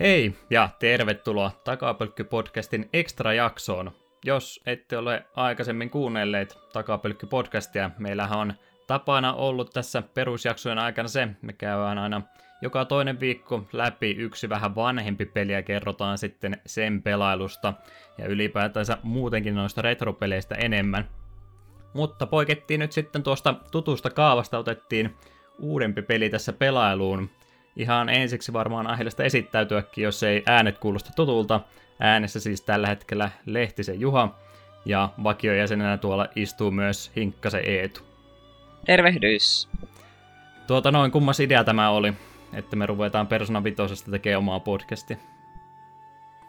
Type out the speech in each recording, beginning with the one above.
Hei ja tervetuloa Takapölkky-podcastin extra-jaksoon. Jos ette ole aikaisemmin kuunnelleet Takapölkky-podcastia, meillähän on tapana ollut tässä perusjaksojen aikana se, me käydään aina joka toinen viikko läpi yksi vähän vanhempi peli ja kerrotaan sitten sen pelailusta ja ylipäätänsä muutenkin noista retropeleistä enemmän. Mutta poikettiin nyt sitten tuosta tutusta kaavasta, otettiin uudempi peli tässä pelailuun, ihan ensiksi varmaan aiheellista esittäytyäkin, jos ei äänet kuulosta tutulta. Äänessä siis tällä hetkellä Lehtisen Juha, ja vakiojäsenenä tuolla istuu myös Hinkkasen Eetu. Tervehdys! Tuota noin, kummas idea tämä oli, että me ruvetaan Persona 5 tekemään omaa podcastia.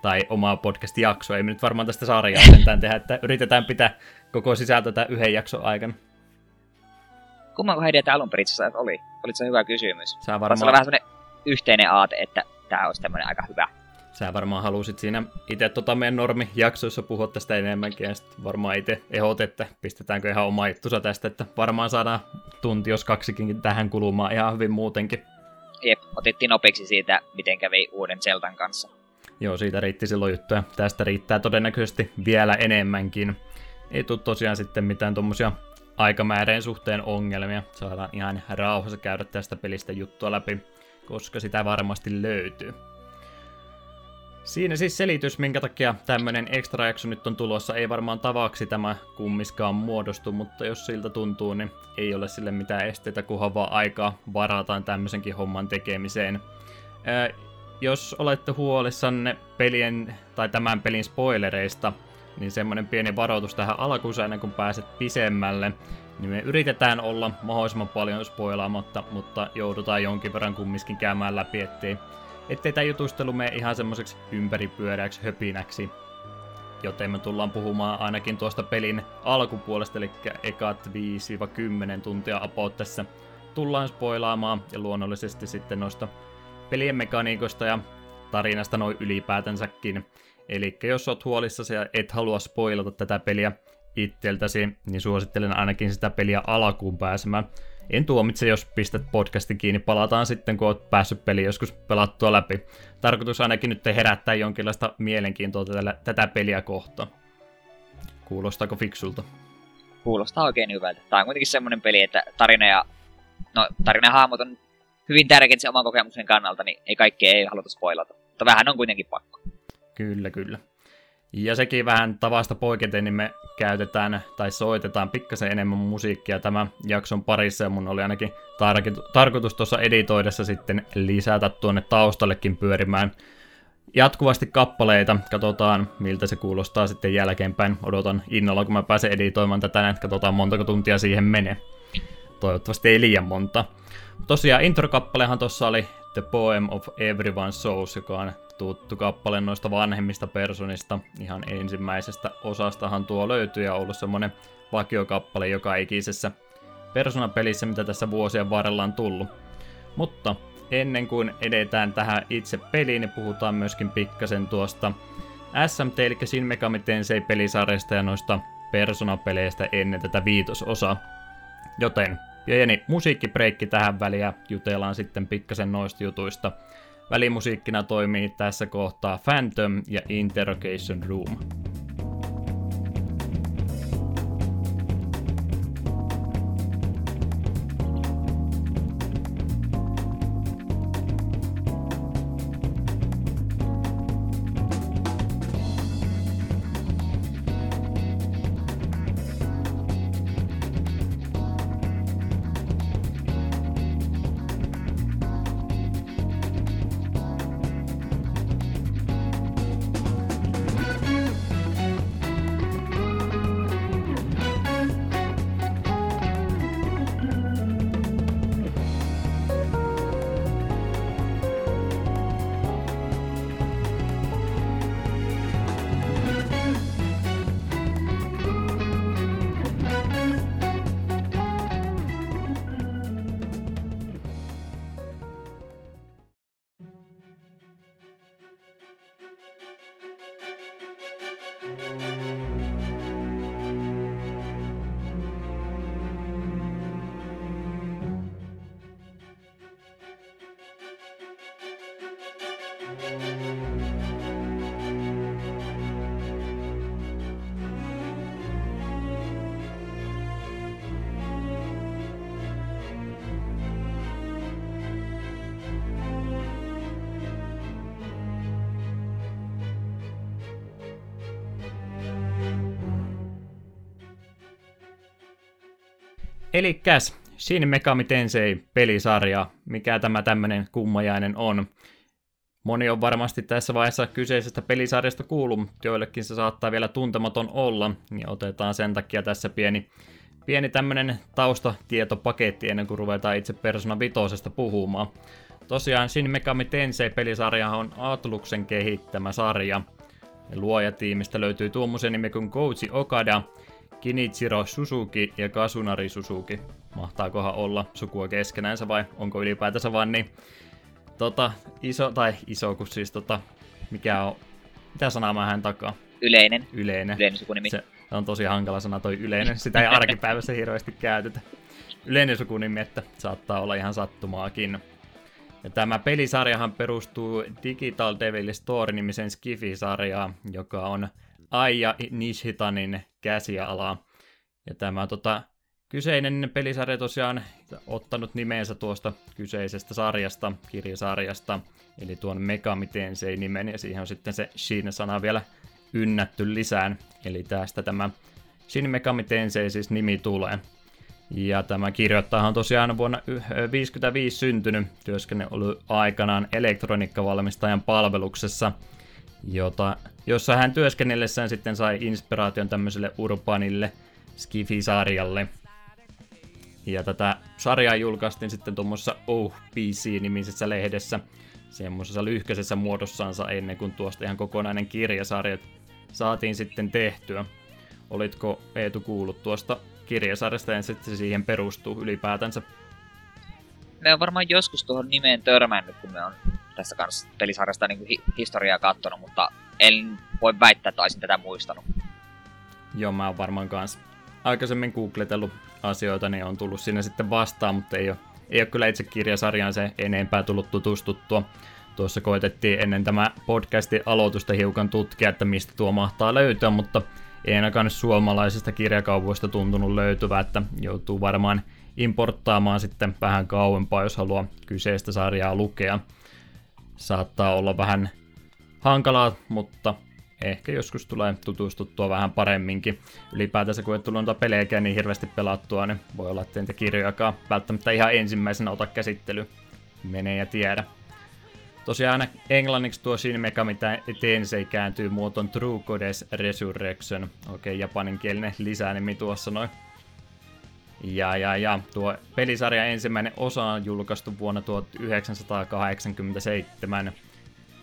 Tai omaa podcast-jaksoa, ei me nyt varmaan tästä sarjaa sentään tehdä, että yritetään pitää koko sisältö tämän yhden jakson aikana. Kummanko idea tämä alun perin oli? Olit se hyvä kysymys? Sä varmaan... vähän yhteinen aate, että tämä olisi tämmöinen aika hyvä. Sä varmaan halusit siinä itse tota meidän normijaksoissa puhua tästä enemmänkin, ja sitten varmaan itse ehot, että pistetäänkö ihan oma juttusa tästä, että varmaan saadaan tunti, jos kaksikin tähän kulumaan ihan hyvin muutenkin. Jep, otettiin opiksi siitä, miten kävi uuden Zeltan kanssa. Joo, siitä riitti silloin juttuja. Tästä riittää todennäköisesti vielä enemmänkin. Ei tule tosiaan sitten mitään tuommoisia aikamääreen suhteen ongelmia. Saadaan ihan rauhassa käydä tästä pelistä juttua läpi koska sitä varmasti löytyy. Siinä siis selitys, minkä takia tämmönen extra jakso nyt on tulossa. Ei varmaan tavaksi tämä kummiskaan muodostu, mutta jos siltä tuntuu, niin ei ole sille mitään esteitä, kunhan vaan aikaa varataan tämmöisenkin homman tekemiseen. Ää, jos olette huolissanne pelien tai tämän pelin spoilereista, niin semmonen pieni varoitus tähän alkuun ennen kuin pääset pisemmälle niin me yritetään olla mahdollisimman paljon spoilaamatta, mutta joudutaan jonkin verran kumminkin käymään läpi, ettei, ettei tämä jutustelu mene ihan semmoiseksi ympäripyöreäksi höpinäksi. Joten me tullaan puhumaan ainakin tuosta pelin alkupuolesta, eli ekat 5-10 tuntia about tässä tullaan spoilaamaan, ja luonnollisesti sitten noista pelien mekaniikoista ja tarinasta noin ylipäätänsäkin. Eli jos oot huolissasi ja et halua spoilata tätä peliä, itseltäsi, niin suosittelen ainakin sitä peliä alkuun pääsemään. En tuomitse, jos pistät podcastin kiinni, palataan sitten, kun oot päässyt peli joskus pelattua läpi. Tarkoitus ainakin nyt herättää jonkinlaista mielenkiintoa tätä, tätä peliä kohtaan. Kuulostaako fiksulta? Kuulostaa oikein hyvältä. Tämä on kuitenkin semmoinen peli, että tarina ja, no, tarina ja hahmot on hyvin tärkeitä sen oman kokemuksen kannalta, niin ei kaikkea ei haluta spoilata. Mutta vähän on kuitenkin pakko. Kyllä, kyllä. Ja sekin vähän tavasta poiketen, niin me käytetään tai soitetaan pikkasen enemmän musiikkia tämän jakson parissa, ja mun oli ainakin tar- tarkoitus tuossa editoidessa sitten lisätä tuonne taustallekin pyörimään jatkuvasti kappaleita. Katsotaan, miltä se kuulostaa sitten jälkeenpäin. Odotan innolla, kun mä pääsen editoimaan tätä, että katsotaan montako tuntia siihen menee. Toivottavasti ei liian monta. Tosiaan introkappalehan tuossa oli The Poem of Everyone's Souls, joka on tuttu kappale noista vanhemmista personista. Ihan ensimmäisestä osastahan tuo löytyy ja ollut semmonen vakiokappale joka ikisessä Persona-pelissä, mitä tässä vuosien varrella on tullut. Mutta ennen kuin edetään tähän itse peliin, niin puhutaan myöskin pikkasen tuosta SMT, eli Shin Megami Tensei pelisarjasta ja noista Persona-peleistä ennen tätä viitososaa. Joten pieni musiikkibreikki tähän väliin ja jutellaan sitten pikkasen noista jutuista – Välimusiikkina toimii tässä kohtaa Phantom ja Interrogation Room. Elikkäs, Shin Megami Tensei pelisarja, mikä tämä tämmönen kummajainen on. Moni on varmasti tässä vaiheessa kyseisestä pelisarjasta kuullut, joillekin se saattaa vielä tuntematon olla, niin otetaan sen takia tässä pieni, pieni tämmönen taustatietopaketti ennen kuin ruvetaan itse Persona Vitosesta puhumaan. Tosiaan Shin Megami Tensei-pelisarja on Atluksen kehittämä sarja. Luojatiimistä löytyy tuommoisen nimi kuin Koji Okada, Kinichiro Suzuki ja Kasunari Suzuki. Mahtaakohan olla sukua keskenänsä vai onko ylipäätänsä vaan niin tota, iso, tai iso, kun siis tota, mikä on, mitä sanaa mä hän takaa? Yleinen. Yleinen. Yleinen sukunimi. Se on tosi hankala sana toi yleinen, sitä ei arkipäivässä hirveästi käytetä. Yleinen sukunimi, että saattaa olla ihan sattumaakin. Ja tämä pelisarjahan perustuu Digital Devil Story-nimisen Skifi-sarjaan, joka on Aija Nishitanin käsiala. Ja tämä tota, kyseinen pelisarja tosiaan ottanut nimensä tuosta kyseisestä sarjasta, kirjasarjasta, eli tuon Megami Tensei nimen, ja siihen on sitten se Shin-sana vielä ynnätty lisään, eli tästä tämä Shin Megami Tensei siis nimi tulee. Ja tämä kirjoittaja on tosiaan vuonna 1955 syntynyt, työskennellyt aikanaan elektroniikkavalmistajan palveluksessa, jota, jossa hän työskennellessään sitten sai inspiraation tämmöiselle urbanille Skifi-sarjalle. Ja tätä sarjaa julkaistiin sitten tuommoisessa Oh PC-nimisessä lehdessä, semmoisessa lyhkäisessä muodossansa ennen kuin tuosta ihan kokonainen kirjasarja saatiin sitten tehtyä. Olitko Eetu kuullut tuosta kirjasarjasta ja sitten siihen perustuu ylipäätänsä? Me on varmaan joskus tuohon nimeen törmännyt, kun me on tässä kanssa pelisarjasta niin kuin hi- historiaa katsonut, mutta en voi väittää, että olisin tätä muistanut. Joo, mä oon varmaan kanssa aikaisemmin googletellut asioita, niin on tullut sinne sitten vastaan, mutta ei ole, ei ole kyllä itse kirjasarjaan se enempää tullut tutustuttua. Tuossa koitettiin ennen tämä podcastin aloitusta hiukan tutkia, että mistä tuo mahtaa löytyä, mutta ei ainakaan suomalaisista kirjakaupoista tuntunut löytyvää, että joutuu varmaan importtaamaan sitten vähän kauempaa, jos haluaa kyseistä sarjaa lukea. Saattaa olla vähän hankalaa, mutta ehkä joskus tulee tutustuttua vähän paremminkin. Ylipäätänsä kun ei tullut noita pelejäkään niin hirveästi pelattua, niin voi olla, että niitä kirjojakaan välttämättä ihan ensimmäisenä ota käsittely. Menee ja tiedä. Tosiaan englanniksi tuo Shin Megami Tensei kääntyy muotoon True Goddess Resurrection. Okei, okay, japaninkielinen lisänimi tuossa noin. Ja, ja, ja, tuo pelisarja ensimmäinen osa on julkaistu vuonna 1987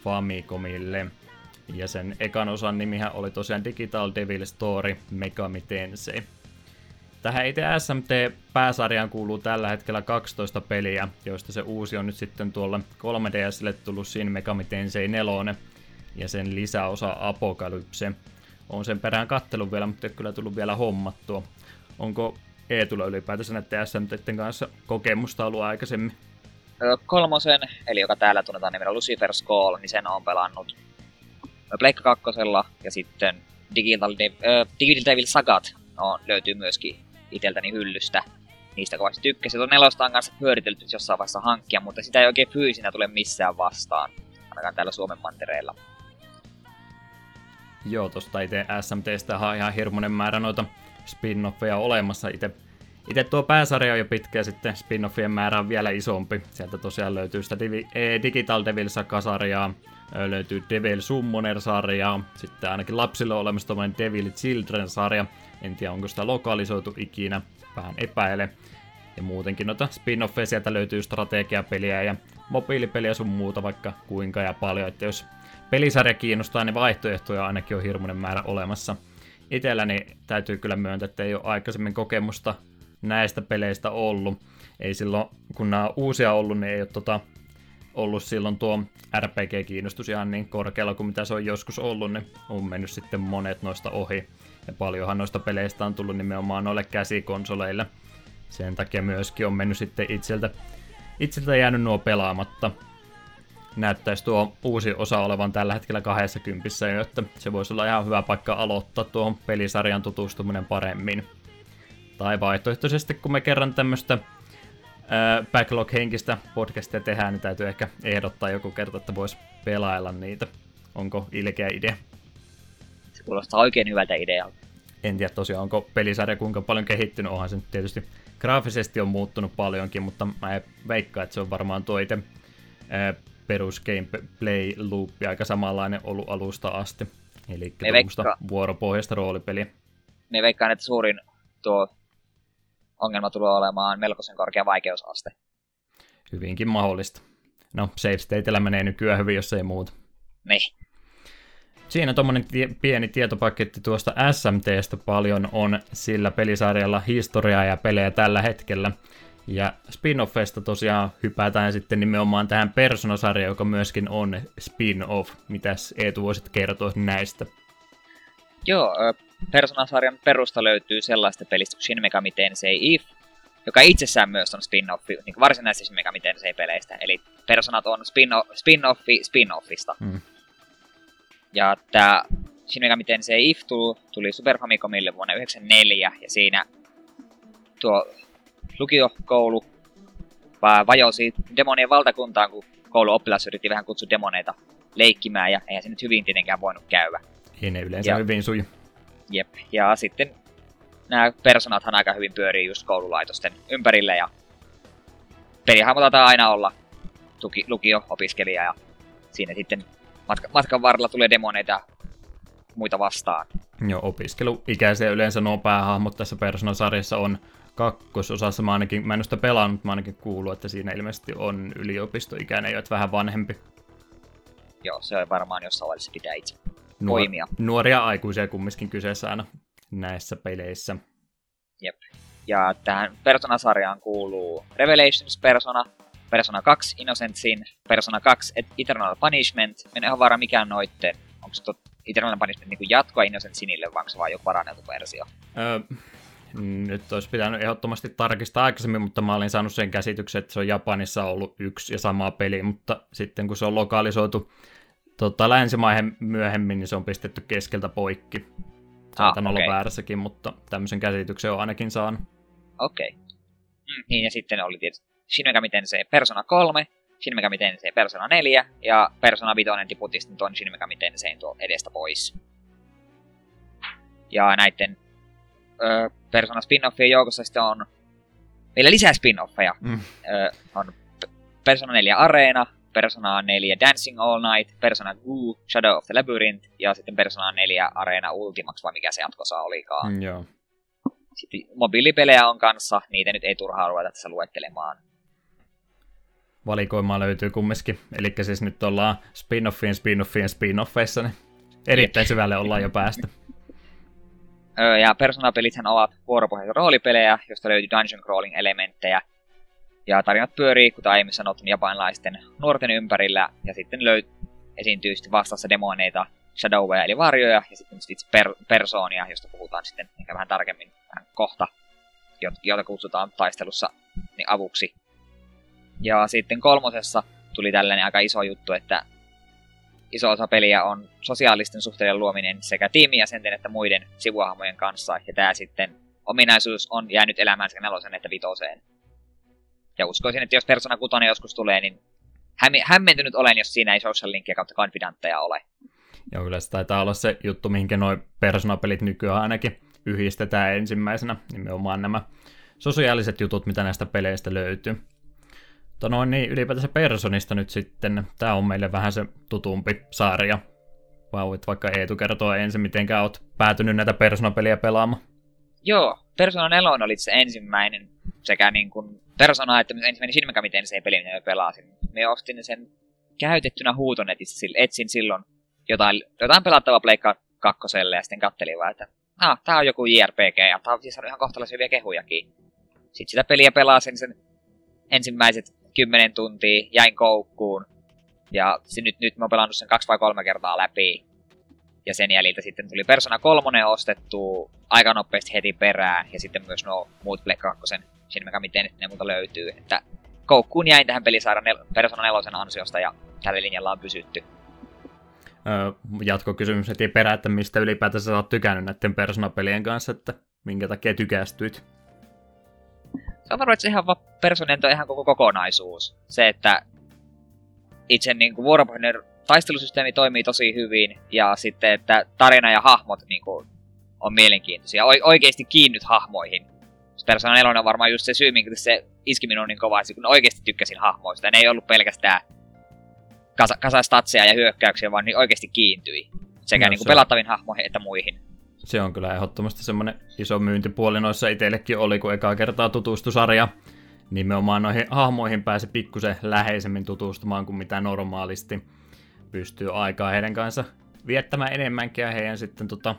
Famicomille. Ja sen ekan osan nimihän oli tosiaan Digital Devil Story Megami Tensei. Tähän itse SMT-pääsarjaan kuuluu tällä hetkellä 12 peliä, joista se uusi on nyt sitten tuolla 3DSlle tullut Shin Megami Tensei 4 ja sen lisäosa Apokalypse. On sen perään kattelun vielä, mutta ei kyllä tullut vielä hommattua. Onko Eetulla ylipäätänsä näiden SMTiden kanssa kokemusta ollut aikaisemmin? Kolmosen, eli joka täällä tunnetaan nimellä Lucifer's Call, niin sen on pelannut Pleikka kakkosella ja sitten Digital, äh, Digital Devil Sagat no, löytyy myöskin iteltäni hyllystä. Niistä kovasti tykkäsin. Tuon nelosta on kanssa pyöritelty jossain vaiheessa hankkia, mutta sitä ei oikein fyysinä tule missään vastaan. Ainakaan täällä Suomen mantereella. Joo, tosta itse SMTstä on ihan hirmuinen määrä noita spin-offeja olemassa. Itse itse tuo pääsarja on jo pitkä ja sitten spin-offien määrä on vielä isompi. Sieltä tosiaan löytyy sitä Divi, e, Digital Devil Saga-sarjaa, löytyy Devil Summoner-sarjaa, sitten ainakin lapsille on olemassa tämmöinen Devil Children-sarja, en tiedä onko sitä lokalisoitu ikinä, vähän epäile. Ja muutenkin noita spin-offeja sieltä löytyy strategiapeliä ja mobiilipeliä sun muuta vaikka kuinka ja paljon, että jos pelisarja kiinnostaa, niin vaihtoehtoja ainakin on hirmuinen määrä olemassa. Itelläni täytyy kyllä myöntää, että ei ole aikaisemmin kokemusta näistä peleistä ollut. Ei silloin, kun nämä on uusia ollut, niin ei ole tota, ollut silloin tuo RPG-kiinnostus ihan niin korkealla kuin mitä se on joskus ollut, niin on mennyt sitten monet noista ohi. Ja paljonhan noista peleistä on tullut nimenomaan noille käsikonsoleille. Sen takia myöskin on mennyt sitten itseltä, itseltä jäänyt nuo pelaamatta. Näyttäisi tuo uusi osa olevan tällä hetkellä 20 jo, että se voisi olla ihan hyvä paikka aloittaa tuohon pelisarjan tutustuminen paremmin. Tai vaihtoehtoisesti, kun me kerran tämmöistä backlog-henkistä podcastia tehdään, niin täytyy ehkä ehdottaa joku kerta, että voisi pelailla niitä. Onko ilkeä idea? Se kuulostaa oikein hyvältä idealta. en tiedä tosiaan, onko pelisarja kuinka paljon kehittynyt, onhan se nyt tietysti graafisesti on muuttunut paljonkin, mutta mä veikkaan, että se on varmaan tuo itse perus gameplay loop aika samanlainen ollut alusta asti. Eli veikka... vuoropohjaista roolipeliä. Me veikkaan, että suurin tuo ongelma tulee olemaan melkoisen korkea vaikeusaste. Hyvinkin mahdollista. No, save stateillä menee nykyään hyvin, jos ei muuta. Niin. Siinä tuommoinen tie- pieni tietopaketti tuosta SMTstä paljon on sillä pelisarjalla historiaa ja pelejä tällä hetkellä. Ja spin-offeista tosiaan hypätään sitten nimenomaan tähän Persona-sarjaan, joka myöskin on spin-off. Mitäs Eetu voisit kertoa näistä? Joo, Persona-sarjan perusta löytyy sellaista pelistä kuin Shin Megami Tensei If, joka itsessään myös on spin-offi niin varsinaisista Shin Megami Tensei-peleistä. Eli Personat on spin-o- spin-offi spin-offista. Mm. Ja tämä Shin Megami Tensei If tuli Super Famicomille vuonna 1994, ja siinä tuo lukiokoulu vajosi demonien valtakuntaan, kun kouluoppilas yritti vähän kutsua demoneita leikkimään, ja eihän se nyt hyvin tietenkään voinut käydä. Ei ne yleensä ja, hyvin suju. Jep, ja sitten nämä personathan aika hyvin pyörii just koululaitosten ympärille, ja pelihahmo taitaa aina olla tuki, lukio-opiskelija, ja siinä sitten matka, matkan varrella tulee demoneita muita vastaan. Joo, opiskeluikäisiä yleensä nuo päähahmot tässä Persona-sarjassa on kakkososassa. Mä, ainakin, mä en ole sitä pelannut, mä ainakin kuullut, että siinä ilmeisesti on yliopistoikäinen jo, vähän vanhempi. Joo, se on varmaan jossain vaiheessa pitää itse Nuor- poimia. Nuoria aikuisia kumminkin kyseessä aina näissä peleissä. Jep. Ja tähän Persona-sarjaan kuuluu Revelations Persona, Persona 2 Innocent Sin, Persona 2 Eternal Punishment. Mä en ihan varma mikä noitten. Onko se Eternal Punishment niin jatkoa Innocent Sinille, vai onko se vaan joku paranneltu versio? Öö, nyt olisi pitänyt ehdottomasti tarkistaa aikaisemmin, mutta mä olin saanut sen käsityksen, että se on Japanissa ollut yksi ja sama peli, mutta sitten kun se on lokalisoitu tota, länsimaihin myöhemmin, niin se on pistetty keskeltä poikki. Saatan ah, okay. olla väärässäkin, mutta tämmöisen käsityksen on ainakin saanut. Okei. Okay. Mm, niin, ja sitten oli tietysti Shin Megami Tensei Persona 3, Shin Megami Tensei Persona 4 ja Persona 5 tiputti sitten tuon Shin Megami Tensein tuo edestä pois. Ja näiden ö, Persona spin-offien joukossa sitten on vielä lisää spin-offeja. Mm. Ö, on Persona 4 Arena, Persona 4 Dancing All Night, Persona Goo, Shadow of the Labyrinth ja sitten Persona 4 Arena Ultimax, vai mikä se jatkossa olikaan. Mm, joo. Sitten mobiilipelejä on kanssa, niitä nyt ei turhaa ruveta tässä luettelemaan valikoimaa löytyy kumminkin. Eli siis nyt ollaan spin-offien, spin-offien, spin-offeissa, niin erittäin syvälle ollaan jo päästä. Ja Persona-pelithän ovat vuoropohjaisia roolipelejä, joista löytyy dungeon crawling elementtejä. Ja tarinat pyörii, kuten aiemmin sanottu, japanilaisten nuorten ympärillä, ja sitten löy- esiintyy sitten vastassa demoneita, shadowweja eli varjoja, ja sitten itse per- persoonia, josta puhutaan sitten ehkä vähän tarkemmin vähän kohta, joita kutsutaan taistelussa niin avuksi. Ja sitten kolmosessa tuli tällainen aika iso juttu, että iso osa peliä on sosiaalisten suhteiden luominen sekä tiimijäsenten että muiden sivuhahmojen kanssa. Ja tämä sitten ominaisuus on jäänyt elämään sekä nelosen että vitoseen. Ja uskoisin, että jos Persona 6 joskus tulee, niin hämmentynyt olen, jos siinä ei social linkia kautta konfidantteja ole. Kyllä se taitaa olla se juttu, mihinkä nuo Persona-pelit nykyään ainakin yhdistetään ensimmäisenä, nimenomaan nämä sosiaaliset jutut, mitä näistä peleistä löytyy. Mutta noin niin, ylipäätänsä Personista nyt sitten, tämä on meille vähän se tutumpi sarja. Vai vaikka Eetu kertoo ensin, miten oot päätynyt näitä Persona-peliä pelaamaan. Joo, Persona 4 oli se ensimmäinen sekä niin kuin Persona että ensimmäinen Shin Megami Tensei peli, mitä pelasin. Me ostin sen käytettynä huutonetissa, etsin silloin jotain, jotain pelattavaa Pleikka kakkoselle ja sitten kattelin vaan, että ah, tää on joku JRPG ja tää on siis ihan kohtalaisen hyviä kehujakin. Sitten sitä peliä pelasin sen ensimmäiset 10 tuntia, jäin koukkuun. Ja se nyt, nyt mä oon pelannut sen kaksi vai kolme kertaa läpi. Ja sen jäljiltä sitten tuli Persona 3 ostettu aika nopeasti heti perään. Ja sitten myös nuo muut Black 2 Shin Megami ne muuta löytyy. Että koukkuun jäin tähän pelisarjan nel- Persona 4 ansiosta ja tällä linjalla on pysytty. Öö, jatkokysymys heti perään, että mistä ylipäätänsä sä oot tykännyt näiden Persona-pelien kanssa, että minkä takia tykästyit? Se on varmaan, että se ihan personen on ihan koko kokonaisuus. Se, että itse niin kuin vuoropohjainen taistelusysteemi toimii tosi hyvin, ja sitten, että tarina ja hahmot niin kuin, on mielenkiintoisia. O- oikeasti kiinnyt hahmoihin. Persona 4 on varmaan just se syy, minkä se iski minun niin kovasti, kun oikeasti tykkäsin hahmoista. Ne ei ollut pelkästään kasa, kasa statseja ja hyökkäyksiä, vaan niin oikeasti kiintyi. Sekä no, niin kuin pelattavin hahmoihin että muihin. Se on kyllä ehdottomasti semmoinen iso myyntipuoli noissa itsellekin oli, kun ekaa kertaa tutustui sarja. Nimenomaan noihin hahmoihin pääsi pikkusen läheisemmin tutustumaan kuin mitä normaalisti pystyy aikaa heidän kanssa viettämään enemmänkin ja heidän sitten tota,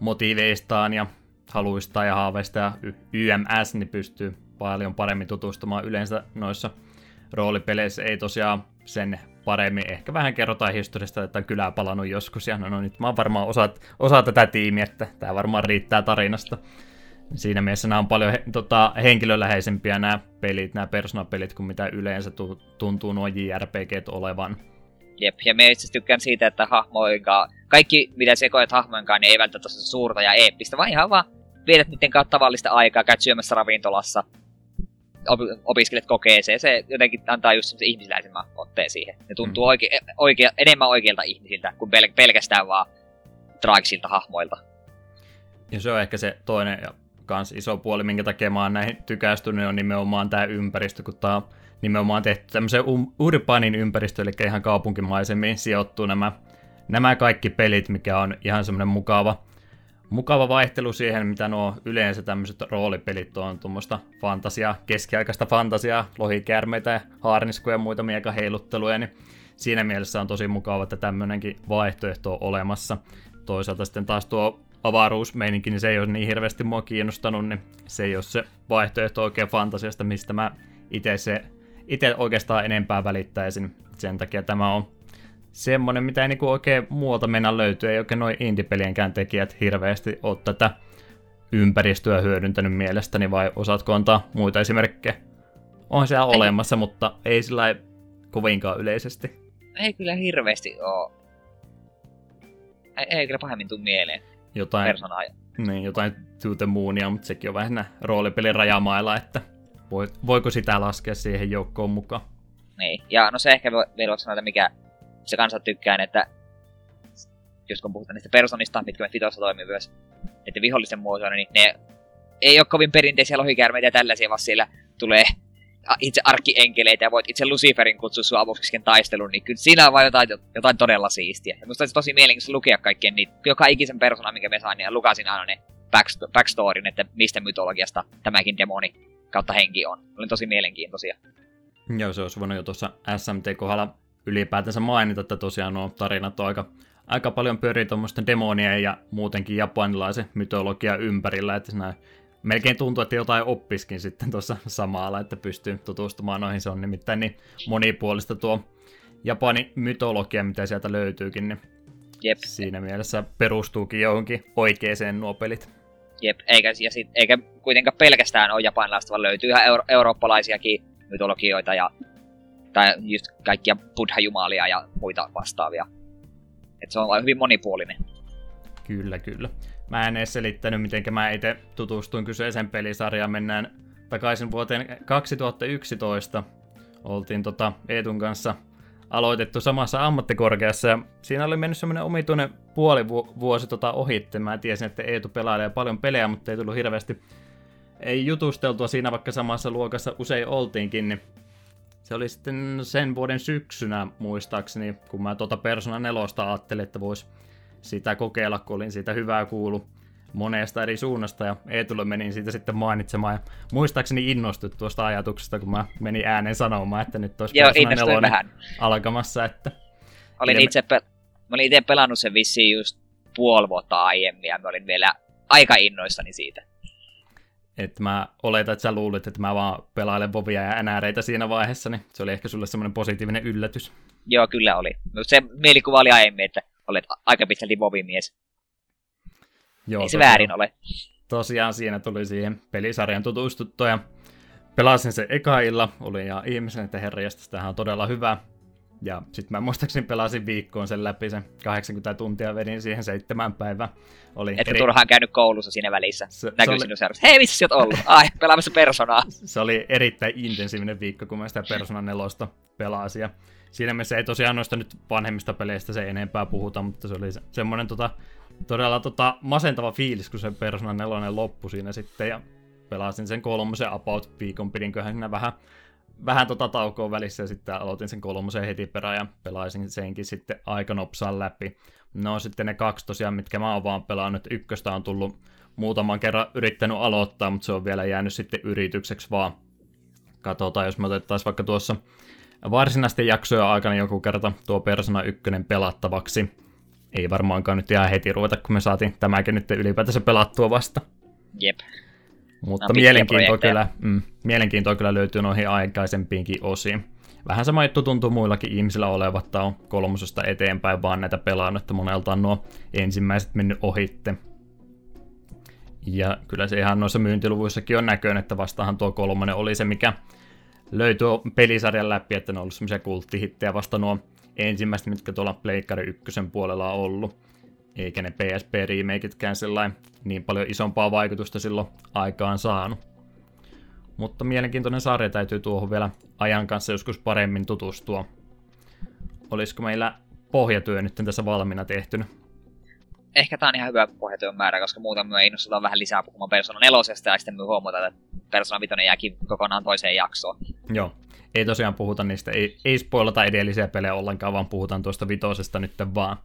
motiiveistaan ja haluistaan ja haaveista ja YMS, niin pystyy paljon paremmin tutustumaan yleensä noissa roolipeleissä. Ei tosiaan sen paremmin. Ehkä vähän kerrotaan historiasta, että on kylää palannut joskus ja no, no nyt mä oon varmaan osa, osa tätä tiimiä, että tämä varmaan riittää tarinasta. Siinä mielessä nämä on paljon he, tota, henkilöläheisempiä nämä pelit, nämä persoonapelit, kuin mitä yleensä tu, tuntuu nuo JRPG olevan. Jep, ja me itse tykkään siitä, että hahmoinkaan, kaikki mitä sekoit hahmoinkaan, niin ei välttämättä suurta ja eeppistä, vaan ihan vaan viedät niiden kanssa tavallista aikaa, käyt syömässä ravintolassa, op- opiskelet kokeeseen, se jotenkin antaa just semmoisen ihmisläisemmän otteen siihen. Ne tuntuu mm. oike- oike- enemmän oikeilta ihmisiltä kuin pel- pelkästään vaan traagsilta hahmoilta. Ja se on ehkä se toinen ja kans iso puoli, minkä takia mä oon näihin tykästynyt, on nimenomaan tämä ympäristö, kun tää on nimenomaan tehty tämmöisen um- urbanin ympäristö, eli ihan kaupunkimaisemiin sijoittuu nämä, nämä kaikki pelit, mikä on ihan semmoinen mukava, mukava vaihtelu siihen, mitä nuo yleensä tämmöiset roolipelit on, tuommoista fantasia, keskiaikaista fantasiaa, lohikäärmeitä ja haarniskuja ja muita miekaheilutteluja, niin siinä mielessä on tosi mukava, että tämmöinenkin vaihtoehto on olemassa. Toisaalta sitten taas tuo avaruusmeininki, niin se ei ole niin hirveästi mua kiinnostanut, niin se ei ole se vaihtoehto oikein fantasiasta, mistä mä itse se itse oikeastaan enempää välittäisin. Sen takia tämä on semmonen, mitä ei niinku oikein muualta mennä löytyy. Ei oikein noin indie-pelienkään tekijät hirveästi ole tätä ympäristöä hyödyntänyt mielestäni, vai osaatko antaa muita esimerkkejä? On siellä ei. olemassa, mutta ei sillä kovinkaan yleisesti. Ei kyllä hirveästi oo. Ei, ei kyllä pahemmin tuu mieleen. Jotain, niin, jotain To the Moonia, mutta sekin on vähän roolipelin rajamailla, että voiko sitä laskea siihen joukkoon mukaan? Niin, ja no se ehkä vielä sanoa, mikä se kansa tykkään, että jos kun puhutaan niistä personista, mitkä me Fitossa toimii myös, että vihollisen muotoina, niin ne ei ole kovin perinteisiä lohikäärmeitä ja tällaisia, vaan siellä tulee itse arkkienkeleitä ja voit itse Luciferin kutsua sun avuksi taistelun, niin kyllä siinä on vain jotain, jotain todella siistiä. Ja musta olisi tosi mielenkiintoista lukea kaikkien niitä, joka ikisen persona, mikä me saan, niin lukasin aina ne backstoryn, että mistä mytologiasta tämäkin demoni kautta henki on. Oli tosi mielenkiintoisia. Joo, se olisi voinut jo tuossa SMT-kohdalla ylipäätänsä mainita, että tosiaan nuo tarinat on aika, aika paljon pyörii tuommoisten demonien ja muutenkin japanilaisen mytologia ympärillä, että nämä melkein tuntuu, että jotain oppiskin sitten tuossa samalla, että pystyy tutustumaan noihin. Se on nimittäin niin monipuolista tuo Japanin mytologia, mitä sieltä löytyykin, niin Jep. siinä mielessä perustuukin johonkin oikeeseen nuo pelit. Jep, eikä, ja sit, eikä kuitenkaan pelkästään ole japanilaista, vaan löytyy ihan euro- eurooppalaisiakin mytologioita ja tai just kaikkia buddha-jumalia ja muita vastaavia. Et se on hyvin monipuolinen. Kyllä, kyllä. Mä en edes selittänyt, miten mä itse tutustuin kyseiseen pelisarjaan. Mennään takaisin vuoteen 2011. Oltiin tota Eetun kanssa aloitettu samassa ammattikorkeassa ja siinä oli mennyt semmoinen omituinen puoli vuosi tota ohitte. Mä tiesin, että Eetu pelailee paljon pelejä, mutta ei tullut hirveästi ei jutusteltua siinä, vaikka samassa luokassa usein oltiinkin, niin se oli sitten sen vuoden syksynä muistaakseni, kun mä tuota Persona 4 ajattelin, että vois sitä kokeilla, kun olin siitä hyvää kuulu monesta eri suunnasta ja Eetulle menin siitä sitten mainitsemaan ja muistaakseni innostut tuosta ajatuksesta, kun mä menin ääneen sanomaan, että nyt olisi Joo, Persona 4 vähän. alkamassa. Että... Olin itse, pe- mä olin itse pelannut sen vissiin just puoli vuotta aiemmin ja mä olin vielä aika innoissani siitä. Että mä oletan, että sä luulit, että mä vaan pelailen Vovia ja NRitä siinä vaiheessa, niin se oli ehkä sulle semmoinen positiivinen yllätys. Joo, kyllä oli. Se mielikuva oli aiemmin, että olet aika pitkälti Vovi-mies. Joo, Ei se tosiaan, väärin ole. Tosiaan siinä tuli siihen pelisarjan tutustuttua ja pelasin se eka illa, oli ja ihmisen, että herra tämähän on todella hyvä. Ja sitten mä muistaakseni pelasin viikkoon sen läpi, sen 80 tuntia vedin siihen seitsemän päivää. Oli Että eri... turhaan käynyt koulussa siinä välissä. Se, Näkyy se oli... sinun Hei, missä sä oot ollut? Ai, pelaamassa personaa. Se oli erittäin intensiivinen viikko, kun mä sitä Persona 4 pelasin. Ja siinä mielessä ei tosiaan noista nyt vanhemmista peleistä se enempää puhuta, mutta se oli se, semmoinen tota, todella tota, masentava fiilis, kun se Persona 4 loppui siinä sitten, ja pelasin sen kolmosen about viikon, pidinköhän siinä vähän, vähän tota taukoa välissä, ja sitten aloitin sen kolmosen heti perään, ja pelaisin senkin sitten aika nopsaan läpi. No sitten ne kaksi tosiaan, mitkä mä oon vaan pelannut, ykköstä on tullut muutaman kerran yrittänyt aloittaa, mutta se on vielä jäänyt sitten yritykseksi vaan. Katsotaan, jos me otettaisiin vaikka tuossa varsinaisten jaksojen aikana joku kerta tuo Persona 1 pelattavaksi. Ei varmaankaan nyt ihan heti ruveta, kun me saatiin tämäkin nyt ylipäätänsä pelattua vasta. Jep. Mutta no, mielenkiintoa kyllä, mm, mielenkiintoa kyllä löytyy noihin aikaisempiinkin osiin. Vähän sama juttu tuntuu muillakin ihmisillä olevat, että on kolmosesta eteenpäin vaan näitä pelannut, että monelta on nuo ensimmäiset mennyt ohitte. Ja kyllä se ihan noissa myyntiluvuissakin on näköinen, että vastahan tuo kolmonen oli se, mikä löytyi pelisarjan läpi, että ne on ollut semmoisia kulttihittejä vasta nuo ensimmäiset, mitkä tuolla Pleikkari ykkösen puolella on ollut. Eikä ne PSP-remaketkään sellainen niin paljon isompaa vaikutusta silloin aikaan saanut. Mutta mielenkiintoinen sarja täytyy tuohon vielä ajan kanssa joskus paremmin tutustua. Olisiko meillä pohjatyö nyt tässä valmiina tehty? Ehkä tää on ihan hyvä pohjatyön määrä, koska muuten me innostutaan vähän lisää puhumaan Persona 4 ja sitten me huomataan, että Persona 5 jääkin kokonaan toiseen jaksoon. Joo. Ei tosiaan puhuta niistä, ei, ei spoilata edellisiä pelejä ollenkaan, vaan puhutaan tuosta vitosesta nyt vaan.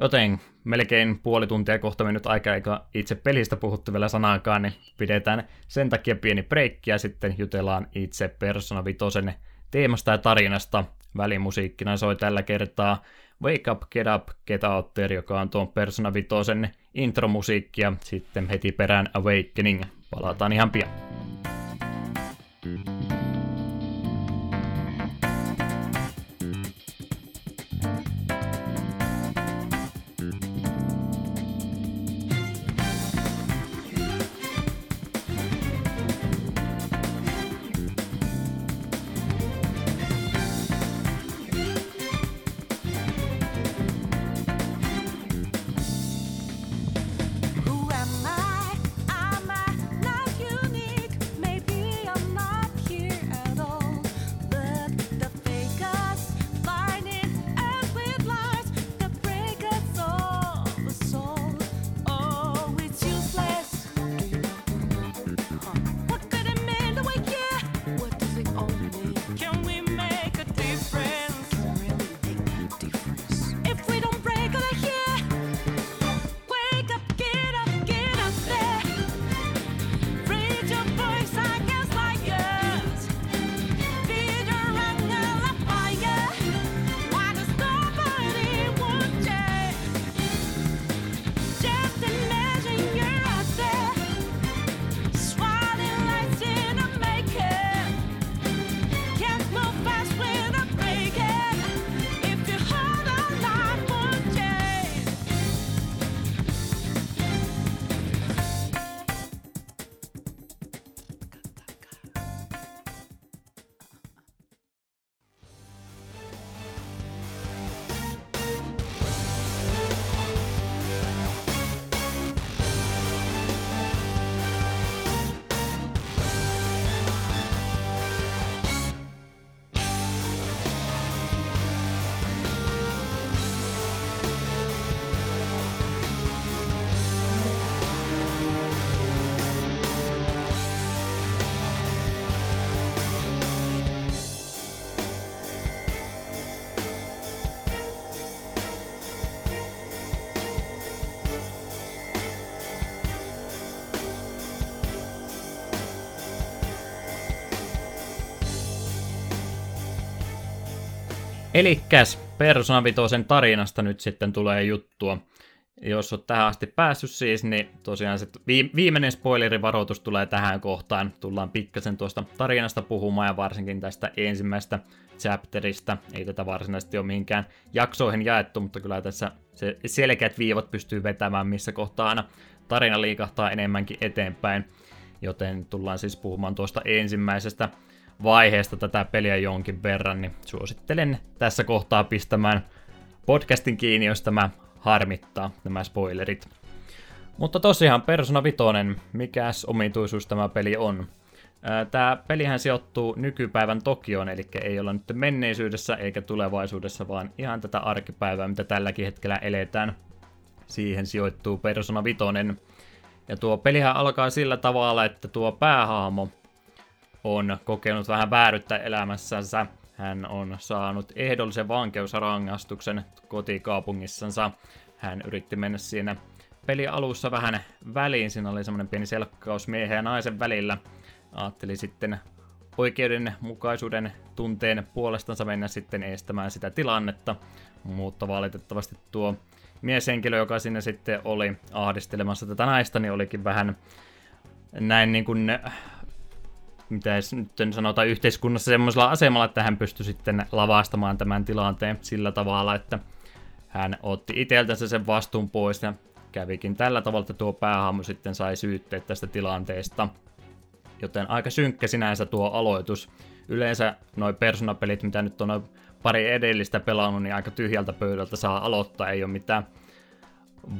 Joten melkein puoli tuntia kohta mennyt aika, eikä itse pelistä puhuttu vielä sanaakaan, niin pidetään sen takia pieni breikki ja sitten jutellaan itse Persona Vitosen teemasta ja tarinasta. Välimusiikkina soi tällä kertaa Wake Up, Get Up, Get Out There, joka on tuon Persona Vitosen intromusiikki ja sitten heti perään Awakening. Palataan ihan pian. Elikkäs Persona Vitosen tarinasta nyt sitten tulee juttua. Jos olet tähän asti päässyt siis, niin tosiaan se viimeinen spoilerivaroitus tulee tähän kohtaan. Tullaan pikkasen tuosta tarinasta puhumaan ja varsinkin tästä ensimmäistä chapterista. Ei tätä varsinaisesti ole mihinkään jaksoihin jaettu, mutta kyllä tässä se selkeät viivat pystyy vetämään, missä kohtaa aina tarina liikahtaa enemmänkin eteenpäin. Joten tullaan siis puhumaan tuosta ensimmäisestä vaiheesta tätä peliä jonkin verran, niin suosittelen tässä kohtaa pistämään podcastin kiinni, jos tämä harmittaa, nämä spoilerit. Mutta tosiaan Persona 5, mikäs omituisuus tämä peli on? Tämä pelihän sijoittuu nykypäivän Tokioon, eli ei olla nyt menneisyydessä eikä tulevaisuudessa, vaan ihan tätä arkipäivää, mitä tälläkin hetkellä eletään. siihen sijoittuu Persona 5. Ja tuo pelihän alkaa sillä tavalla, että tuo päähaamo on kokenut vähän vääryttä elämässänsä. Hän on saanut ehdollisen vankeusrangaistuksen kotikaupungissansa. Hän yritti mennä siinä peli alussa vähän väliin. Siinä oli semmoinen pieni selkkaus miehen ja naisen välillä. Ajatteli sitten oikeudenmukaisuuden tunteen puolestansa mennä sitten estämään sitä tilannetta, mutta valitettavasti tuo mieshenkilö, joka sinne sitten oli ahdistelemassa tätä naista, niin olikin vähän näin niin kuin, mitä nyt sanotaan yhteiskunnassa semmoisella asemalla, että hän pystyi sitten lavastamaan tämän tilanteen sillä tavalla, että hän otti itseltänsä sen vastuun pois ja kävikin tällä tavalla, että tuo päähahmo sitten sai syytteet tästä tilanteesta. Joten aika synkkä sinänsä tuo aloitus. Yleensä noin persoonapelit, mitä nyt on noin pari edellistä pelannut, niin aika tyhjältä pöydältä saa aloittaa. Ei ole mitään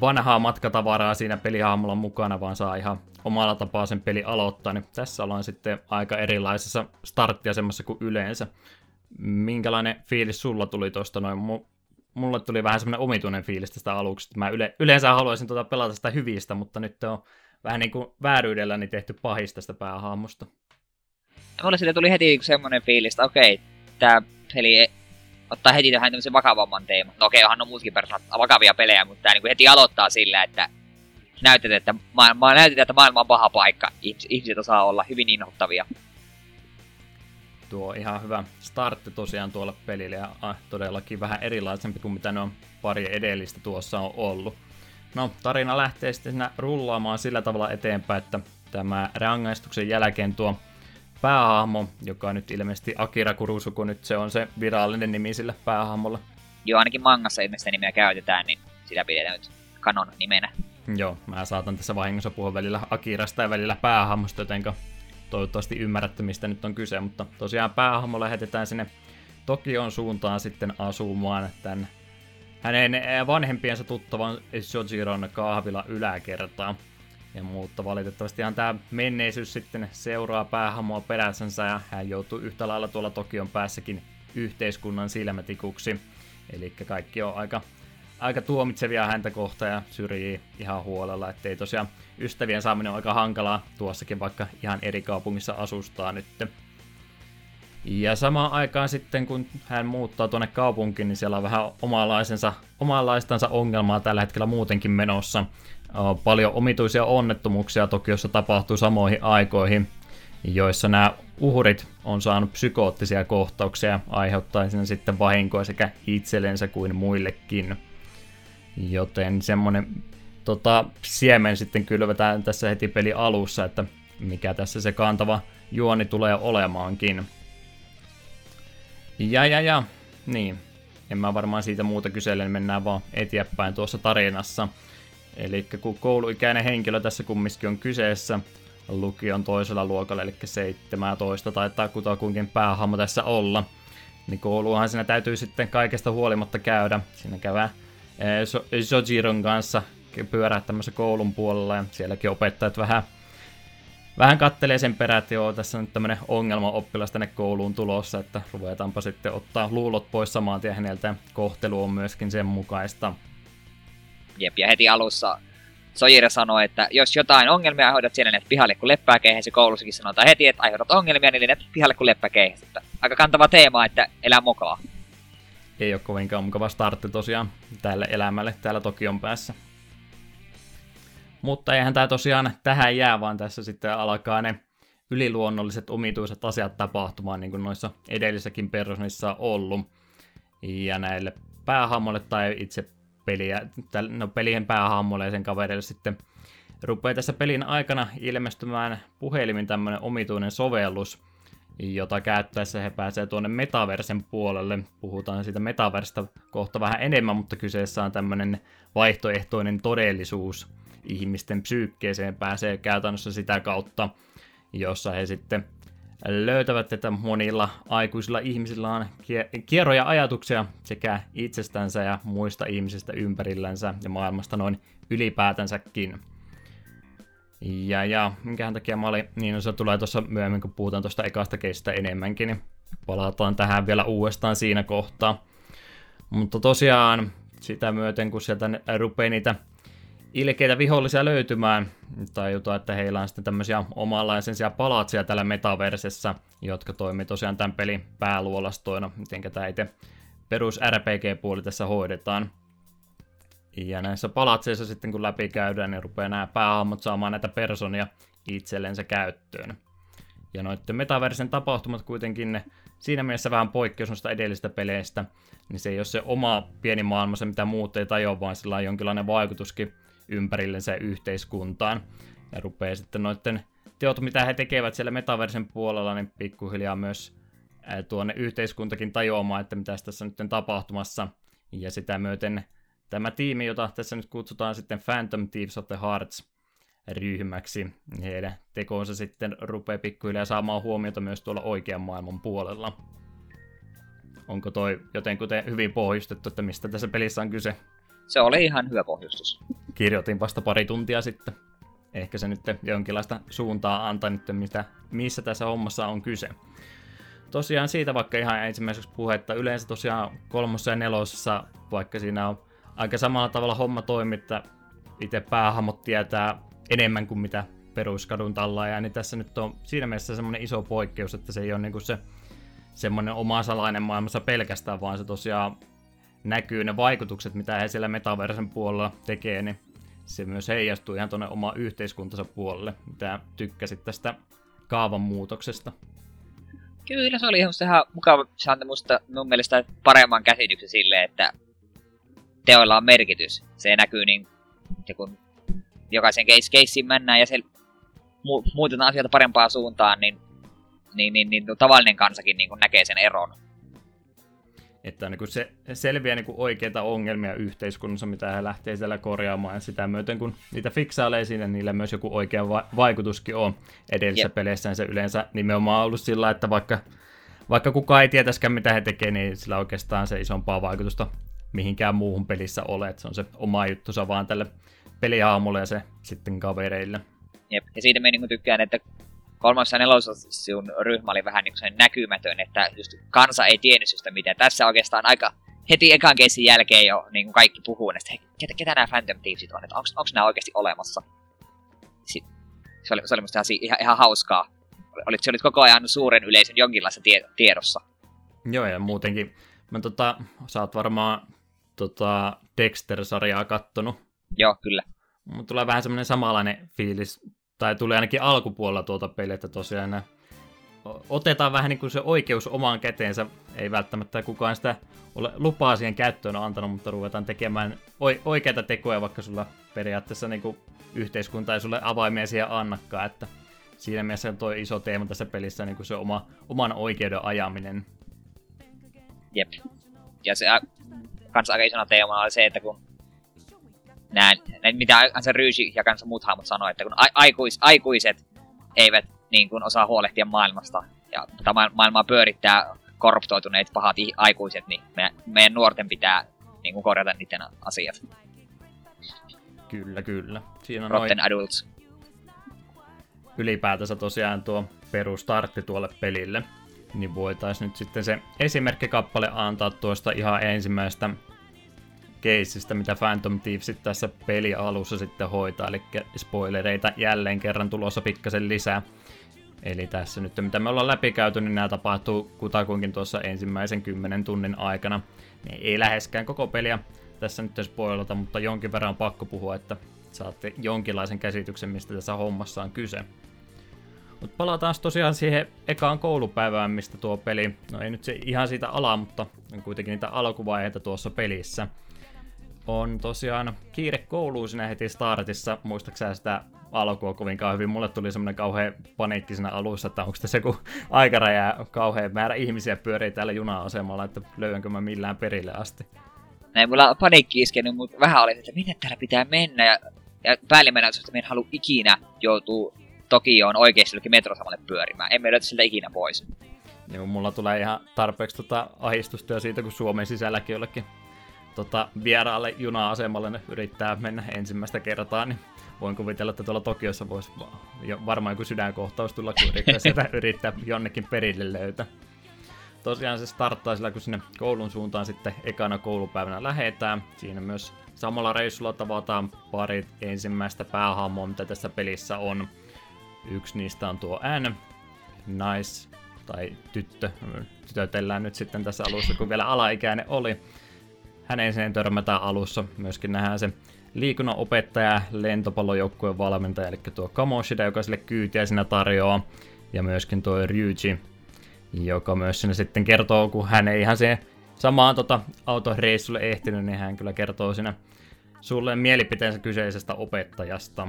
vanhaa matkatavaraa siinä pelihahmolla mukana, vaan saa ihan omalla tapaa sen peli aloittaa. Niin tässä ollaan sitten aika erilaisessa starttiasemassa kuin yleensä. Minkälainen fiilis sulla tuli tuosta noin? mulle tuli vähän semmoinen omituinen fiilis tästä aluksi. Mä yle, yleensä haluaisin tuota pelata sitä hyvistä, mutta nyt on vähän niin kuin vääryydelläni tehty pahista tästä päähahmosta. Mulle sille tuli heti semmoinen fiilis, että okei, tämä peli ottaa heti tähän tämmöisen vakavamman teeman. No okei, onhan on muutkin persoonat vakavia pelejä, mutta tämä niin heti aloittaa sillä, että näytät, että maailma, näytetään, että maailma on paha paikka. Ihmiset osaa olla hyvin inhottavia. Tuo ihan hyvä startti tosiaan tuolla pelillä ja ah, todellakin vähän erilaisempi kuin mitä ne on pari edellistä tuossa on ollut. No, tarina lähtee sitten rullaamaan sillä tavalla eteenpäin, että tämä rangaistuksen jälkeen tuo päähahmo, joka nyt ilmeisesti Akira Kurusuko, nyt se on se virallinen nimi sille päähahmolle. Joo, ainakin mangassa ilmeisesti nimeä käytetään, niin sitä pidetään nyt kanon nimenä. Joo, mä saatan tässä vahingossa puhua välillä Akirasta ja välillä päähahmosta, jotenka toivottavasti ymmärrätte, mistä nyt on kyse, mutta tosiaan päähahmo lähetetään sinne Tokion suuntaan sitten asumaan tämän hänen eh, vanhempiensa tuttavan Shojiron kahvila yläkertaa. Ja mutta valitettavastihan tämä menneisyys sitten seuraa päähahmoa perässänsä ja hän joutuu yhtä lailla tuolla Tokion päässäkin yhteiskunnan silmätikuksi. Eli kaikki on aika, aika tuomitsevia häntä kohta ja syrjii ihan huolella, ettei tosiaan ystävien saaminen on aika hankalaa tuossakin, vaikka ihan eri kaupungissa asustaa nyt. Ja samaan aikaan sitten, kun hän muuttaa tuonne kaupunkiin, niin siellä on vähän omalaisensa, omalaistansa ongelmaa tällä hetkellä muutenkin menossa. On paljon omituisia onnettomuuksia Tokiossa tapahtuu samoihin aikoihin, joissa nämä uhrit on saanut psykoottisia kohtauksia aiheuttaisi sitten vahinkoa sekä itsellensä kuin muillekin. Joten semmonen tota, siemen sitten kylvetään tässä heti peli alussa, että mikä tässä se kantava juoni tulee olemaankin. Ja, ja, ja, niin. En mä varmaan siitä muuta kysele, niin mennään vaan eteenpäin tuossa tarinassa. Eli kun kouluikäinen henkilö tässä kumminkin on kyseessä, lukion toisella luokalla, eli 17 taitaa kutakuinkin päähahmo tässä olla, niin kouluahan siinä täytyy sitten kaikesta huolimatta käydä. Siinä käydään eh, Sojiron kanssa pyörähtämässä koulun puolella ja sielläkin opettajat vähän, vähän kattelee sen perään, että joo, tässä on nyt tämmöinen ongelma oppilas tänne kouluun tulossa, että ruvetaanpa sitten ottaa luulot pois samaan tien häneltä kohtelu on myöskin sen mukaista. Jep, ja heti alussa Sojire sanoi, että jos jotain ongelmia aiheutat siellä, niin pihalle kuin leppää keihäsi koulussakin sanotaan heti, että aiheutat ongelmia, niin et pihalle kuin leppää keihäsi. Aika kantava teema, että elää mukaan. Ei ole kovinkaan mukava startti tosiaan tälle elämälle täällä Tokion päässä. Mutta eihän tämä tosiaan tähän jää, vaan tässä sitten alkaa ne yliluonnolliset omituiset asiat tapahtumaan, niin kuin noissa edellisissäkin persoonissa on ollut. Ja näille päähahmoille tai itse peliä, no pelien päähahmoille ja sen kavereille sitten rupeaa tässä pelin aikana ilmestymään puhelimin tämmöinen omituinen sovellus, jota käyttäessä he pääsee tuonne metaversen puolelle. Puhutaan siitä metaversta kohta vähän enemmän, mutta kyseessä on tämmöinen vaihtoehtoinen todellisuus, ihmisten psyykkeeseen pääsee käytännössä sitä kautta, jossa he sitten löytävät, että monilla aikuisilla ihmisillä on kierroja ajatuksia sekä itsestänsä ja muista ihmisistä ympärillänsä ja maailmasta noin ylipäätänsäkin. Ja, ja minkähän takia mä olin, niin no se tulee tuossa myöhemmin, kun puhutaan tuosta ekasta keistä enemmänkin, niin palataan tähän vielä uudestaan siinä kohtaa. Mutta tosiaan sitä myöten, kun sieltä rupeaa niitä ilkeitä vihollisia löytymään. Tajutaan, että heillä on sitten tämmöisiä omanlaisensia palatsia tällä metaversessa, jotka toimii tosiaan tämän pelin pääluolastoina, miten tämä itse perus RPG-puoli tässä hoidetaan. Ja näissä palatseissa sitten kun läpi käydään, niin rupeaa nämä päähahmot saamaan näitä personia itsellensä käyttöön. Ja noiden metaversen tapahtumat kuitenkin ne, siinä mielessä vähän poikkeus noista edellisistä peleistä, niin se ei ole se oma pieni maailma, se mitä muut ei tajua, vaan sillä on jonkinlainen vaikutuskin ympärillensä yhteiskuntaan. Ja rupeaa sitten noiden teot, mitä he tekevät siellä metaversen puolella, niin pikkuhiljaa myös tuonne yhteiskuntakin tajuamaan, että mitä tässä nyt on tapahtumassa. Ja sitä myöten tämä tiimi, jota tässä nyt kutsutaan sitten Phantom Thieves of the Hearts ryhmäksi, niin heidän tekoonsa sitten rupeaa pikkuhiljaa saamaan huomiota myös tuolla oikean maailman puolella. Onko toi jotenkuten hyvin pohjustettu, että mistä tässä pelissä on kyse? Se oli ihan hyvä pohjustus. Kirjoitin vasta pari tuntia sitten. Ehkä se nyt jonkinlaista suuntaa antaa nyt, mitä, missä tässä hommassa on kyse. Tosiaan siitä vaikka ihan ensimmäiseksi puhetta, yleensä tosiaan kolmossa ja nelosessa, vaikka siinä on aika samalla tavalla homma toimii, että itse päähahmot tietää enemmän kuin mitä peruskadun tallaaja, niin tässä nyt on siinä mielessä semmoinen iso poikkeus, että se ei ole niinku se semmoinen oma salainen maailmassa pelkästään, vaan se tosiaan näkyy ne vaikutukset, mitä he siellä metaversen puolella tekee, niin se myös heijastuu ihan tuonne oma yhteiskuntansa puolelle, mitä tykkäsit tästä kaavan muutoksesta. Kyllä, se oli ihan, mukava. Se antoi musta mun mielestä paremman käsityksen sille, että teoilla on merkitys. Se näkyy niin, ja kun jokaisen case, caseen mennään ja se mu- muutetaan asioita parempaan suuntaan, niin, niin, niin, niin tavallinen kansakin niin näkee sen eron. Että niin se selviää niin oikeita ongelmia yhteiskunnassa, mitä he lähtee siellä korjaamaan, ja sitä myöten kun niitä fiksailee sinne, niillä myös joku oikea va- vaikutuskin on edellisissä yep. peleissä, se yleensä nimenomaan ollut sillä, että vaikka, vaikka kukaan ei tietäskään mitä he tekevät, niin sillä oikeastaan se isompaa vaikutusta mihinkään muuhun pelissä ole, että se on se oma juttusa vaan tälle peliaamulle ja se sitten kavereille. Jep, ja siitä me niin tykkään, että kolmassa ja nelosessa sun ryhmä oli vähän niin kuin näkymätön, että just kansa ei tiennyt sitä mitään. Tässä oikeastaan aika heti ekan keissin jälkeen jo niin kuin kaikki puhuu näistä, hei, ketä, ketä nämä Phantom Thievesit on, että onko nämä oikeasti olemassa. Sitten, se oli, se oli musta ihan, ihan, hauskaa. Olit, se olit koko ajan suuren yleisön jonkinlaisessa tie, tiedossa. Joo, ja muutenkin, mä tota, sä oot varmaan tota, Dexter-sarjaa kattonut. Joo, kyllä. Mutta tulee vähän semmoinen samanlainen fiilis, tai tulee ainakin alkupuolella tuolta peliä, että tosiaan otetaan vähän niin kuin se oikeus omaan käteensä. Ei välttämättä kukaan sitä ole lupaa siihen käyttöön antanut, mutta ruvetaan tekemään oikeita tekoja, vaikka sulla periaatteessa niin kuin yhteiskunta ei sulle avaimia siihen annakaan, että siinä mielessä tuo iso teema tässä pelissä niin kuin se oma, oman oikeuden ajaminen. Jep. Ja se kanssa aika isona teema oli se, että kun näin, näin mitä se Ryysi ja kanssa muut hahmot sanoi, että kun aikuis, aikuiset eivät niin kuin, osaa huolehtia maailmasta ja ma- maailmaa pyörittää korruptoituneet pahat aikuiset, niin me, meidän nuorten pitää niin kuin, korjata niiden asiat. Kyllä, kyllä. Siinä on Rotten noin... adults. Ylipäätänsä tosiaan tuo perustartti tuolle pelille niin voitaisiin nyt sitten se esimerkkikappale antaa tuosta ihan ensimmäistä keisistä, mitä Phantom Thieves tässä peli alussa sitten hoitaa, eli spoilereita jälleen kerran tulossa pikkasen lisää. Eli tässä nyt, mitä me ollaan läpikäyty, niin nämä tapahtuu kutakuinkin tuossa ensimmäisen kymmenen tunnin aikana. Ne ei läheskään koko peliä tässä nyt spoilata, mutta jonkin verran on pakko puhua, että saatte jonkinlaisen käsityksen, mistä tässä hommassa on kyse. Mutta palataan tosiaan siihen ekaan koulupäivään, mistä tuo peli, no ei nyt se ihan siitä ala, mutta on kuitenkin niitä alkuvaiheita tuossa pelissä. On tosiaan kiire kouluun siinä heti startissa, muistaakseni sitä alkua kovinkaan hyvin. Mulle tuli semmoinen kauhean paniikki siinä alussa, että onko tässä joku aikaraja kauhean määrä ihmisiä pyörii täällä juna-asemalla, että löydänkö mä millään perille asti. Näin mulla on paniikki iskenyt, mutta vähän oli, että minne täällä pitää mennä. Ja, ja päällimmäinen että me en halua ikinä joutuu Tokioon oikeasti jollekin metrosamalle pyörimään. Emme löytä siltä ikinä pois. Joo, mulla tulee ihan tarpeeksi tota ahistusta jo siitä, kun Suomen sisälläkin jollekin tota, vieraalle juna-asemalle yrittää mennä ensimmäistä kertaa, niin voin kuvitella, että tuolla Tokiossa voisi varmaan joku sydänkohtaus tulla, kun yrittää sitä yrittää jonnekin perille löytää. Tosiaan se starttaa sillä, kun sinne koulun suuntaan sitten ekana koulupäivänä lähetään. Siinä myös samalla reissulla tavataan parit ensimmäistä päähahmoa, mitä tässä pelissä on. Yksi niistä on tuo N, nais tai tyttö, tytötellään nyt sitten tässä alussa, kun vielä alaikäinen oli. Hänen sen törmätään alussa. Myöskin nähdään se liikunnan opettaja, lentopallojoukkueen valmentaja, eli tuo Kamoshida, joka sille kyytiä siinä tarjoaa. Ja myöskin tuo Ryuji, joka myös sinne sitten kertoo, kun hän ei ihan siihen samaan tota, autoreissulle ehtinyt, niin hän kyllä kertoo siinä sulle mielipiteensä kyseisestä opettajasta.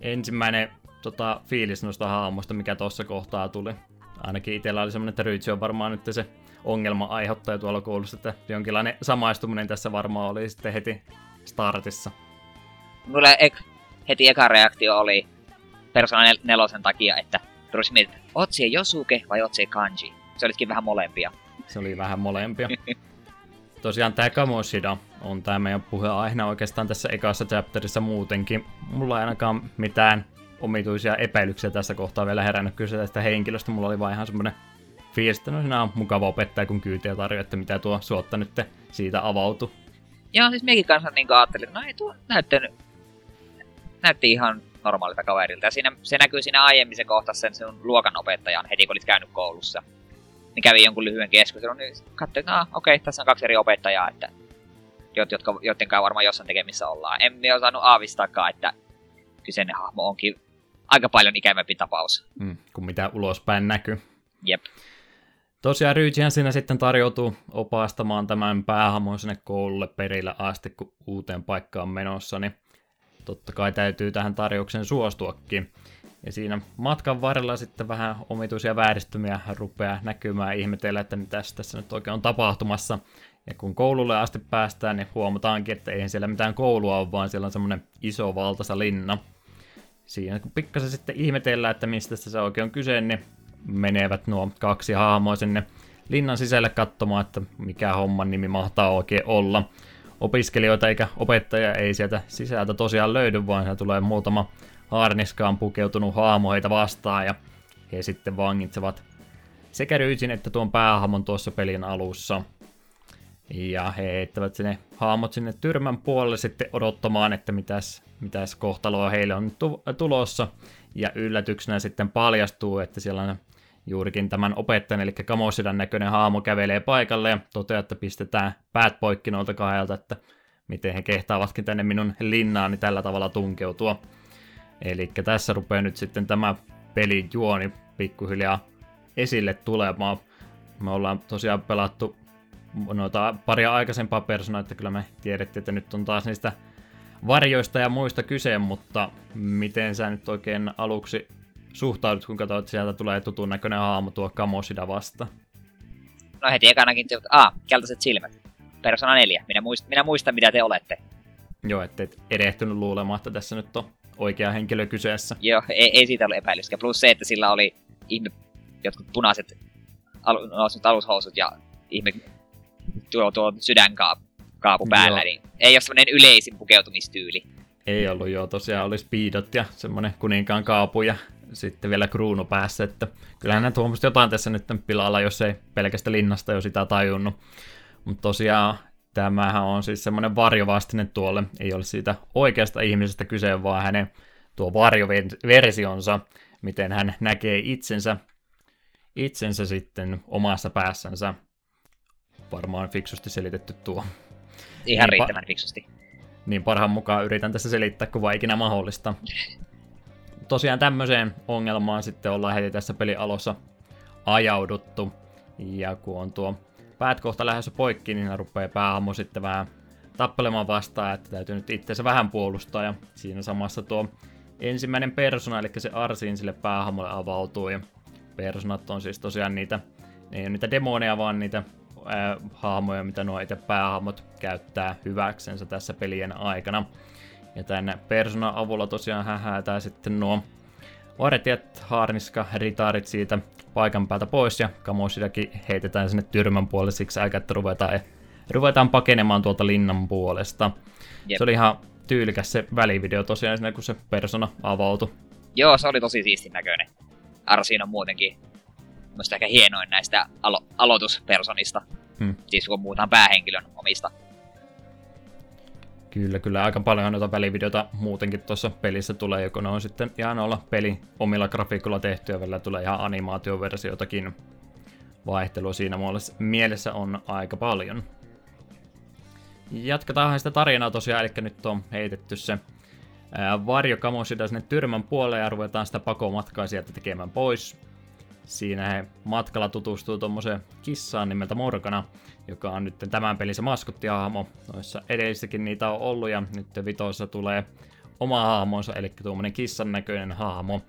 Ensimmäinen tota, fiilis noista haamoista, mikä tuossa kohtaa tuli. Ainakin itsellä oli semmoinen, että Ryitsi on varmaan nyt se ongelma aiheuttaja tuolla koulussa, että jonkinlainen samaistuminen tässä varmaan oli sitten heti startissa. Mulla ek, heti eka reaktio oli Persona nel- nelosen takia, että rupesin miettimään, oot Josuke vai oot Kanji? Se olisikin vähän molempia. Se oli vähän molempia. Tosiaan tämä Kamoshida on tämä meidän puheenaiheena oikeastaan tässä ekassa chapterissa muutenkin. Mulla ei ainakaan mitään omituisia epäilyksiä tässä kohtaa vielä herännyt kyse tästä henkilöstä. Mulla oli vaan ihan semmonen fiilis, että no siinä on mukava opettaja, kun kyytiä tarjoaa, että mitä tuo suotta nyt siitä avautui. Joo, siis mekin kanssa niin ajattelin, että no ei tuo näyttänyt, näytti ihan normaalilta kaverilta. Ja siinä, se näkyy siinä aiemmin se kohta sen sun luokanopettajan heti, kun olit käynyt koulussa. Niin kävi jonkun lyhyen keskustelun, niin katsoin, että okei, okay, tässä on kaksi eri opettajaa, että jotka, joiden kanssa varmaan jossain tekemissä ollaan. En ole saanut aavistaakaan, että kyseinen hahmo onkin aika paljon ikävämpi tapaus. Mm, kuin mitä ulospäin näkyy. Jep. Tosiaan Ryujihan siinä sitten tarjoutuu opastamaan tämän päähamon sinne koululle perille asti, kun uuteen paikkaan menossa, niin totta kai täytyy tähän tarjoukseen suostuakin. Ja siinä matkan varrella sitten vähän omituisia vääristymiä rupeaa näkymään ihmetellä, että mitä tässä nyt oikein on tapahtumassa. Ja kun koululle asti päästään, niin huomataankin, että eihän siellä mitään koulua ole, vaan siellä on semmoinen iso valtaisa linna. Siinä kun pikkasen sitten ihmetellään, että mistä se oikein on kyse, niin menevät nuo kaksi hahmoa sinne linnan sisälle katsomaan, että mikä homman nimi mahtaa oikein olla. Opiskelijoita eikä opettaja ei sieltä sisältä tosiaan löydy, vaan siellä tulee muutama harniskaan pukeutunut hahmo heitä vastaan ja he sitten vangitsevat sekä Ryysin että tuon päähahmon tuossa pelin alussa. Ja he heittävät sinne haamot sinne tyrmän puolelle sitten odottamaan, että mitäs, mitäs kohtaloa heille on tulossa. Ja yllätyksenä sitten paljastuu, että siellä on juurikin tämän opettajan, eli Kamosidan näköinen haamo kävelee paikalle ja toteaa, että pistetään päät poikki noilta kahdelta, että miten he kehtaavatkin tänne minun linnaani tällä tavalla tunkeutua. Eli tässä rupeaa nyt sitten tämä pelin juoni pikkuhiljaa esille tulemaan. Me ollaan tosiaan pelattu noita paria aikaisempaa personaa, että kyllä me tiedettiin, että nyt on taas niistä varjoista ja muista kyse, mutta miten sä nyt oikein aluksi suhtaudut, kun katsoit, että sieltä tulee tutun näköinen haamu tuo Kamosida vasta? No heti ekanakin, että ah, keltaiset silmät. Persona 4. Minä, muist, minä muistan, mitä te olette. Joo, ettei erehtynyt luulemaan, että tässä nyt on oikea henkilö kyseessä. Joo, ei, ei siitä ollut epäilystä. Plus se, että sillä oli ihme, jotkut punaiset al, alushousut ja ihme tuo, tuo sydänkaapu päällä, joo. niin ei ole semmoinen yleisin pukeutumistyyli. Ei ollut joo, tosiaan oli speedot ja semmoinen kuninkaan kaapu ja sitten vielä kruunu päässä, että kyllähän näitä huomasi jotain tässä nyt pilalla, jos ei pelkästä linnasta jo sitä tajunnut. Mutta tosiaan tämähän on siis semmoinen varjovastine tuolle, ei ole siitä oikeasta ihmisestä kyse, vaan hänen tuo varjoversionsa, miten hän näkee itsensä, itsensä sitten omassa päässänsä. Varmaan fiksusti selitetty tuo. Ihan niin, riittävän fiksusti. Niin parhaan mukaan yritän tässä selittää, kun vaan ikinä mahdollista tosiaan tämmöiseen ongelmaan sitten ollaan heti tässä pelin alussa ajauduttu. Ja kun on tuo päät kohta lähdössä poikki, niin rupeaa päähammo sitten vähän tappelemaan vastaan, että täytyy nyt itseensä vähän puolustaa. Ja siinä samassa tuo ensimmäinen persona, eli se Arsin sille päähamolle avautuu. Ja personat on siis tosiaan niitä, ne ei ole niitä demoneja, vaan niitä ää, hahmoja, mitä nuo itse päähahmot käyttää hyväksensä tässä pelien aikana. Ja tämän persona avulla tosiaan hähäätää sitten nuo vartijat, haarniska, ritaarit siitä paikan päältä pois ja Kamosidakin heitetään sinne tyrmän puolelle siksi aikaa, että ruvetaan, ruvetaan pakenemaan tuolta linnan puolesta. Jep. Se oli ihan tyylikäs se välivideo tosiaan siinä, kun se persona avautui. Joo, se oli tosi siistin näköinen. Arsiin on muutenkin musta ehkä hienoin näistä alo- aloituspersonista. Hmm. Siis kun muutaan päähenkilön omista Kyllä, kyllä. Aika paljon noita välivideoita muutenkin tuossa pelissä tulee, joko ne on sitten ihan olla peli omilla grafiikoilla tehty ja vielä tulee ihan animaatioversioitakin. Vaihtelua siinä mielessä on aika paljon. Jatketaan sitä tarinaa tosiaan, eli nyt on heitetty se varjo Kamosida sinne tyrmän puolelle ja ruvetaan sitä pakomatkaa sieltä tekemään pois. Siinä he matkalla tutustuu tuommoiseen kissaan nimeltä Morgana, joka on nyt tämän pelin se maskottihahmo. Noissa edellissäkin niitä on ollut ja nyt vitoissa tulee oma hahmonsa, eli tuommoinen kissan näköinen hahmo,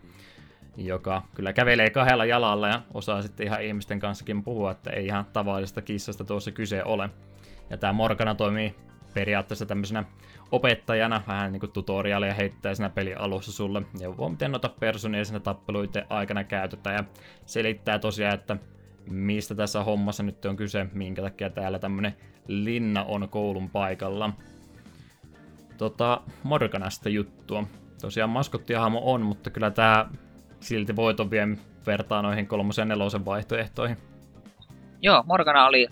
joka kyllä kävelee kahdella jalalla ja osaa sitten ihan ihmisten kanssakin puhua, että ei ihan tavallisesta kissasta tuossa kyse ole. Ja tämä Morgana toimii periaatteessa tämmöisenä opettajana, vähän niin kuin tutorialia heittää siinä pelin alussa sulle, neuvoo miten noita personia siinä tappeluiden aikana käytetään ja selittää tosiaan, että mistä tässä hommassa nyt on kyse, minkä takia täällä tämmönen linna on koulun paikalla. Tota, Morganasta juttua. Tosiaan maskottihahmo on, mutta kyllä tää silti voiton vie vertaa noihin kolmosen ja nelosen vaihtoehtoihin. Joo, Morgana oli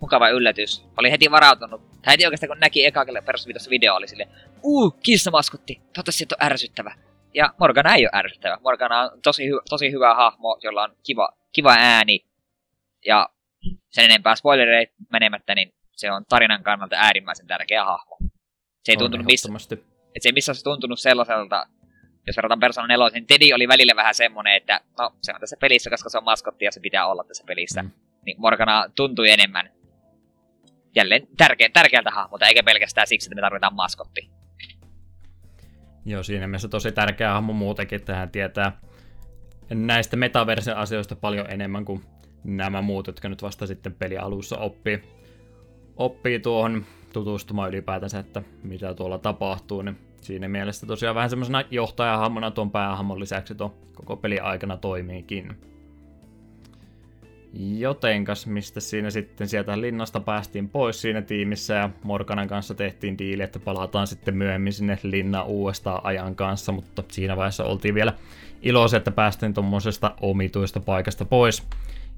mukava yllätys. Oli heti varautunut. Heti oikeastaan kun näki eka perusvideossa video oli sille, uu, kissamaskotti, toivottavasti se on ärsyttävä. Ja Morgana ei ole ärsyttävä. Morgana on tosi, hy- tosi hyvä hahmo, jolla on kiva, kiva ääni. Ja sen enempää spoilereita menemättä, niin se on tarinan kannalta äärimmäisen tärkeä hahmo. Se ei tuntunut missä, et se ei missään tuntunut sellaiselta, jos verrataan Persona 4, niin Teddy oli välillä vähän semmonen, että no se on tässä pelissä, koska se on maskotti ja se pitää olla tässä pelissä. Mm. Niin Morgana tuntui enemmän jälleen tärkeä, tärkeältä hahmolta, eikä pelkästään siksi, että me tarvitaan maskotti. Joo, siinä mielessä tosi tärkeä hahmo muutenkin, että hän tietää näistä metaverse-asioista paljon enemmän kuin nämä muut, jotka nyt vasta sitten peli alussa oppii, oppii tuohon tutustumaan ylipäätänsä, että mitä tuolla tapahtuu, niin siinä mielessä tosiaan vähän semmoisena johtajahahmona tuon päähahmon lisäksi tuon koko peli aikana toimiikin. Jotenkas, mistä siinä sitten sieltä linnasta päästiin pois siinä tiimissä ja Morganan kanssa tehtiin diili, että palataan sitten myöhemmin sinne linna uudestaan ajan kanssa, mutta siinä vaiheessa oltiin vielä iloisia, että päästiin tuommoisesta omituista paikasta pois.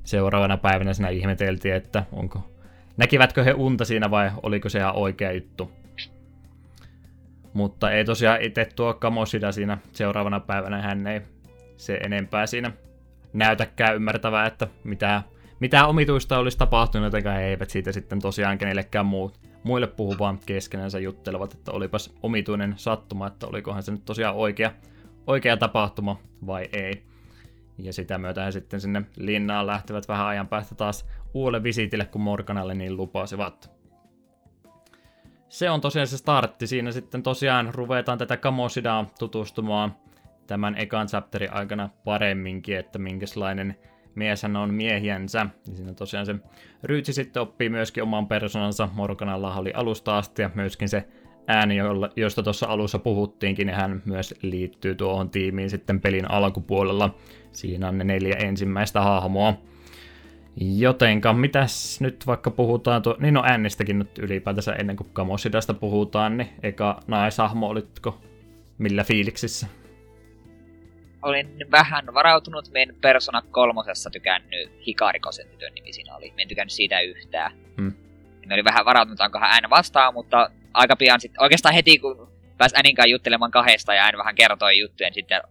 Seuraavana päivänä siinä ihmeteltiin, että onko, näkivätkö he unta siinä vai oliko se ihan oikea juttu. Mutta ei tosiaan itse tuo Kamosida siinä seuraavana päivänä, hän ei se enempää siinä näytäkään ymmärtävää, että mitä, mitä omituista olisi tapahtunut, eikä he eivät siitä sitten tosiaan kenellekään muu, muille puhu, vaan keskenänsä juttelevat, että olipas omituinen sattuma, että olikohan se nyt tosiaan oikea, oikea tapahtuma vai ei. Ja sitä myötä he sitten sinne linnaan lähtevät vähän ajan päästä taas uudelle visitille, kun Morganalle niin lupasivat. Se on tosiaan se startti. Siinä sitten tosiaan ruvetaan tätä Kamosidaa tutustumaan tämän ekan chapterin aikana paremminkin, että minkälainen mies hän on miehiänsä. Ja siinä tosiaan se Rytsi sitten oppii myöskin oman persoonansa. Morganalla oli alusta asti ja myöskin se ääni, josta tuossa alussa puhuttiinkin, niin hän myös liittyy tuohon tiimiin sitten pelin alkupuolella. Siinä on ne neljä ensimmäistä hahmoa. Jotenka, mitäs nyt vaikka puhutaan, tuo, niin no äänistäkin nyt ylipäätänsä ennen kuin Kamosidasta puhutaan, niin eka naishahmo olitko millä fiiliksissä? Olin vähän varautunut. En Persona kolmosessa tykännyt Hikarikosen tytön nimi siinä oli. Me en tykännyt siitä yhtään. Hmm. Me oli vähän varautunut, onkohan hän vastaan, mutta aika pian sitten, oikeastaan heti kun pääs Äninkaan juttelemaan kahdesta ja hän vähän kertoi juttuja, niin sitten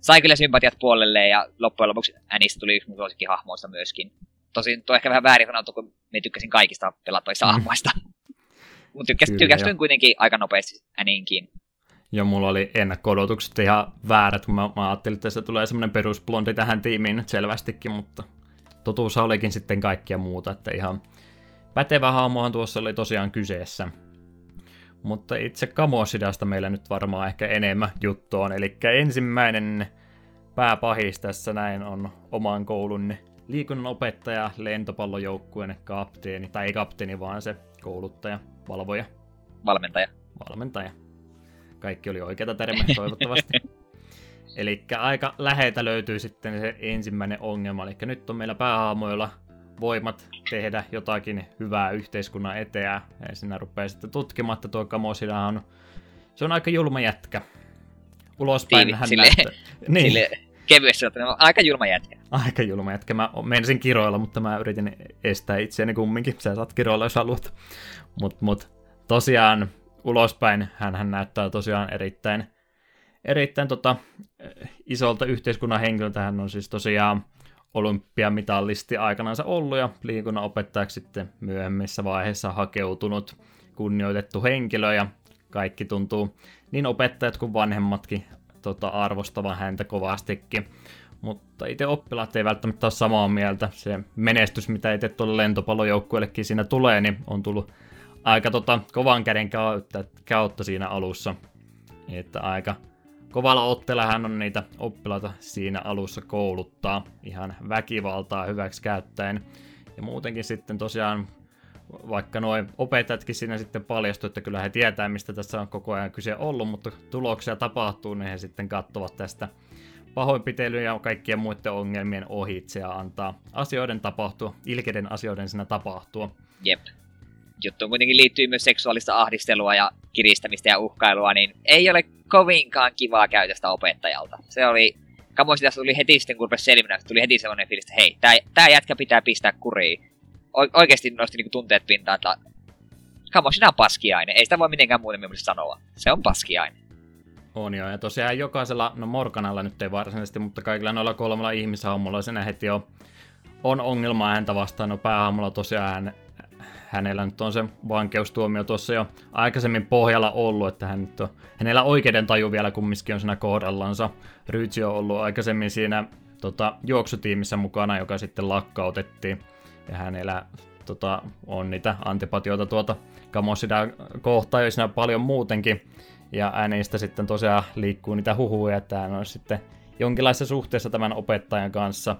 sai kyllä sympatiat puolelle ja loppujen lopuksi Änistä tuli yksi mun hahmoista myöskin. Tosin tuo ehkä vähän väärin sanottu, kun me tykkäsin kaikista pelattavista hmm. hahmoista. Mutta tykkäsin kuitenkin aika nopeasti Äninkin. Ja mulla oli ennakko ihan väärät, kun mä, mä ajattelin, että se tulee semmoinen perusblondi tähän tiimiin nyt selvästikin, mutta totuus olikin sitten kaikkia muuta, että ihan pätevä hahmohan tuossa oli tosiaan kyseessä. Mutta itse Kamosidasta meillä nyt varmaan ehkä enemmän juttu on, eli ensimmäinen pääpahis tässä näin on oman koulun liikunnanopettaja, lentopallojoukkueen kapteeni, tai ei kapteeni, vaan se kouluttaja, valvoja. Valmentaja. Valmentaja. Kaikki oli oikeita termejä toivottavasti. Eli aika läheltä löytyy sitten se ensimmäinen ongelma. Eli nyt on meillä päähaamoilla voimat tehdä jotakin hyvää yhteiskunnan eteen. Ja sinä rupeaa sitten tutkimaan, että tuo Kamosida on, se on aika julma jätkä. Ulospäin hän sille, näyttää. Niin. Sille kevyesti aika julma jätkä. Aika julma jätkä. Mä menisin kiroilla, mutta mä yritin estää itseäni kumminkin. Sä saat kiroilla, jos haluat. Mut, mut tosiaan ulospäin hän näyttää tosiaan erittäin, erittäin tota, isolta yhteiskunnan henkilöltä. Hän on siis tosiaan olympiamitallisti aikanaan ollut ja liikunnan opettajaksi sitten myöhemmissä vaiheissa hakeutunut kunnioitettu henkilö ja kaikki tuntuu niin opettajat kuin vanhemmatkin tota, arvostavan häntä kovastikin. Mutta itse oppilaat ei välttämättä ole samaa mieltä. Se menestys, mitä itse tuolle lentopallojoukkueellekin siinä tulee, niin on tullut aika tota, kovan käden kautta, kautta siinä alussa. Että aika kovalla otteella hän on niitä oppilaita siinä alussa kouluttaa ihan väkivaltaa hyväksi käyttäen. Ja muutenkin sitten tosiaan vaikka noin opettajatkin siinä sitten paljastu, että kyllä he tietää, mistä tässä on koko ajan kyse ollut, mutta tuloksia tapahtuu, niin he sitten katsovat tästä pahoinpitelyyn ja kaikkien muiden ongelmien ohitse ja antaa asioiden tapahtua, ilkeiden asioiden siinä tapahtua. Jep. Juttu kuitenkin liittyy myös seksuaalista ahdistelua ja kiristämistä ja uhkailua, niin ei ole kovinkaan kivaa käytöstä opettajalta. Se oli, Kamosi tuli heti sitten, kun rupesi selvinnä, tuli heti sellainen fiilis, että hei, tää, tää jätkä pitää pistää kuriin oikeasti nosti niinku tunteet pintaan, että Kamo, on paskiainen. Ei sitä voi mitenkään muuten mielestä sanoa. Se on paskiainen. On joo, ja tosiaan jokaisella, no Morganalla nyt ei varsinaisesti, mutta kaikilla noilla kolmella ihmishahmolla sen heti jo on ongelmaa häntä vastaan. No päähahmolla tosiaan hän, hänellä nyt on se vankeustuomio tuossa jo aikaisemmin pohjalla ollut, että hän nyt on, hänellä oikeuden taju vielä kumminkin on siinä kohdallansa. Rytsi on ollut aikaisemmin siinä tota, juoksutiimissä mukana, joka sitten lakkautettiin ja hänellä tota, on niitä antipatioita tuota Kamosida kohtaan, jos paljon muutenkin. Ja äänistä sitten tosiaan liikkuu niitä huhuja, että hän on sitten jonkinlaisessa suhteessa tämän opettajan kanssa.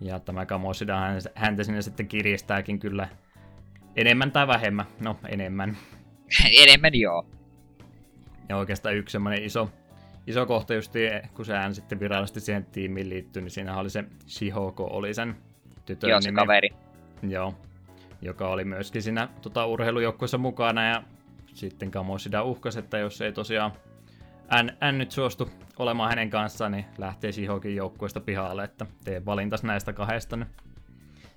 Ja tämä Kamosida häntä sinne sitten kiristääkin kyllä enemmän tai vähemmän. No, enemmän. enemmän joo. Ja oikeastaan yksi semmoinen iso, iso kohta just, kun se hän sitten virallisesti siihen tiimiin liittyy, niin siinä oli se Shihoko, oli sen tytön Joo, se nimi. kaveri. Joo, joka oli myöskin siinä tota, urheilujoukkueessa mukana ja sitten Kamoshida uhkasi, että jos ei tosiaan N, N nyt suostu olemaan hänen kanssaan, niin lähtee Shihokin joukkueesta pihalle, että tee valintas näistä kahdesta. Niin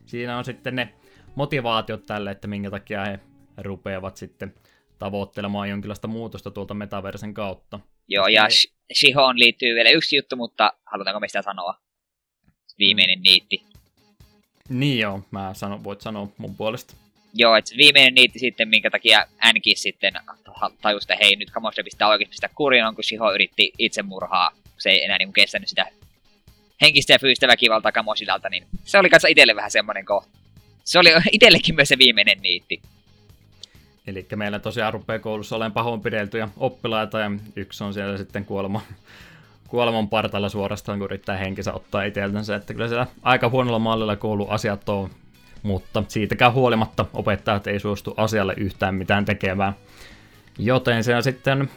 siinä on sitten ne motivaatiot tälle, että minkä takia he rupeavat sitten tavoittelemaan jonkinlaista muutosta tuolta metaversen kautta. Joo, ja Shihoon liittyy vielä yksi juttu, mutta halutaanko me sitä sanoa? Viimeinen mm. niitti. Niin joo, mä sanon, voit sanoa mun puolesta. Joo, että viimeinen niitti sitten, minkä takia Nkin sitten tajusi, että hei, nyt Kamosta pistää oikeasti sitä kuriin, on kun Shiho yritti itsemurhaa. Se ei enää niin kestänyt sitä henkistä ja fyysistä väkivaltaa Kamosidalta, niin se oli kanssa itselle vähän semmoinen kohta. Se oli itsellekin myös se viimeinen niitti. Eli meillä tosiaan rupeaa koulussa olemaan pahoinpideltyjä oppilaita ja yksi on siellä sitten kuolema kuoleman partalla suorastaan, kun yrittää henkensä ottaa itseltänsä, että kyllä siellä aika huonolla mallilla asiat on, mutta siitäkään huolimatta opettajat ei suostu asialle yhtään mitään tekemään. Joten se on sitten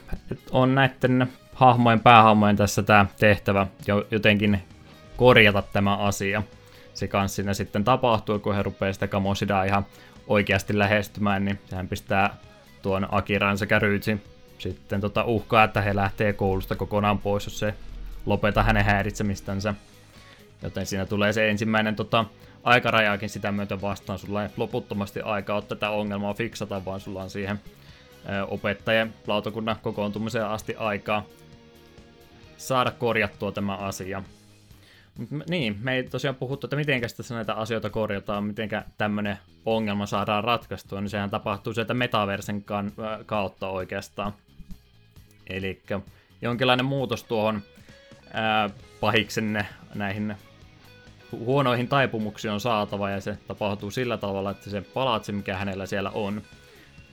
on näiden hahmojen, päähahmojen tässä tämä tehtävä jo jotenkin korjata tämä asia. Se kanssa siinä sitten tapahtuu, kun he rupeaa sitä Kamosidaa ihan oikeasti lähestymään, niin sehän pistää tuon Akiran sekä Ryitsin sitten tota uhkaa, että he lähtee koulusta kokonaan pois, jos se lopeta hänen häiritsemistänsä. Joten siinä tulee se ensimmäinen tota, aikarajaakin sitä myötä vastaan. Sulla ei loputtomasti aikaa ottaa tätä ongelmaa fiksata, vaan sulla on siihen opettajien lautakunnan kokoontumiseen asti aikaa saada korjattua tämä asia. Niin, me ei tosiaan puhuttu, että miten tässä näitä asioita korjataan, miten tämmöinen ongelma saadaan ratkaistua, niin sehän tapahtuu sieltä metaversen kautta oikeastaan. Eli jonkinlainen muutos tuohon ää, pahiksenne näihin huonoihin taipumuksiin on saatava ja se tapahtuu sillä tavalla, että se palatsi, mikä hänellä siellä on,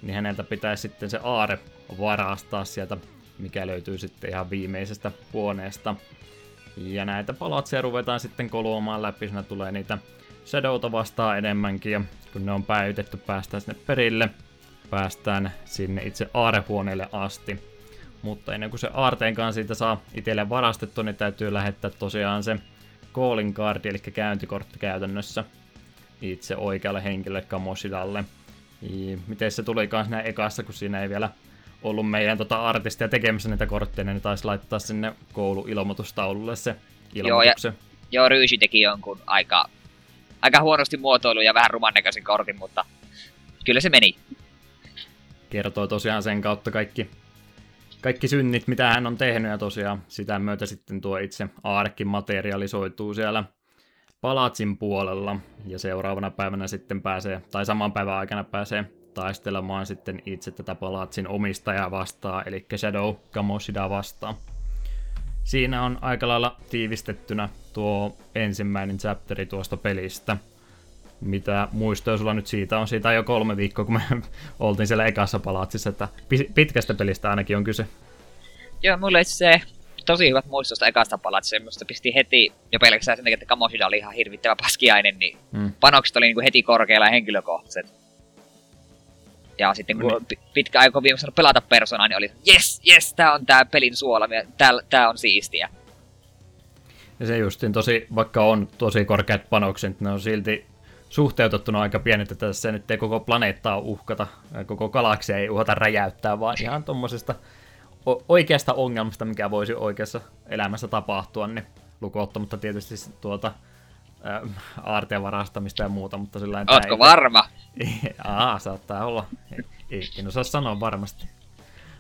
niin häneltä pitäisi sitten se aare varastaa sieltä, mikä löytyy sitten ihan viimeisestä huoneesta. Ja näitä palatseja ruvetaan sitten koluamaan läpi, siinä tulee niitä Shadowta vastaan enemmänkin, ja kun ne on päivitetty, päästään sinne perille, päästään sinne itse aarehuoneelle asti. Mutta ennen kuin se aarteen kanssa siitä saa itselle varastettu, niin täytyy lähettää tosiaan se calling card, eli käyntikortti käytännössä itse oikealle henkilölle Kamoshidalle. Miten se tuli kans näin ekassa, kun siinä ei vielä ollut meidän tota artistia tekemässä niitä kortteja, niin taisi laittaa sinne kouluilmoitustaululle se ilmoituksen. Joo, ja, joo Ryysi teki jonkun aika, aika huonosti muotoilu ja vähän ruman näköisen kortin, mutta kyllä se meni. kertoo tosiaan sen kautta kaikki, kaikki synnit, mitä hän on tehnyt, ja tosiaan sitä myötä sitten tuo itse aarkki materialisoituu siellä palatsin puolella, ja seuraavana päivänä sitten pääsee, tai saman päivän aikana pääsee taistelemaan sitten itse tätä palatsin omistajaa vastaan, eli Shadow Kamoshida vastaan. Siinä on aika lailla tiivistettynä tuo ensimmäinen chapteri tuosta pelistä. Mitä muistoja sulla nyt siitä on? Siitä on jo kolme viikkoa, kun me oltiin siellä ekassa palatsissa, että pitkästä pelistä ainakin on kyse. Joo, mulle se tosi hyvät muistosta ekasta palatsista. Musta pisti heti, jo pelkästään sen takia, että Kamoshida oli ihan hirvittävä paskiainen, niin hmm. panokset oli niinku heti korkealla ja henkilökohtaiset. Ja sitten kun niin. pitkä aika viimeisen pelata persoonaa, niin oli, yes, yes, tää on tää pelin suola, tää, tää on siistiä. Ja se justiin tosi, vaikka on tosi korkeat panokset, ne on silti suhteutettuna aika pienet, että tässä nyt ei koko planeettaa uhkata, koko galaksia ei uhata räjäyttää, vaan ihan tuommoisesta oikeasta ongelmasta, mikä voisi oikeassa elämässä tapahtua, niin lukuottamatta tietysti tuolta äh, aarteen varastamista ja muuta, mutta sillä Ootko ei, varma? Aa, saattaa olla. Ei, en osaa sanoa varmasti.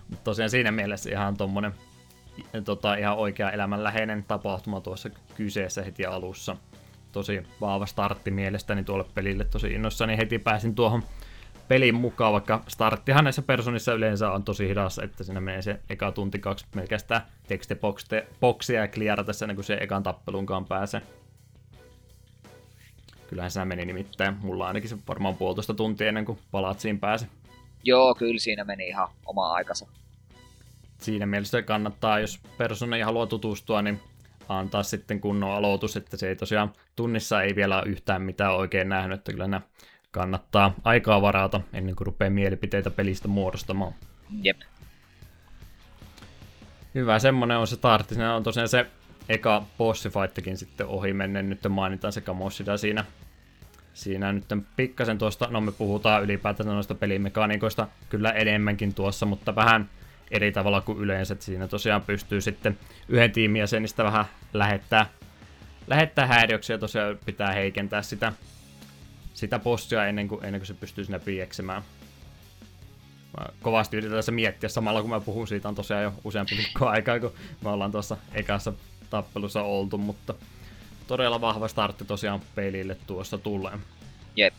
Mutta tosiaan siinä mielessä ihan tommonen tota, ihan oikea elämänläheinen tapahtuma tuossa kyseessä heti alussa. Tosi vahva startti mielestäni tuolle pelille, tosi innoissani heti pääsin tuohon pelin mukaan, vaikka starttihan näissä personissa yleensä on tosi hidas, että siinä menee se eka tunti kaksi pelkästään tekstiboksia ja kliarata ennen kuin se ekan tappelunkaan pääsee. Kyllähän se meni nimittäin. Mulla ainakin se varmaan puolitoista tuntia ennen kuin palatsiin pääse. Joo, kyllä siinä meni ihan oma aikansa. Siinä mielessä kannattaa, jos persona haluaa tutustua, niin antaa sitten kunnon aloitus, että se ei tosiaan tunnissa ei vielä yhtään mitään oikein nähnyt, että kyllä nämä kannattaa aikaa varata ennen kuin rupeaa mielipiteitä pelistä muodostamaan. Jep. Hyvä, semmonen on se startti. Se on tosiaan se eka bossifightikin sitten ohi menneen, nyt mainitaan sekä Mossida siinä. Siinä nyt pikkasen tuosta, no me puhutaan ylipäätään noista pelimekaniikoista kyllä enemmänkin tuossa, mutta vähän eri tavalla kuin yleensä, että siinä tosiaan pystyy sitten yhden tiimin vähän lähettää, lähettää häiriöksiä, tosiaan pitää heikentää sitä, sitä bossia ennen kuin, ennen kuin se pystyy sinne pieksemään. Mä kovasti yritän tässä miettiä samalla kun mä puhun siitä on tosiaan jo useampi viikko aikaa, kun me ollaan tuossa ekassa tappelussa oltu, mutta todella vahva startti tosiaan pelille tuossa tulee. Jep.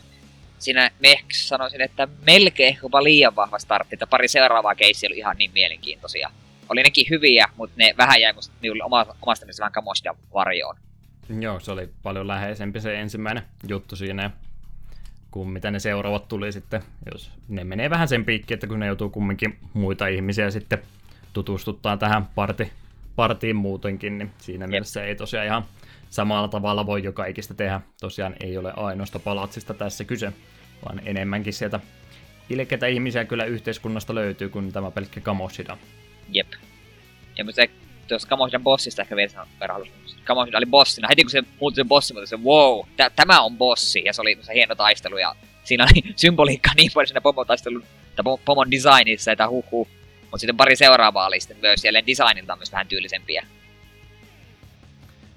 Siinä me sanoisin, että melkein jopa liian vahva startti, että pari seuraavaa keissiä oli ihan niin mielenkiintoisia. Oli nekin hyviä, mutta ne vähän jäi musta minulle oma, omasta mielestä vähän kamosta varjoon. Joo, se oli paljon läheisempi se ensimmäinen juttu siinä, kuin mitä ne seuraavat tuli sitten, jos ne menee vähän sen piikki, että kun ne joutuu kumminkin muita ihmisiä sitten tutustuttaa tähän parti, partiin muutenkin, niin siinä Jep. mielessä ei tosiaan ihan samalla tavalla voi joka ikistä tehdä. Tosiaan ei ole ainoasta palatsista tässä kyse, vaan enemmänkin sieltä ilkeitä ihmisiä kyllä yhteiskunnasta löytyy kuin tämä pelkkä Kamoshida. Jep. Ja se tuossa Kamoshidan bossista ehkä vielä verran Kamoshida oli bossina. Heti kun se muuttui se bossi, mutta se wow, tä- tämä on bossi. Ja se oli se hieno taistelu ja siinä oli symboliikkaa niin paljon siinä pomotaistelun tai pomon designissa, että huh huh. Mutta sitten pari seuraavaa oli sitten myös jälleen designilta myös vähän tyylisempiä.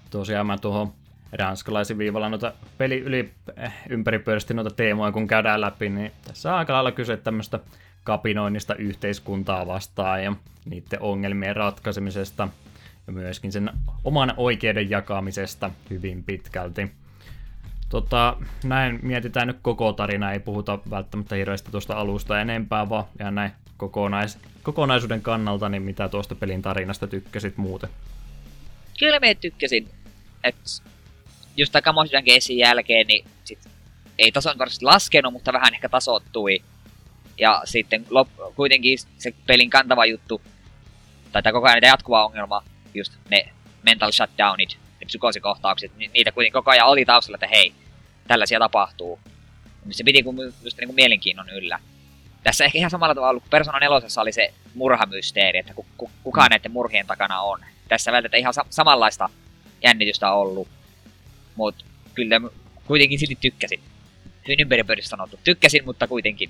Tosiaan mä tuohon ranskalaisin viivalla noita peli yli eh, ympäripyörästi noita teemoja, kun käydään läpi, niin tässä on aika lailla kyse tämmöistä kapinoinnista yhteiskuntaa vastaan ja niiden ongelmien ratkaisemisesta ja myöskin sen oman oikeuden jakamisesta hyvin pitkälti. Tota, näin mietitään nyt koko tarina, ei puhuta välttämättä hirveästi tuosta alusta enempää, vaan ihan näin kokonais, kokonaisuuden kannalta, niin mitä tuosta pelin tarinasta tykkäsit muuten? Kyllä me tykkäsin. Et just tämän Kamoshidan keissin jälkeen, niin sit ei tason varsinaisesti laskenut, mutta vähän ehkä tasottui. Ja sitten lop, kuitenkin se pelin kantava juttu, tai tämä koko ajan jatkuva ongelma, just ne mental shutdownit, ne psykoosikohtaukset, niitä kuitenkin koko ajan oli taustalla, että hei, tällaisia tapahtuu. Se piti just niin kuin mielenkiinnon yllä tässä ehkä ihan samalla tavalla kuin Persona 4 oli se murhamysteeri, että kuka mm. näiden murhien takana on. Tässä välttämättä ihan sa- samanlaista jännitystä ollut, mutta kyllä kuitenkin silti tykkäsin. Hyvin ympäripyörästi sanottu. Tykkäsin, mutta kuitenkin.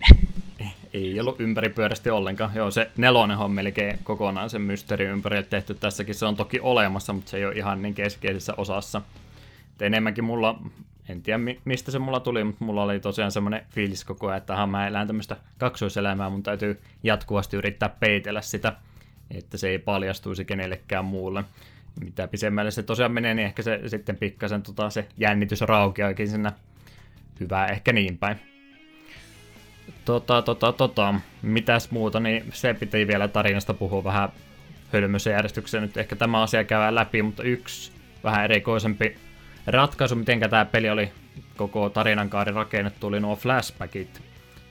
Ei ollut ympäripyörästi ollenkaan. Joo, se nelonen on melkein kokonaan sen mysteeri ympärille tehty. Tässäkin se on toki olemassa, mutta se ei ole ihan niin keskeisessä osassa. Et enemmänkin mulla En tiedä mistä se mulla tuli, mutta mulla oli tosiaan semmoinen fiilis koko ajan, että mä elän tämmöistä kaksoiselämää, mun täytyy jatkuvasti yrittää peitellä sitä, että se ei paljastuisi kenellekään muulle. Mitä pisemmälle se tosiaan menee, niin ehkä se sitten pikkasen tota, se jännitys raukeakin sinne. Hyvä, ehkä niin päin. Tota, tota, tota, mitäs muuta, niin se piti vielä tarinasta puhua vähän hölmössä järjestyksessä. Nyt ehkä tämä asia käydään läpi, mutta yksi vähän erikoisempi ratkaisu, miten tämä peli oli koko tarinankaari rakennettu, oli nuo flashbackit.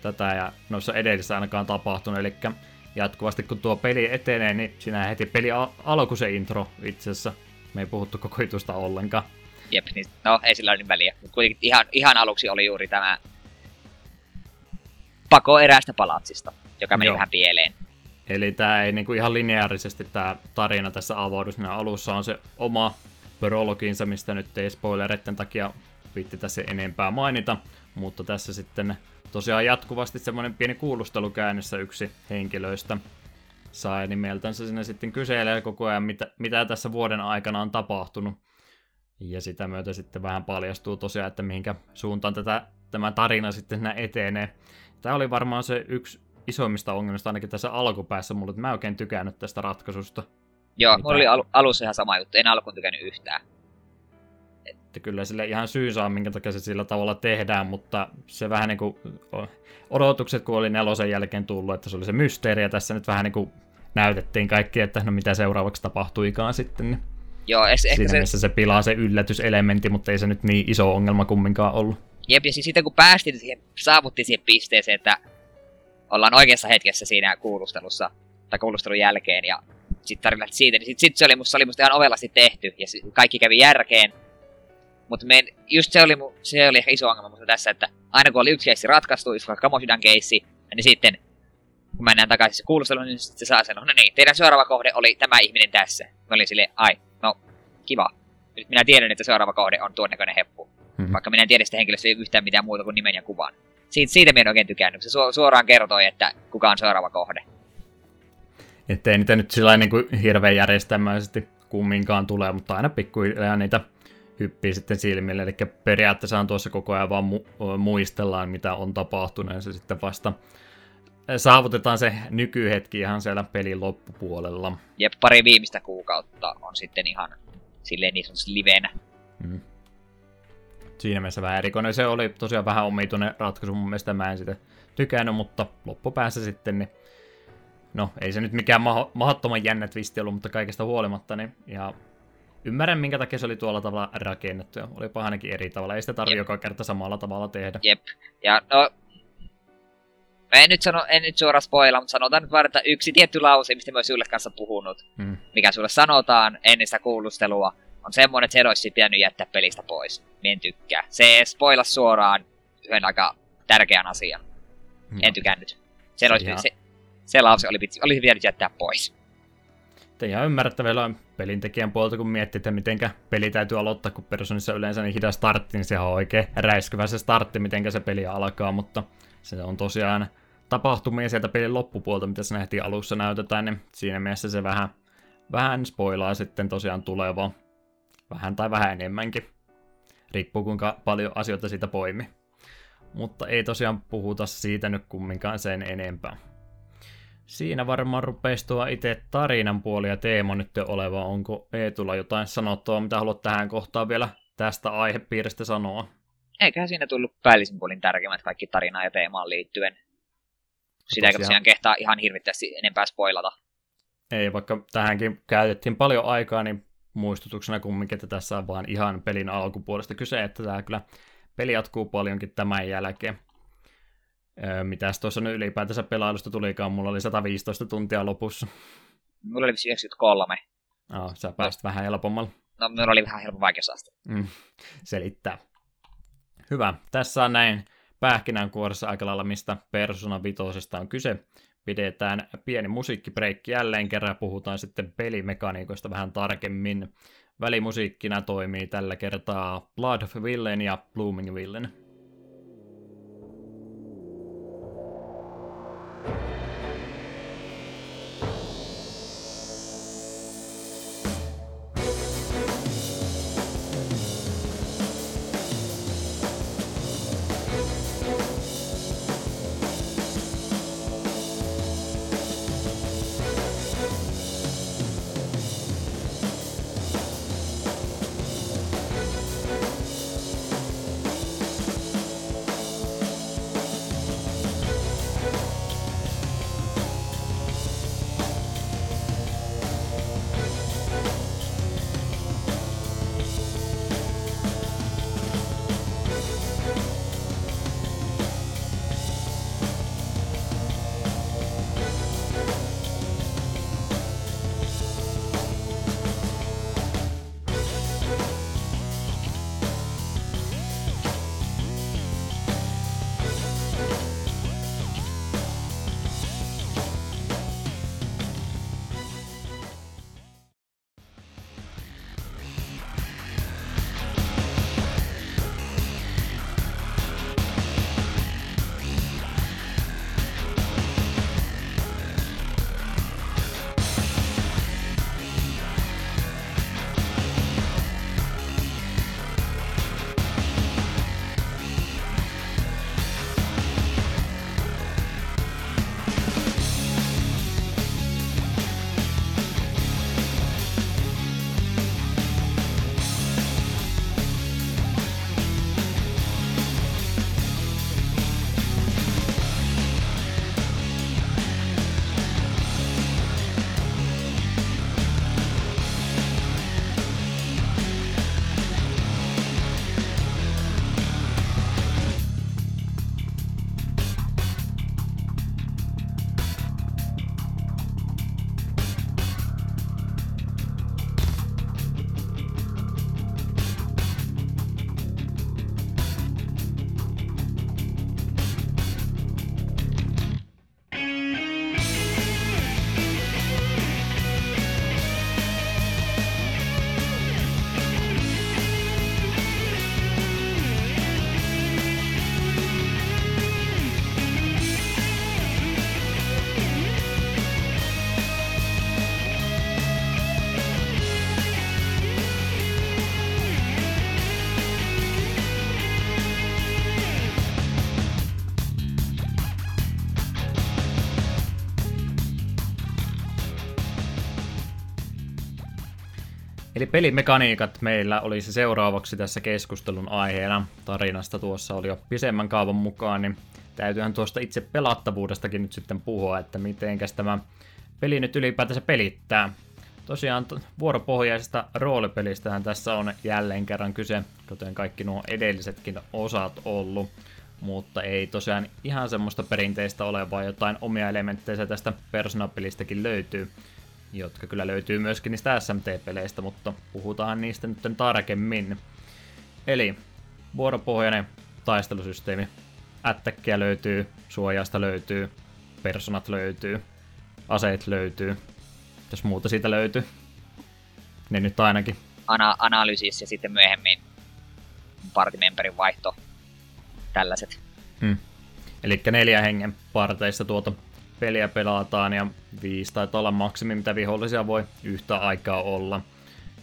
Tätä ja noissa edellisissä ainakaan tapahtunut, eli jatkuvasti kun tuo peli etenee, niin siinä heti peli al- alku se intro itse asiassa. Me ei puhuttu koko jutusta ollenkaan. Jep, niin, no ei sillä ole niin väliä. Kuitenkin ihan, ihan aluksi oli juuri tämä pako eräästä palatsista, joka meni Joo. vähän pieleen. Eli tämä ei niinku ihan lineaarisesti tämä tarina tässä avaudu. Siinä alussa on se oma prologinsa, mistä nyt ei spoilereiden takia viitti tässä enempää mainita, mutta tässä sitten tosiaan jatkuvasti semmoinen pieni kuulustelu käynnissä yksi henkilöistä sai nimeltänsä sinne sitten kyselee koko ajan, mitä, mitä tässä vuoden aikana on tapahtunut. Ja sitä myötä sitten vähän paljastuu tosiaan, että mihinkä suuntaan tätä, tämä tarina sitten etenee. Tämä oli varmaan se yksi isoimmista ongelmista ainakin tässä alkupäässä mulle, että mä en oikein tykännyt tästä ratkaisusta. Joo, mulla oli al- alussa ihan sama juttu, en alkuun tykännyt yhtään. Että kyllä sille ihan syy saa, minkä takia se sillä tavalla tehdään, mutta se vähän niin kuin odotukset, kun oli nelosen jälkeen tullut, että se oli se mysteeri, ja tässä nyt vähän niin kuin näytettiin kaikki, että no mitä seuraavaksi tapahtuikaan sitten. Niin Joo, es, Siinä se... missä se pilaa se yllätyselementti, mutta ei se nyt niin iso ongelma kumminkaan ollut. Jep, ja siis sitten kun päästiin siihen, saavuttiin siihen pisteeseen, että ollaan oikeassa hetkessä siinä kuulustelussa, tai kuulustelun jälkeen, ja sitten tarinat siitä, niin sitten sit se, oli musta, se oli musta ihan ovelasti tehty, ja kaikki kävi järkeen. Mutta just se oli, se oli ehkä iso ongelma musta tässä, että aina kun oli yksi keissi ratkaistu, jos vaikka Kamoshidan keissi, niin sitten kun mennään takaisin se kuulusteluun, niin se saa sen, no niin, teidän seuraava kohde oli tämä ihminen tässä. Mä olin silleen, ai, no, kiva. Nyt minä tiedän, että seuraava kohde on tuon näköinen heppu. Mm-hmm. Vaikka minä en tiedä sitä henkilöstä yhtään mitään muuta kuin nimen ja kuvan. Siitä, siitä minä en oikein tykännyt. Se suoraan kertoi, että kuka on seuraava kohde. Että ei niitä nyt sillä niin kuin hirveän järjestelmäisesti kumminkaan tulee, mutta aina pikkuhiljaa niitä hyppii sitten silmille. Eli periaatteessa on tuossa koko ajan vaan mu- muistellaan, mitä on tapahtunut, ja se sitten vasta saavutetaan se nykyhetki ihan siellä pelin loppupuolella. Jep, pari viimeistä kuukautta on sitten ihan silleen niin sanotusti livenä. Mm. Siinä mielessä vähän erikoinen. Se oli tosiaan vähän omituinen ratkaisu mun mielestä, mä en sitä tykännyt, mutta loppupäässä sitten niin no ei se nyt mikään maho- mahdottoman jännä twisti ollut, mutta kaikesta huolimatta niin ihan ymmärrän minkä takia se oli tuolla tavalla rakennettu ja oli ainakin eri tavalla. Ei sitä tarvitse joka kerta samalla tavalla tehdä. Jep. Ja no, Mä en nyt, sano, en nyt suoraan spoila, mutta sanotaan nyt vaan, että yksi tietty lause, mistä mä oon sulle kanssa puhunut, mm. mikä sulle sanotaan ennen sitä kuulustelua, on semmoinen, että se olisi pitänyt jättää pelistä pois. Mä en tykkää. Se spoila suoraan yhden aika tärkeän asian. Mm. En tykännyt. Se, se, olisi, ihan... se, se lause oli, oli pitänyt jättää pois. Te ihan ymmärrettävillä pelintekijän puolta, kun miettii, että miten peli täytyy aloittaa, kun Personissa yleensä niin hidas startti, niin se on oikein räiskyvä se startti, miten se peli alkaa, mutta se on tosiaan tapahtumia sieltä pelin loppupuolta, mitä se nähtiin alussa näytetään, niin siinä mielessä se vähän, vähän spoilaa sitten tosiaan tulevaa. Vähän tai vähän enemmänkin. Riippuu kuinka paljon asioita siitä poimi. Mutta ei tosiaan puhuta siitä nyt kumminkaan sen enempää. Siinä varmaan rupeisi tuo itse tarinan puoli ja teema nyt oleva. Onko Eetulla jotain sanottua, mitä haluat tähän kohtaan vielä tästä aihepiiristä sanoa? Eiköhän siinä tullut päällisin puolin tärkeimmät kaikki tarinaan ja teemaan liittyen. Sitä ei tosiaan kehtaa ihan hirvittävästi enempää spoilata. Ei, vaikka tähänkin käytettiin paljon aikaa, niin muistutuksena kumminkin, että tässä on vaan ihan pelin alkupuolesta kyse, että tämä kyllä peli jatkuu paljonkin tämän jälkeen. Mitäs tuossa nyt ylipäätänsä pelailusta tulikaan, mulla oli 115 tuntia lopussa. Mulla oli 93. Aa, sä pääsit no. vähän helpommalla. No, mulla oli vähän helppo vaikeusaste. Mm, selittää. Hyvä. Tässä on näin pähkinänkuoressa aika lailla, mistä Persona Vitosesta on kyse. Pidetään pieni musiikkibreikki jälleen kerran puhutaan sitten pelimekaniikoista vähän tarkemmin. Välimusiikkina toimii tällä kertaa Blood of Villain ja Blooming Villain. Eli pelimekaniikat meillä olisi seuraavaksi tässä keskustelun aiheena. Tarinasta tuossa oli jo pisemmän kaavan mukaan, niin täytyyhän tuosta itse pelattavuudestakin nyt sitten puhua, että mitenkäs tämä peli nyt ylipäätänsä pelittää. Tosiaan vuoropohjaisesta roolipelistähän tässä on jälleen kerran kyse, kuten kaikki nuo edellisetkin osat ollut. Mutta ei tosiaan ihan semmoista perinteistä ole, vaan jotain omia elementtejä tästä Persona-pelistäkin löytyy, jotka kyllä löytyy myöskin niistä SMT-peleistä, mutta puhutaan niistä nyt tarkemmin. Eli vuoropohjainen taistelusysteemi. Ättäkkiä löytyy, suojasta löytyy, personat löytyy, aseet löytyy, jos muuta siitä löytyy. Ne nyt ainakin. Ana- analyysis ja sitten myöhemmin partimemberin vaihto. Tällaiset. Hmm. Eli neljä hengen parteista tuota peliä pelataan ja viisi taitaa olla maksimi, mitä vihollisia voi yhtä aikaa olla.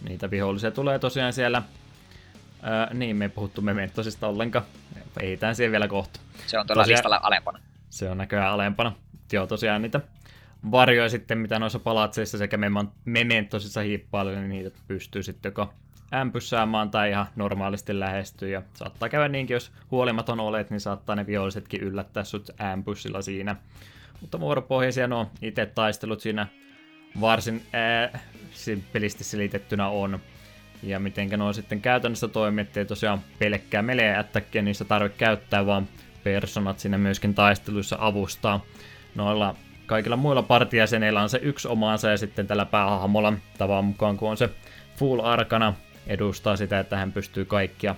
Niitä vihollisia tulee tosiaan siellä Ää, niin, me ei puhuttu Mementosista ollenkaan. Ehditään siihen vielä kohta. Se on tuolla listalla alempana. Se on näköjään alempana. Joo, tosiaan niitä varjoja sitten, mitä noissa palatseissa sekä mementosissa hiippailee, niin niitä pystyy sitten joko ämpyssäämään tai ihan normaalisti lähestyä. Ja saattaa käydä niinkin, jos huolimaton olet, niin saattaa ne vihollisetkin yllättää sut ämpyssillä siinä. Mutta vuoropohjaisia nuo itse taistelut siinä varsin ää, simpelisti selitettynä on. Ja mitenkä nuo sitten käytännössä toimii, ettei tosiaan pelkkää melee ättäkkiä niissä tarvitse käyttää, vaan personat siinä myöskin taisteluissa avustaa. Noilla kaikilla muilla partijäsenillä on se yksi omaansa ja sitten tällä päähahmolla tavan mukaan, kun on se full arkana, edustaa sitä, että hän pystyy kaikkia,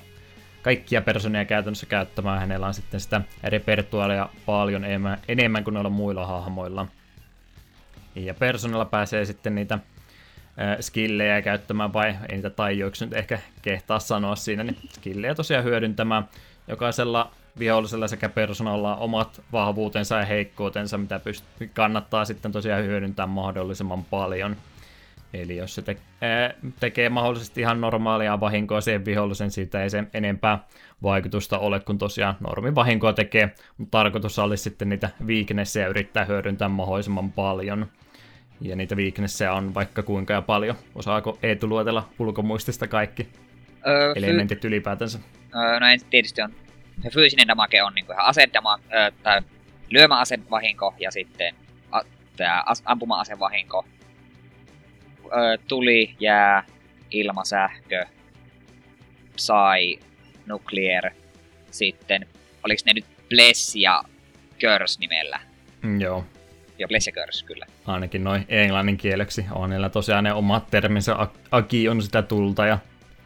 kaikkia personia käytännössä käyttämään. Hänellä on sitten sitä repertuaalia paljon enemmän, kuin noilla muilla hahmoilla. Ja personalla pääsee sitten niitä skillejä käyttämään, vai ei niitä taijoiksi nyt ehkä kehtaa sanoa siinä, niin skillejä tosiaan hyödyntämään. Jokaisella vihollisella sekä persoonalla omat vahvuutensa ja heikkoutensa, mitä pyst- kannattaa sitten tosiaan hyödyntää mahdollisimman paljon. Eli jos se te- ää, tekee mahdollisesti ihan normaalia vahinkoa siihen vihollisen, siitä ei se enempää vaikutusta ole, kun tosiaan normi vahinkoa tekee, mutta tarkoitus olisi sitten niitä weaknessia yrittää hyödyntää mahdollisimman paljon. Ja niitä weaknessia on vaikka kuinka ja paljon. Osaako Eetu luetella ulkomuistista kaikki öö, elementit fy- ylipäätänsä? Öö, no en tietysti on se fyysinen damage on niin kuin ihan asedama, ö, tai lyömäasevahinko ja sitten a, tämä ampuma-asevahinko. Ö, tuli, jää, ilmasähkö, sai, nuclear, sitten, oliko ne nyt Bless ja Curse nimellä? Mm, joo. Joo, Bless ja Curse, kyllä. Ainakin noin englannin kieleksi on niillä tosiaan ne omat terminsä. Aki on sitä tulta ja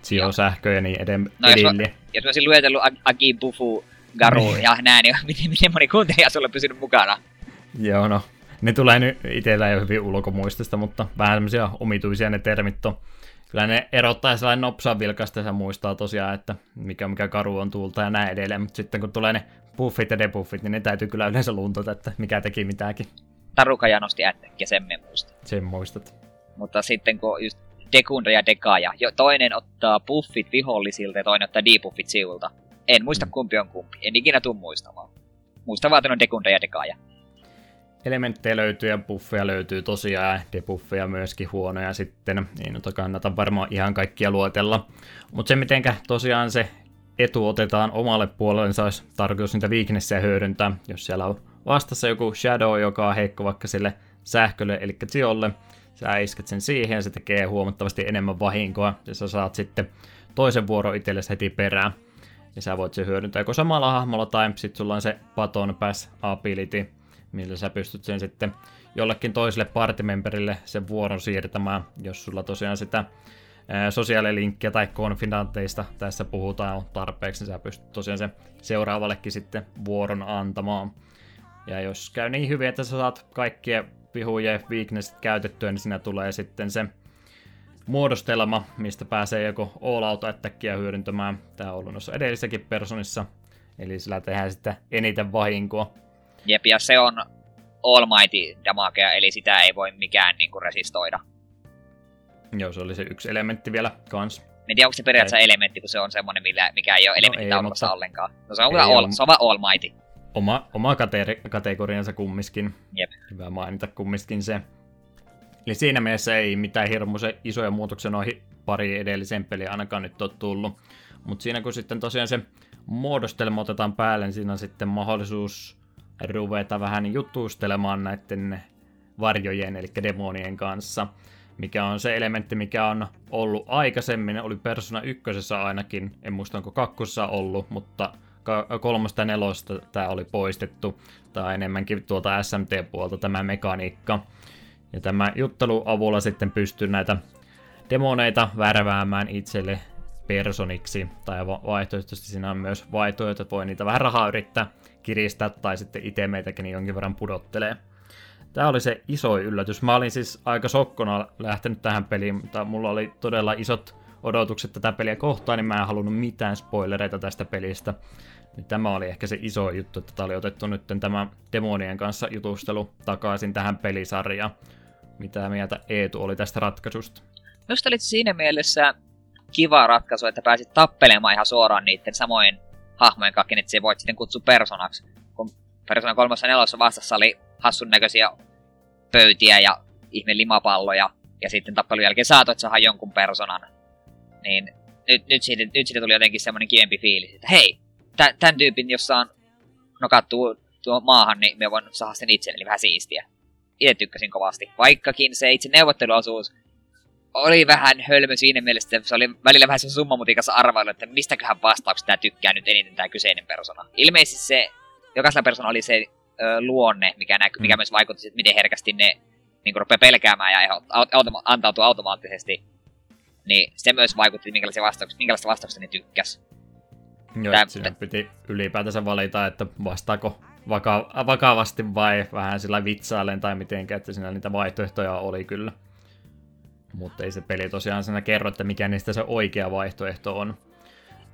Sio-sähkö ja niin edelleen. No, jos, mä, jos mä olisin luetellut Agi, Bufu, Garu niin. ja näin, niin miten, miten moni kuuntelija sulla pysynyt mukana? Joo, no. Ne tulee nyt itsellä jo hyvin ulkomuistista, mutta vähän semmoisia omituisia ne termit on. Kyllä ne erottaa sellainen nopsaan vilkasta ja muistaa tosiaan, että mikä mikä karu on tulta ja näin edelleen, mutta sitten kun tulee ne buffit ja debuffit, niin ne täytyy kyllä yleensä luntata, että mikä teki mitäkin. Tarukaja nosti ättäkkiä, sen me muistat. Sen muistat. Mutta sitten kun just Dekunda ja Dekaja. Jo, toinen ottaa buffit vihollisilta ja toinen ottaa debuffit sivulta. En muista mm. kumpi on kumpi. En ikinä tuu muistamaan. Muista vaan, että on Dekunda ja Dekaja. Elementtejä löytyy ja buffeja löytyy tosiaan ja debuffeja myöskin huonoja sitten. Ei nyt kannata varmaan ihan kaikkia luotella. Mutta se mitenkä tosiaan se etu otetaan omalle puolelle, niin olisi tarkoitus niitä weaknessia hyödyntää. Jos siellä on vastassa joku shadow, joka on heikko vaikka sille sähkölle, eli Ziolle, Sä isket sen siihen ja se tekee huomattavasti enemmän vahinkoa ja sä saat sitten toisen vuoro itsellesi heti perään. Ja sä voit se hyödyntää joko samalla hahmolla tai sitten sulla on se Baton Pass ability, millä sä pystyt sen sitten jollekin toiselle partimemberille sen vuoron siirtämään, jos sulla tosiaan sitä sosiaalilinkkiä tai konfidanteista tässä puhutaan on tarpeeksi, niin sä pystyt tosiaan sen seuraavallekin sitten vuoron antamaan. Ja jos käy niin hyvin, että sä saat kaikkien vihujen weaknessit käytettyä, niin siinä tulee sitten se muodostelma, mistä pääsee joko all out attackia hyödyntämään. Tämä on ollut noissa edellisessäkin personissa, eli sillä tehdään sitten eniten vahinkoa. Jep, ja se on almighty damagea, eli sitä ei voi mikään niinku resistoida. Joo, se oli se yksi elementti vielä kans. En tiedä, onko se periaatteessa ei. elementti, kun se on semmonen, millä, mikä ei ole elementti no, mutta... ollenkaan. No se on, ei, all, se on vaan almighty oma, oma kate- kategoriansa kummiskin. Jep. Hyvä mainita kummiskin se. Eli siinä mielessä ei mitään hirmuisen isoja muutoksia noihin pari edelliseen peliin ainakaan nyt ole tullut. Mutta siinä kun sitten tosiaan se muodostelma otetaan päälle, niin siinä on sitten mahdollisuus ruveta vähän jutustelemaan näiden varjojen, eli demonien kanssa. Mikä on se elementti, mikä on ollut aikaisemmin, oli Persona ykkösessä ainakin, en muista onko kakkosessa ollut, mutta kolmosta ja nelosta tämä oli poistettu, tai enemmänkin tuolta SMT-puolta tämä mekaniikka. Ja tämä juttelu avulla sitten pystyy näitä demoneita värväämään itselle personiksi, tai vaihtoehtoisesti siinä on myös vaihtoehto, että voi niitä vähän rahaa yrittää kiristää, tai sitten itse meitäkin niin jonkin verran pudottelee. Tämä oli se iso yllätys. Mä olin siis aika sokkona lähtenyt tähän peliin, mutta mulla oli todella isot odotukset tätä peliä kohtaan, niin mä en halunnut mitään spoilereita tästä pelistä. Tämä oli ehkä se iso juttu, että tämä oli otettu nyt tämä demonien kanssa jutustelu takaisin tähän pelisarjaan. Mitä mieltä Eetu oli tästä ratkaisusta? Minusta oli siinä mielessä kiva ratkaisu, että pääsit tappelemaan ihan suoraan niiden samojen hahmojen kakin, että se voit sitten kutsua personaksi. Kun Persona 3 ja 4 vastassa oli hassun näköisiä pöytiä ja ihme limapalloja, ja sitten tappelun jälkeen saatoit saada jonkun personan. Niin nyt, nyt, siitä, nyt siitä tuli jotenkin semmoinen kiempi fiilis, että hei, tämän tyypin, jossa on nokattu tuo maahan, niin me voin saada sen itse, eli vähän siistiä. Itse tykkäsin kovasti. Vaikkakin se itse neuvotteluosuus oli vähän hölmö siinä mielessä, että se oli välillä vähän se summamutikassa arvailu, että mistäköhän vastauksesta tämä tykkää nyt eniten tämä kyseinen persona. Ilmeisesti se, jokaisella persona oli se ö, luonne, mikä, näky, mikä mm. myös vaikutti, että miten herkästi ne niin rupeaa pelkäämään ja automa- antautuu automaattisesti. Niin se myös vaikutti, minkälaisia vastauksia, minkälaista vastauksista ne tykkäs. Joo, Tää, siinä piti ylipäätänsä valita, että vastaako vaka- vakavasti vai vähän sillä vitsailen tai mitenkä, että siinä niitä vaihtoehtoja oli kyllä. Mutta ei se peli tosiaan siinä kerro, että mikä niistä se oikea vaihtoehto on.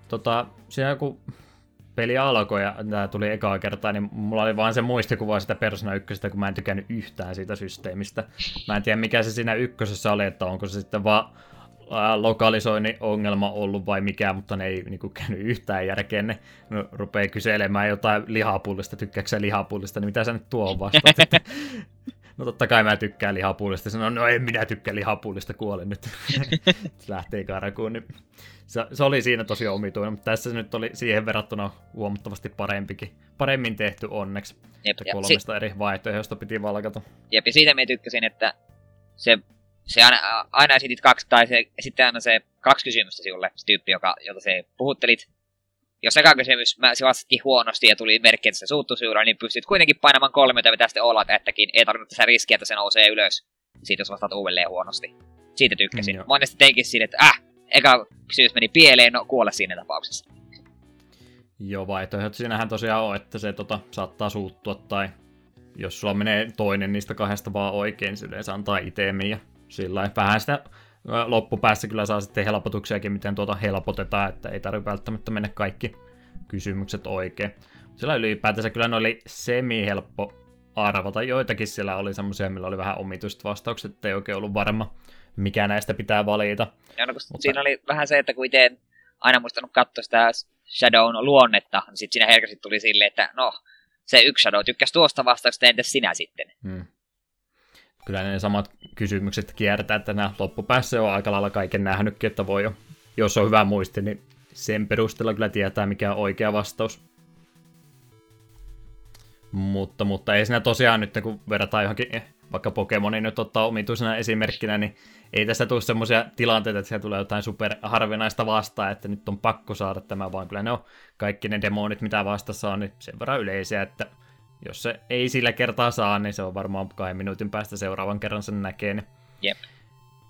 Tota, siinä kun peli alkoi ja tämä tuli ekaa kertaa, niin mulla oli vaan se muistikuva sitä Persona 1, kun mä en tykännyt yhtään siitä systeemistä. Mä en tiedä mikä se siinä ykkösessä oli, että onko se sitten vaan lokalisoinnin ongelma ollut vai mikä, mutta ne ei niinku käynyt yhtään järkeen. Ne no, rupeaa kyselemään jotain lihapullista, tykkääksä lihapullista, niin mitä sä nyt tuo vastaat? no totta kai mä tykkään lihapullista. Sanoin, no en minä tykkää lihapullista, kuolen nyt. se lähtee karkuun. Niin se, se, oli siinä tosi omituinen, mutta tässä se nyt oli siihen verrattuna huomattavasti parempikin. Paremmin tehty onneksi. Jep, kolmesta si- eri vaihtoehdosta piti valkata. Jep, ja siitä mä tykkäsin, että se se aina, aina esitit kaksi, tai se esitti aina se kaksi kysymystä sinulle, se tyyppi, joka, jota se puhuttelit. Jos eka kysymys mä, se vastattiin huonosti ja tuli merkki, että se suuttu sinulle, niin pystyt kuitenkin painamaan kolme ja vetää sitten olla, ettäkin ei tarvitse sitä riskiä, että se nousee ylös. Siitä jos vastaat uudelleen huonosti. Siitä tykkäsin. Mm, Monesti teinkin siinä, että äh, eka kysymys meni pieleen, no kuole siinä tapauksessa. Joo, vaihtoehdot siinähän tosiaan on, että se tota, saattaa suuttua tai jos sulla menee toinen niistä kahdesta vaan oikein, se yleensä antaa itemiä sillä vähän sitä loppupäässä kyllä saa sitten helpotuksiakin, miten tuota helpotetaan, että ei tarvitse välttämättä mennä kaikki kysymykset oikein. Sillä ylipäätänsä kyllä ne oli semi-helppo arvata. Joitakin siellä oli semmoisia, millä oli vähän omituiset vastaukset, että ei oikein ollut varma, mikä näistä pitää valita. Ja no, Mutta... Siinä oli vähän se, että kun itse aina muistanut katsoa sitä Shadown luonnetta, niin sitten siinä herkästi tuli silleen, että no, se yksi Shadow tykkäsi tuosta vastauksesta, entäs sinä sitten? Hmm kyllä ne samat kysymykset kiertää, että nämä loppupäässä on aika lailla kaiken nähnytkin, että voi jo, jos on hyvä muisti, niin sen perusteella kyllä tietää, mikä on oikea vastaus. Mutta, mutta ei siinä tosiaan nyt, kun verrataan johonkin vaikka Pokemonin nyt ottaa omituisena esimerkkinä, niin ei tässä tule semmoisia tilanteita, että siellä tulee jotain super harvinaista vastaan, että nyt on pakko saada tämä, vaan kyllä ne on kaikki ne demonit, mitä vastassa on, niin sen verran yleisiä, että jos se ei sillä kertaa saa, niin se on varmaan kahden minuutin päästä seuraavan kerran sen näkee. Niin Jep.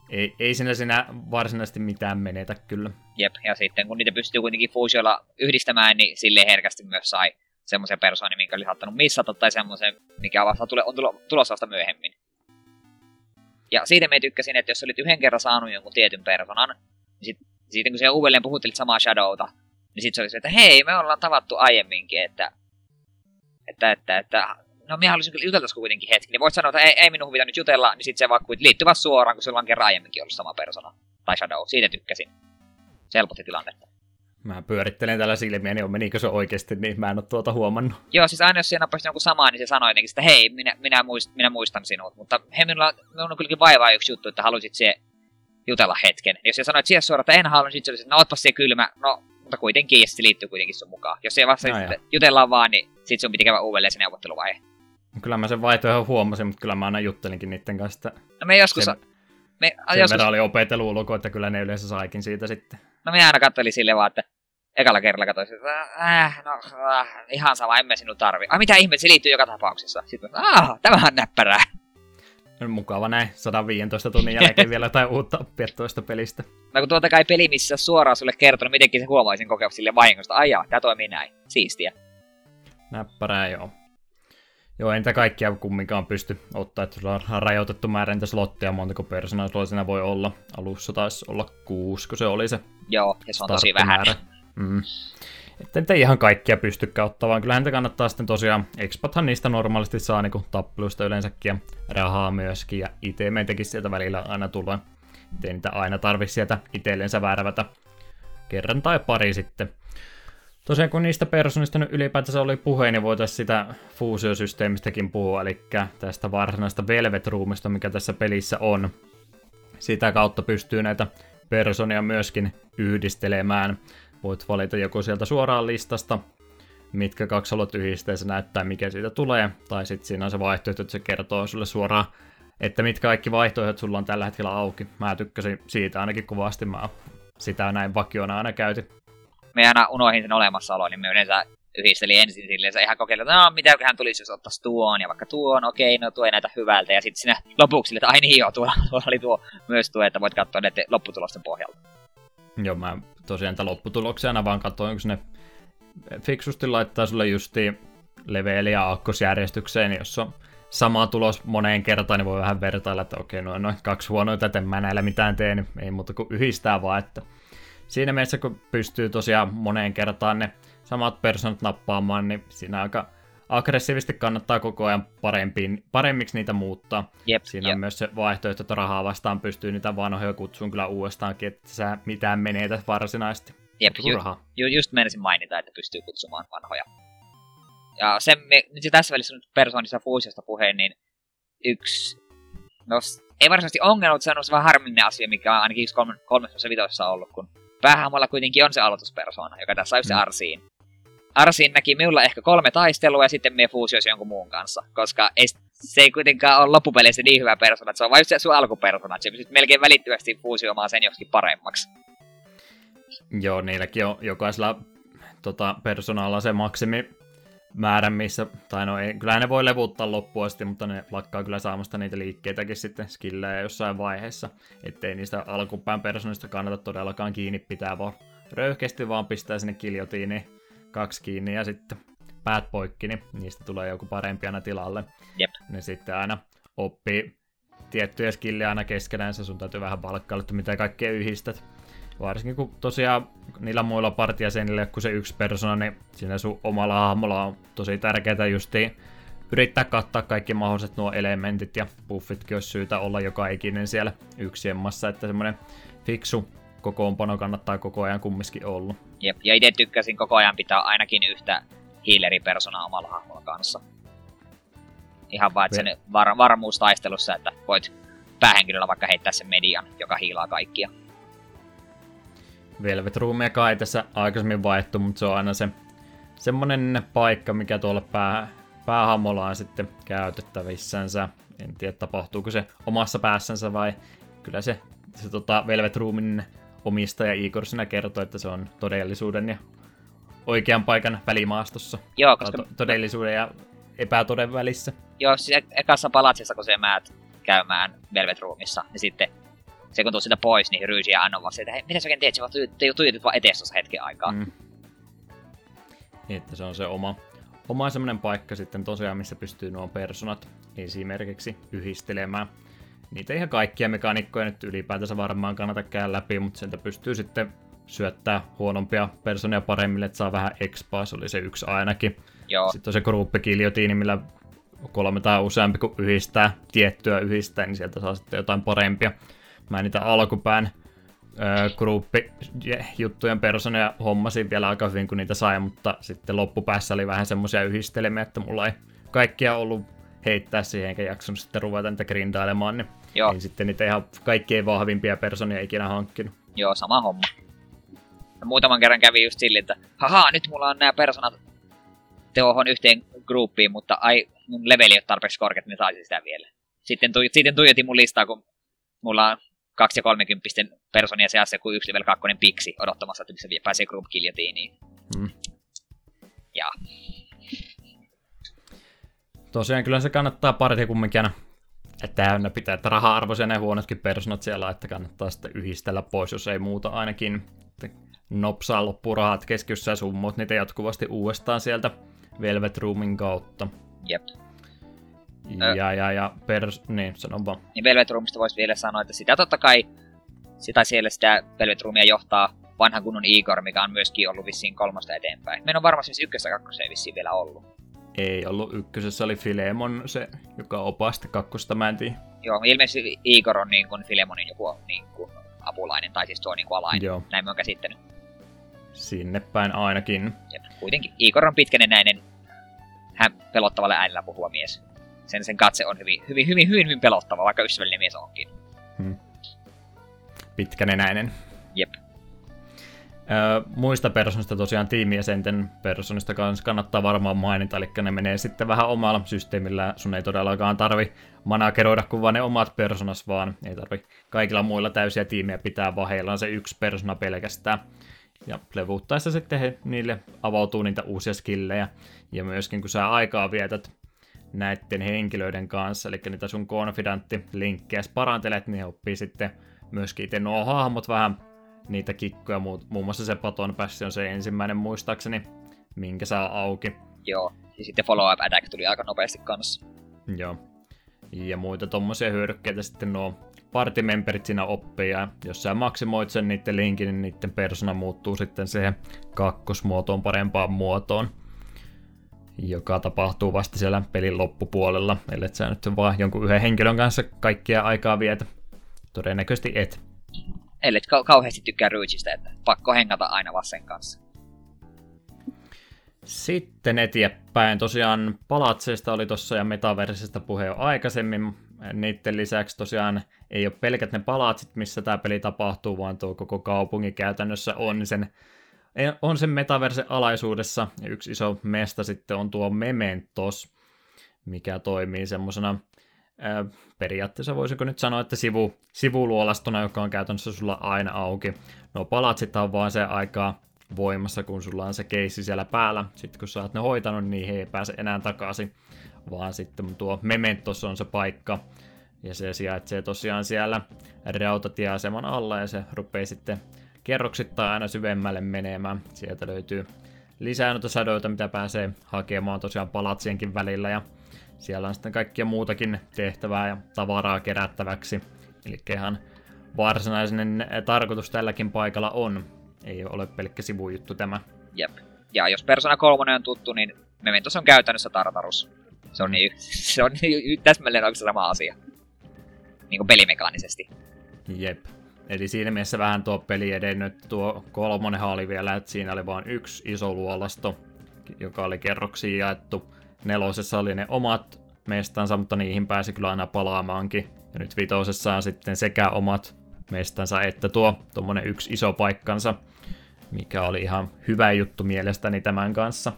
Ei, ei sinä sinä varsinaisesti mitään menetä kyllä. Jep, ja sitten kun niitä pystyy kuitenkin fuusiolla yhdistämään, niin sille herkästi myös sai semmoisen persoonin, minkä oli saattanut missata, tai semmoisen, mikä vasta tule, on tulo, tulossa vasta myöhemmin. Ja siitä me tykkäsin, että jos olit yhden kerran saanut jonkun tietyn persoonan, niin sit, siitä kun se uudelleen puhuttelit samaa Shadowta, niin sitten se oli se, että hei, me ollaan tavattu aiemminkin, että että, että, että no minä haluaisin kyllä jutella kuitenkin hetki, niin voit sanoa, että ei, ei minun huvita nyt jutella, niin sitten se vaikka liittyvät suoraan, kun sulla on kerran aiemminkin ollut sama persona. Tai Shadow, siitä tykkäsin. Se helpotti tilannetta. Mä pyörittelen tällä silmiä, niin on menikö se oikeasti, niin mä en ole tuota huomannut. Joo, siis aina jos siinä nappasi jonkun samaa, niin se sanoi jotenkin, että hei, minä, minä, muist, minä muistan sinut. Mutta he minulla, minulla on kylläkin vaivaa yksi juttu, että halusit se jutella hetken. Jos sä sanoit siihen suoraan, että en halua, niin sitten se no otpas se kylmä, no, mutta kuitenkin, ja se liittyy kuitenkin sun mukaan. Jos se vasta no, jutellaan vaan, niin sit sun piti käydä uudelleen se neuvotteluvaihe. Kyllä mä sen vaihtoehdon huomasin, mutta kyllä mä aina juttelinkin niiden kanssa. No me joskus... Sen, me, sen joskus... verran oli opetellut ulkoa, että kyllä ne yleensä saikin siitä sitten. No minä aina katselin sille vaan, että ekalla kerralla katsoin, että äh, no, äh, ihan sama, emme sinun tarvi. Ai mitä ihme, se liittyy joka tapauksessa. Sitten ah, tämä on näppärää. Mukava näin, 115 tunnin jälkeen vielä jotain uutta oppia toista pelistä. No kun tuota kai peli, missä suoraan sulle kertonut, mitenkin se huomaisin kokemus sille vahingosta. Ai jaa, tää toimii näin. Siistiä. Näppärää, joo. Joo, entä kaikkia kumminkaan pysty ottaa, että sulla on rajoitettu määrä niitä slotteja, montako persoonaa sulla siinä voi olla. Alussa taisi olla kuusi, kun se oli se Joo, ja se on tosi vähän. Mm. Että ei ihan kaikkia pysty kautta, vaan kyllähän te kannattaa sitten tosiaan, expathan niistä normaalisti saa niinku tappeluista yleensäkin ja rahaa myöskin, ja itse meitäkin sieltä välillä aina tulee. Ei niitä aina tarvi sieltä itsellensä värvätä kerran tai pari sitten. Tosiaan kun niistä persoonista nyt ylipäätänsä oli puhe, niin voitaisiin sitä fuusiosysteemistäkin puhua, eli tästä varsinaista Velvet Roomista, mikä tässä pelissä on. Sitä kautta pystyy näitä personia myöskin yhdistelemään. Voit valita joko sieltä suoraan listasta, mitkä kaksi haluat yhdistää, se näyttää mikä siitä tulee, tai sitten siinä on se vaihtoehto, että se kertoo sulle suoraan, että mitkä kaikki vaihtoehdot sulla on tällä hetkellä auki. Mä tykkäsin siitä ainakin kovasti, mä sitä näin vakiona aina käyty. Me aina unohin sen olemassaolo, niin me yleensä yhdistelin ensin silleen, ihan kokeilin, että no, mitäköhän tulisi, jos ottaisi tuon, ja vaikka tuon, okei, no tuo ei näytä hyvältä, ja sitten siinä lopuksi, että ai niin joo, tuolla, tuolla oli tuo, myös tuo, että voit katsoa näiden lopputulosten pohjalta. Joo, mä tosiaan tämän lopputuloksia vaan katsoin, onko ne fiksusti laittaa sulle justi leveliä aakkosjärjestykseen, jos on sama tulos moneen kertaan, niin voi vähän vertailla, että okei, noin, noin kaksi huonoa että mä näillä mitään tee, niin ei muuta kuin yhdistää vaan, että siinä mielessä, kun pystyy tosiaan moneen kertaan ne samat personat nappaamaan, niin siinä aika aggressiivisesti kannattaa koko ajan parempiin, paremmiksi niitä muuttaa. Jep, Siinä jep. on myös se vaihtoehto, että rahaa vastaan pystyy niitä vanhoja kutsuun kyllä uudestaankin, että sä mitään menetät varsinaisesti. Jep, ju, ju, just menisin mainita, että pystyy kutsumaan vanhoja. Ja se, me, nyt tässä välissä nyt persoonissa fuusiosta puheen, niin yksi, no ei varsinaisesti ongelma, mutta se on vähän harmillinen asia, mikä on ainakin yksi kolme, kolmessa vitoissa ollut, kun päähahmolla kuitenkin on se aloituspersona, joka tässä on mm. se Arsiin. Arsiin näki minulla ehkä kolme taistelua ja sitten me fuusioisi jonkun muun kanssa, koska ei, se ei kuitenkaan ole loppupeleissä niin hyvä persona, että se on vain se sun alkupersona, se melkein välittömästi fuusioimaan sen joskin paremmaksi. Joo, niilläkin on jokaisella tota, persoonalla se maksimi määrä, missä, tai no ei, kyllä ne voi levuttaa loppuun asti, mutta ne lakkaa kyllä saamasta niitä liikkeitäkin sitten skillejä jossain vaiheessa, ettei niistä alkupään persoonista kannata todellakaan kiinni pitää, vaan röyhkeästi vaan pistää sinne kiljotiiniin kaksi kiinni ja sitten päät poikki, niin niistä tulee joku parempi aina tilalle. Jep. Ne sitten aina oppii tiettyjä skillejä aina keskenään, sun täytyy vähän palkkailla, että mitä kaikkea yhdistät. Varsinkin kun tosiaan niillä muilla partiasenille, kun se yksi persona, niin siinä sun omalla hahmolla on tosi tärkeää justiin yrittää kattaa kaikki mahdolliset nuo elementit ja buffitkin olisi syytä olla joka ikinen siellä yksiemmassa, että semmoinen fiksu kokoonpano kannattaa koko ajan kumminkin ollut. Jep, ja itse tykkäsin koko ajan pitää ainakin yhtä healeri-personaa omalla hahmolla kanssa. Ihan vaan, että sen var- varmuus taistelussa, että voit päähenkilöllä vaikka heittää sen median, joka hiilaa kaikkia. Velvet Roomia kai tässä aikaisemmin vaihtu, mutta se on aina se semmonen paikka, mikä tuolla pää, päähamolla on sitten käytettävissänsä. En tiedä, tapahtuuko se omassa päässänsä vai kyllä se, se tota Velvet Roomin omistaja Igor siinä kertoo, että se on todellisuuden ja oikean paikan välimaastossa. Joo, koska... To- todellisuuden ja epätoden välissä. Joo, siis e- ekassa palatsissa, kun se määt käymään Velvet Roomissa, niin sitten se kun tuu sitä pois, niin Ryysi ja Anno vaan että hei, mitä sä oikein teet, sä vaan tuijotit vaan eteessä hetken aikaa. Mm. Niin, että se on se oma, oma semmoinen paikka sitten tosiaan, missä pystyy nuo personat esimerkiksi yhdistelemään. Niitä ihan kaikkia mekaanikkoja nyt ylipäätänsä varmaan kannata käydä läpi, mutta sieltä pystyy sitten syöttää huonompia personia paremmille, että saa vähän expaa, se oli se yksi ainakin. Joo. Sitten on se gruppikiljotiini, millä kolme tai useampi kun yhdistää, tiettyä yhdistää, niin sieltä saa sitten jotain parempia. Mä niitä alkupään gruppi-juttujen personeja hommasin vielä aika hyvin, kun niitä sai, mutta sitten loppupäässä oli vähän semmoisia yhdistelmiä, että mulla ei kaikkia ollut heittää siihen, eikä jaksanut sitten ruveta niitä grindailemaan, niin Joo. Ei sitten niitä ihan kaikkein vahvimpia personia ikinä hankkinut. Joo, sama homma. Ja muutaman kerran kävi just sille, että haha, nyt mulla on nämä personat tuohon yhteen gruppiin, mutta ai, mun leveli ole tarpeeksi korkeat, niin saisin sitä vielä. Sitten, tu- sitten tuijotin mun listaa, kun mulla on 2 ja 30 personia seassa kuin yksi level 2 piksi odottamassa, että se pääsee group kiljotiiniin. Hmm. Ja. Tosiaan kyllä se kannattaa pariti kumminkin aina täynnä pitää, että raha-arvoisia ne huonotkin personat siellä, että kannattaa sitten yhdistellä pois, jos ei muuta ainakin. Nopsaa loppuu rahat keskiössä ja summot niitä jatkuvasti uudestaan sieltä Velvet Roomin kautta. Jep. Ja, ja, ja pers... Niin, sanon vaan. Niin Velvet Roomista voisi vielä sanoa, että sitä totta kai, sitä siellä sitä Velvet Roomia johtaa vanha kunnon Igor, mikä on myöskin ollut vissiin kolmosta eteenpäin. Meillä on varmasti siis ykkössä kakkoseen vissiin vielä ollut. Ei ollut ykkösessä, oli Filemon se, joka opasti kakkosta, mä en tiedä. Joo, ilmeisesti Igor on niin kuin Filemonin joku niin kuin apulainen, tai siis tuo niin kuin alainen. Joo. Näin mä oon käsittänyt. Sinne päin ainakin. Jep, kuitenkin. Igor on pitkänenäinen, hän pelottavalle äänellä puhuva mies. Sen, sen katse on hyvin, hyvin, hyvin, hyvin, hyvin pelottava, vaikka ystävällinen mies onkin. Hmm. Pitkänenäinen. Jep. Muista personista tosiaan tiimijäsenten personista kanssa kannattaa varmaan mainita, eli ne menee sitten vähän omalla systeemillä. Sun ei todellakaan tarvi manageroida kuin vain ne omat personas, vaan ei tarvi kaikilla muilla täysiä tiimejä pitää vaheillaan se yksi persona pelkästään. Ja levuuttaessa sitten he, niille avautuu niitä uusia skillejä. Ja myöskin kun sä aikaa vietät näiden henkilöiden kanssa, eli niitä sun konfidantti linkkejä parantelet, niin he oppii sitten myöskin itse nuo hahmot vähän niitä kikkoja, muun, muun muassa se Paton Passi on se ensimmäinen muistaakseni, minkä saa auki. Joo, ja sitten Follow Up Attack tuli aika nopeasti kanssa. Joo. Ja muita tommosia hyödykkeitä sitten nuo partimemberit siinä oppii, ja jos sä maksimoit sen niiden linkin, niin niiden persona muuttuu sitten siihen kakkosmuotoon parempaan muotoon, joka tapahtuu vasta siellä pelin loppupuolella, ellei sä nyt vaan jonkun yhden henkilön kanssa kaikkia aikaa vietä. Todennäköisesti et ellei kau- kauheasti tykkää Ryujistä, että pakko hengata aina vaan sen kanssa. Sitten eteenpäin. Tosiaan Palatseista oli tuossa ja Metaversista puhe jo aikaisemmin. Niiden lisäksi tosiaan ei ole pelkät ne palatsit, missä tämä peli tapahtuu, vaan tuo koko kaupunki käytännössä on sen, on sen metaverse alaisuudessa. Yksi iso mesta sitten on tuo Mementos, mikä toimii semmoisena periaatteessa voisiko nyt sanoa, että sivu, sivuluolastona, joka on käytännössä sulla aina auki. No palatsit on vaan se aikaa voimassa, kun sulla on se keissi siellä päällä. Sitten kun sä oot ne hoitanut, niin he ei pääse enää takaisin, vaan sitten tuo Mementos on se paikka. Ja se sijaitsee tosiaan siellä rautatieaseman alla ja se rupeaa sitten kerroksittain aina syvemmälle menemään. Sieltä löytyy lisää noita sadoita, mitä pääsee hakemaan tosiaan palatsienkin välillä ja siellä on sitten kaikkia muutakin tehtävää ja tavaraa kerättäväksi. Eli ihan varsinainen tarkoitus tälläkin paikalla on. Ei ole pelkkä sivujuttu tämä. Jep. Ja jos Persona 3 on tuttu, niin Mementos on käytännössä Tartarus. Se on, niin, se on niin täsmälleen oikeastaan sama asia. Niin kuin pelimekaanisesti. Jep. Eli siinä mielessä vähän tuo peli edennyt. Tuo kolmonenhan oli vielä, että siinä oli vain yksi iso luolasto, joka oli kerroksiin jaettu nelosessa oli ne omat mestansa, mutta niihin pääsi kyllä aina palaamaankin. Ja nyt vitosessa on sitten sekä omat mestansa että tuo tuommoinen yksi iso paikkansa, mikä oli ihan hyvä juttu mielestäni tämän kanssa.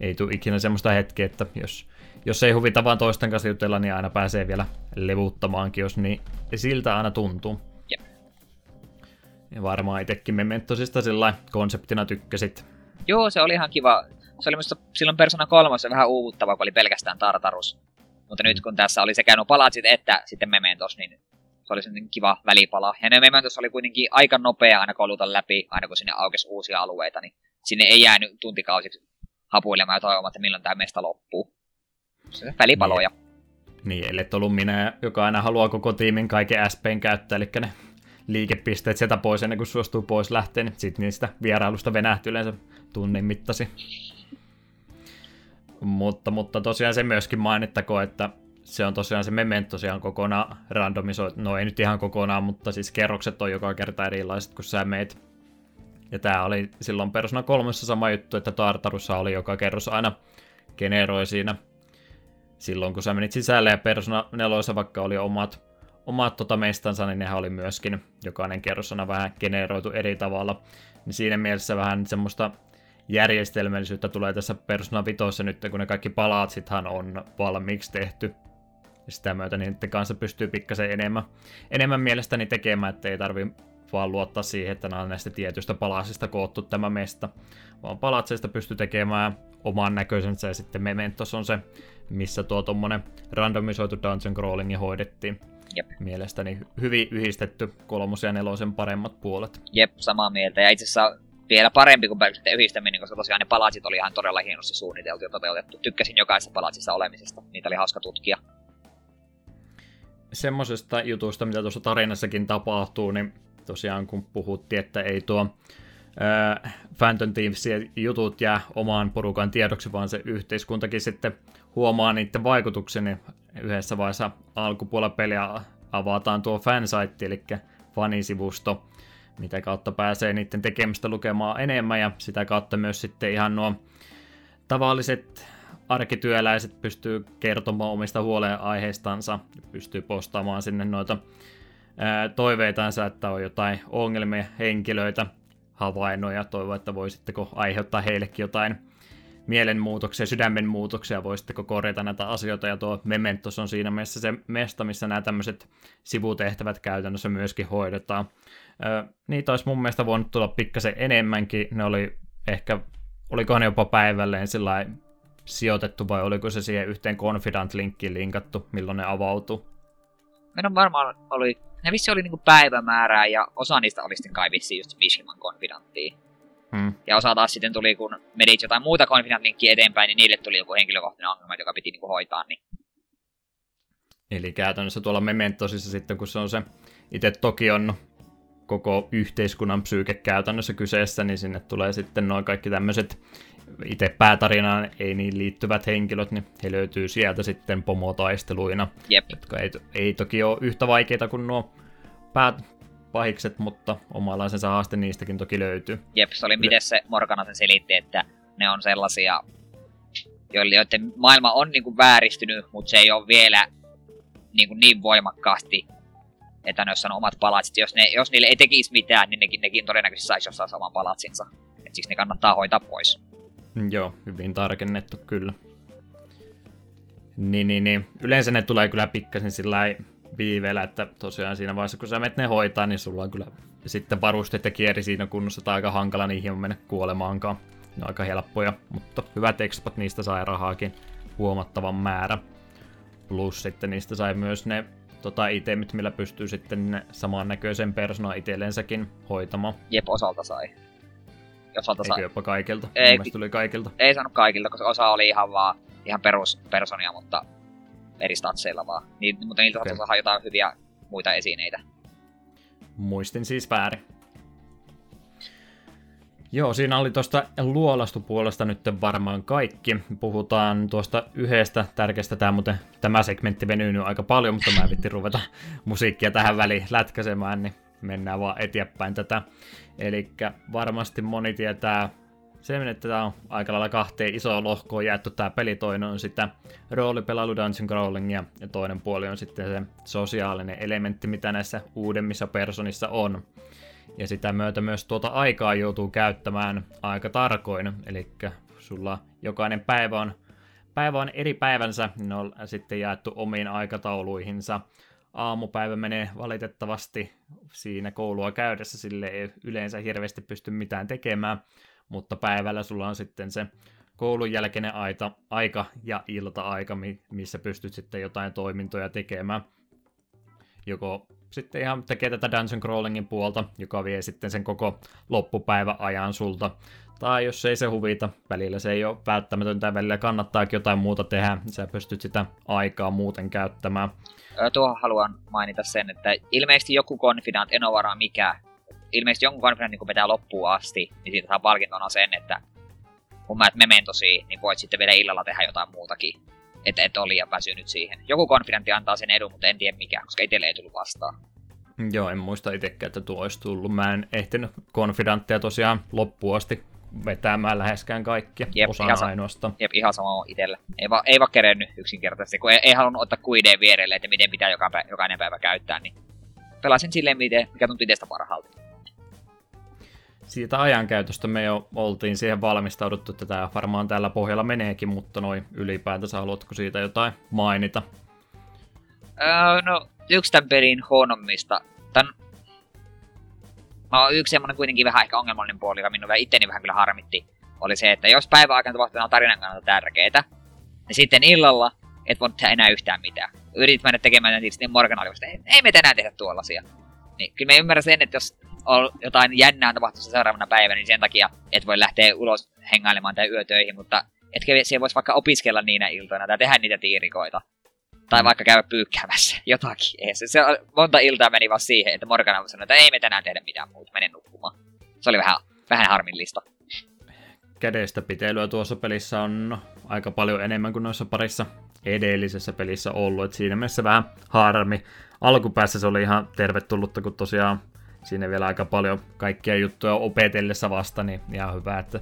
Ei tule ikinä semmoista hetkeä, että jos, jos ei huvita vaan toisten kanssa jutella, niin aina pääsee vielä levuttamaankin, jos niin siltä aina tuntuu. Jep. Ja varmaan itsekin Mementosista sillä konseptina tykkäsit. Joo, se oli ihan kiva se oli musta silloin Persona 3 vähän uuvuttava, kun oli pelkästään Tartarus. Mutta nyt kun tässä oli sekä nuo palatsit että sitten Mementos, niin se oli sellainen kiva välipala. Ja ne Mementos oli kuitenkin aika nopea aina koluta läpi, aina kun sinne aukesi uusia alueita, niin sinne ei jäänyt tuntikausiksi hapuilemaan ja toivomaan, että milloin tämä mesta loppuu. Se välipaloja. Niin, niin ellei ollut minä, joka aina haluaa koko tiimin kaiken SPn käyttää, eli ne liikepisteet sieltä pois ennen kuin suostuu pois lähteen, niin sitten niistä vierailusta venähti yleensä tunnin mittasi. Mutta, mutta tosiaan se myöskin mainittako, että se on tosiaan se memento tosiaan kokonaan randomisoitu, no ei nyt ihan kokonaan, mutta siis kerrokset on joka kerta erilaiset, kun sä meet. Ja tää oli silloin Persona kolmessa sama juttu, että Tartarussa oli joka kerros aina generoi siinä silloin, kun sä menit sisälle ja Persona 4 vaikka oli omat, omat tota mestansa, niin nehän oli myöskin jokainen kerros aina vähän generoitu eri tavalla. Niin siinä mielessä vähän semmoista järjestelmällisyyttä tulee tässä Persona 5 nyt, kun ne kaikki palatsithan on valmiiksi tehty. Ja sitä myötä niin niiden kanssa pystyy pikkasen enemmän, enemmän mielestäni tekemään, että ei tarvi vaan luottaa siihen, että nämä on näistä tietystä palasista koottu tämä mesta, vaan palatseista pystyy tekemään oman näköisensä ja sitten Mementos on se, missä tuo tuommoinen randomisoitu dungeon crawlingi hoidettiin. Jep. Mielestäni hyvin yhdistetty kolmosen ja nelosen paremmat puolet. Jep, samaa mieltä. Ja itse asiassa vielä parempi kuin pelkästään yhdistäminen, koska tosiaan ne palatsit oli ihan todella hienosti suunniteltu ja toteutettu. Tykkäsin jokaisessa palatsissa olemisesta. Niitä oli hauska tutkia. Semmoisesta jutusta, mitä tuossa tarinassakin tapahtuu, niin tosiaan kun puhuttiin, että ei tuo äh, Phantom Teamsien jutut jää omaan porukan tiedoksi, vaan se yhteiskuntakin sitten huomaa niiden vaikutuksen, niin yhdessä vaiheessa alkupuolella peliä avataan tuo fansite, eli fanisivusto, mitä kautta pääsee niiden tekemistä lukemaan enemmän, ja sitä kautta myös sitten ihan nuo tavalliset arkityöläiset pystyy kertomaan omista huolenaiheistansa, pystyy postaamaan sinne noita toiveitansa, että on jotain ongelmia, henkilöitä, havainnoja, toivoo, että voisitteko aiheuttaa heillekin jotain mielenmuutoksia, sydämenmuutoksia, voisitteko korjata näitä asioita, ja tuo Mementos on siinä mielessä se mesta, missä nämä tämmöiset sivutehtävät käytännössä myöskin hoidetaan. Niitä olisi mun mielestä voinut tulla pikkasen enemmänkin, ne oli ehkä, olikohan ne jopa päivälleen sillä sijoitettu, vai oliko se siihen yhteen Confidant-linkkiin linkattu, milloin ne avautuu? Meidän varmaan oli, ne vissi oli niinku päivämäärää, ja osa niistä oli sitten kai vissiin just Mishliman Confidanttiin. Hmm. Ja osa taas sitten tuli, kun menit jotain muuta Confidant-linkkiä eteenpäin, niin niille tuli joku henkilökohtainen ongelma, joka piti niinku hoitaa. Niin... Eli käytännössä tuolla Mementosissa sitten, kun se on se itse toki on koko yhteiskunnan psyyke käytännössä kyseessä, niin sinne tulee sitten noin kaikki tämmöiset itse päätarinaan ei niin liittyvät henkilöt, niin he löytyy sieltä sitten pomotaisteluina, Jep. jotka ei, ei toki ole yhtä vaikeita kuin nuo pääpahikset, mutta omalaisensa haaste niistäkin toki löytyy. Jep, se oli miten se Morgana sen selitti, että ne on sellaisia, joiden maailma on niinku vääristynyt, mutta se ei ole vielä niinku niin voimakkaasti, että ne on omat palatsit. Jos, ne, jos niille ei tekisi mitään, niin nekin, nekin todennäköisesti saisi jossain saman palatsinsa. Et siksi ne kannattaa hoitaa pois. Mm, Joo, hyvin tarkennettu kyllä. Niin, niin, niin. Yleensä ne tulee kyllä pikkasen sillä viiveellä, että tosiaan siinä vaiheessa kun sä menet ne hoitaa, niin sulla on kyllä sitten varusteet ja kieri siinä kunnossa, tai aika hankala niihin on mennä kuolemaankaan. Ne on aika helppoja, mutta hyvät expat, niistä sai rahaakin huomattavan määrä. Plus sitten niistä sai myös ne tota, itemit, millä pystyy sitten samannäköisen persoonan itsellensäkin hoitamaan. Jep, osalta sai. Osalta Eikö sai. jopa kaikilta? Ei, Mun mielestä tuli kaikilta. Ei saanut kaikilta, koska osa oli ihan vaan ihan peruspersonia, mutta eri statseilla vaan. Niin, mutta niiltä okay. saada jotain hyviä muita esineitä. Muistin siis väärin. Joo, siinä oli tuosta luolastupuolesta nyt varmaan kaikki. Puhutaan tuosta yhdestä tärkeästä, tämä, muuten, tämä segmentti venyy nyt aika paljon, mutta mä vittin ruveta musiikkia tähän väliin lätkäsemään, niin mennään vaan eteenpäin tätä. Eli varmasti moni tietää sen, että tämä on aika lailla kahteen isoon lohkoon jaettu tämä peli. Toinen on sitä roolipelailu Dungeon Crawlingia ja toinen puoli on sitten se sosiaalinen elementti, mitä näissä uudemmissa personissa on. Ja sitä myötä myös tuota aikaa joutuu käyttämään aika tarkoin, eli sulla jokainen päivä on, päivä on eri päivänsä, ne on sitten jaettu omiin aikatauluihinsa. Aamupäivä menee valitettavasti siinä koulua käydessä, sille ei yleensä hirveästi pysty mitään tekemään, mutta päivällä sulla on sitten se koulun jälkeinen aita, aika ja ilta-aika, mi- missä pystyt sitten jotain toimintoja tekemään. Joko sitten ihan tekee tätä dungeon crawlingin puolta, joka vie sitten sen koko loppupäivän ajan sulta. Tai jos ei se huvita, välillä se ei ole välttämätöntä, välillä kannattaakin jotain muuta tehdä, sä pystyt sitä aikaa muuten käyttämään. Tuohon haluan mainita sen, että ilmeisesti joku Confidant, en ole varaa mikä, ilmeisesti jonkun Confidant niin pitää loppuun asti, niin siitä saa palkintona sen, että kun mä et mementosi, niin voit sitten vielä illalla tehdä jotain muutakin. Että et ole liian väsynyt siihen. Joku konfidentti antaa sen edun, mutta en tiedä mikä, koska itselle ei tullut vastaan. Joo, en muista itsekään, että tuo olisi tullut. Mä en ehtinyt konfidanttia tosiaan loppuun asti vetämään läheskään kaikkia, Jep, osana ihan sa- ainoastaan. Jep, ihan sama on itsellä. Ei, va- ei vaan kerennyt yksinkertaisesti, kun ei, ei halunnut ottaa kuideen vierelle, että miten pitää joka pä- jokainen päivä käyttää, niin pelasin silleen, miten, mikä tuntui itsestä parhaalta. Siitä ajankäytöstä me jo oltiin siihen valmistauduttu, että tämä varmaan tällä pohjalla meneekin, mutta noin ylipäätänsä haluatko siitä jotain mainita? Öö, no, yksi tämän pelin huonommista. Tän... No, yksi semmonen kuitenkin vähän ehkä ongelmallinen puoli, joka minun itteni vähän kyllä harmitti, oli se, että jos päiväaikana tapahtuu on tarinan kannalta tärkeitä, niin sitten illalla et voi tehdä enää yhtään mitään. Yritit mennä tekemään tietysti niin Morgan oli ei, me tänään tehdä tuollaisia. Niin kyllä me ymmärrän sen, että jos jotain jännää tapahtumassa seuraavana päivänä, niin sen takia et voi lähteä ulos hengailemaan tai yötöihin, mutta etkä siellä voisi vaikka opiskella niinä iltoina tai tehdä niitä tiirikoita. Tai vaikka käydä pyykkäämässä jotakin. Ei, se, se, monta iltaa meni vaan siihen, että Morgana sanoi, että ei me tänään tehdä mitään muuta, menen nukkumaan. Se oli vähän, vähän harmillista. Kädestä pitelyä tuossa pelissä on aika paljon enemmän kuin noissa parissa edellisessä pelissä ollut, että siinä mielessä vähän harmi. Alkupäässä se oli ihan tervetullutta, kun tosiaan siinä vielä aika paljon kaikkia juttuja opetellessa vasta, niin ihan hyvä, että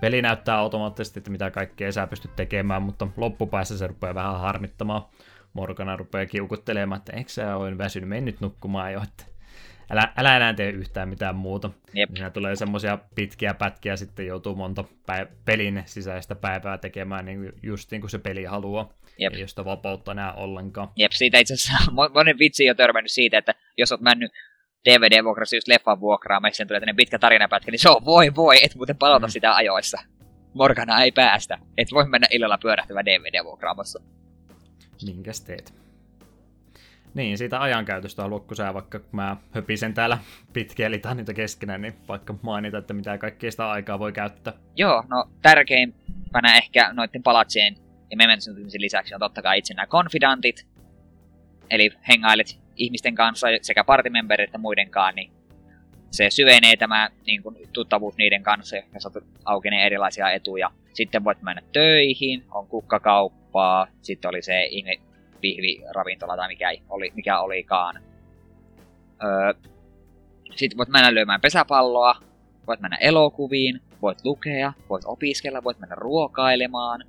peli näyttää automaattisesti, että mitä kaikkea sä pystyt tekemään, mutta loppupäässä se rupeaa vähän harmittamaan. Morgana rupeaa kiukuttelemaan, että eikö sä ole väsynyt, mene nyt nukkumaan jo, että älä, älä enää tee yhtään mitään muuta. Jep. Siinä tulee semmoisia pitkiä pätkiä, sitten joutuu monta päiv- pelin sisäistä päivää tekemään niin just niin kuin se peli haluaa. Jep. Ei sitä vapautta enää ollenkaan. Jep, siitä itse asiassa monen vitsi jo törmännyt siitä, että jos oot mennyt DVD-vuokrassa just leffan vuokraamaan, ja sen tulee tänne pitkä tarinapätkä, niin se on voi voi, et muuten palauta Mm. sitä ajoissa. Morgana ei päästä. Et voi mennä illalla pyörähtävä DVD-vuokraamassa. Minkäs teet? Niin, siitä ajankäytöstä haluatko sä vaikka, kun mä höpisen täällä pitkiä litaniita keskenään, niin vaikka mainita, että mitä kaikkea sitä aikaa voi käyttää. Joo, no tärkeimpänä ehkä noiden palatsien ja mementosin lisäksi on totta kai itse nämä konfidantit. Eli hengailet ihmisten kanssa sekä partimemberit että muidenkaan, niin se syvenee tämä niin kuin, tuttavuus niiden kanssa ja aukenee erilaisia etuja. Sitten voit mennä töihin, on kukkakauppaa, sitten oli se ihme pihviravintola tai mikä, oli, mikä olikaan. Öö, sitten voit mennä lyömään pesäpalloa, voit mennä elokuviin, voit lukea, voit opiskella, voit mennä ruokailemaan,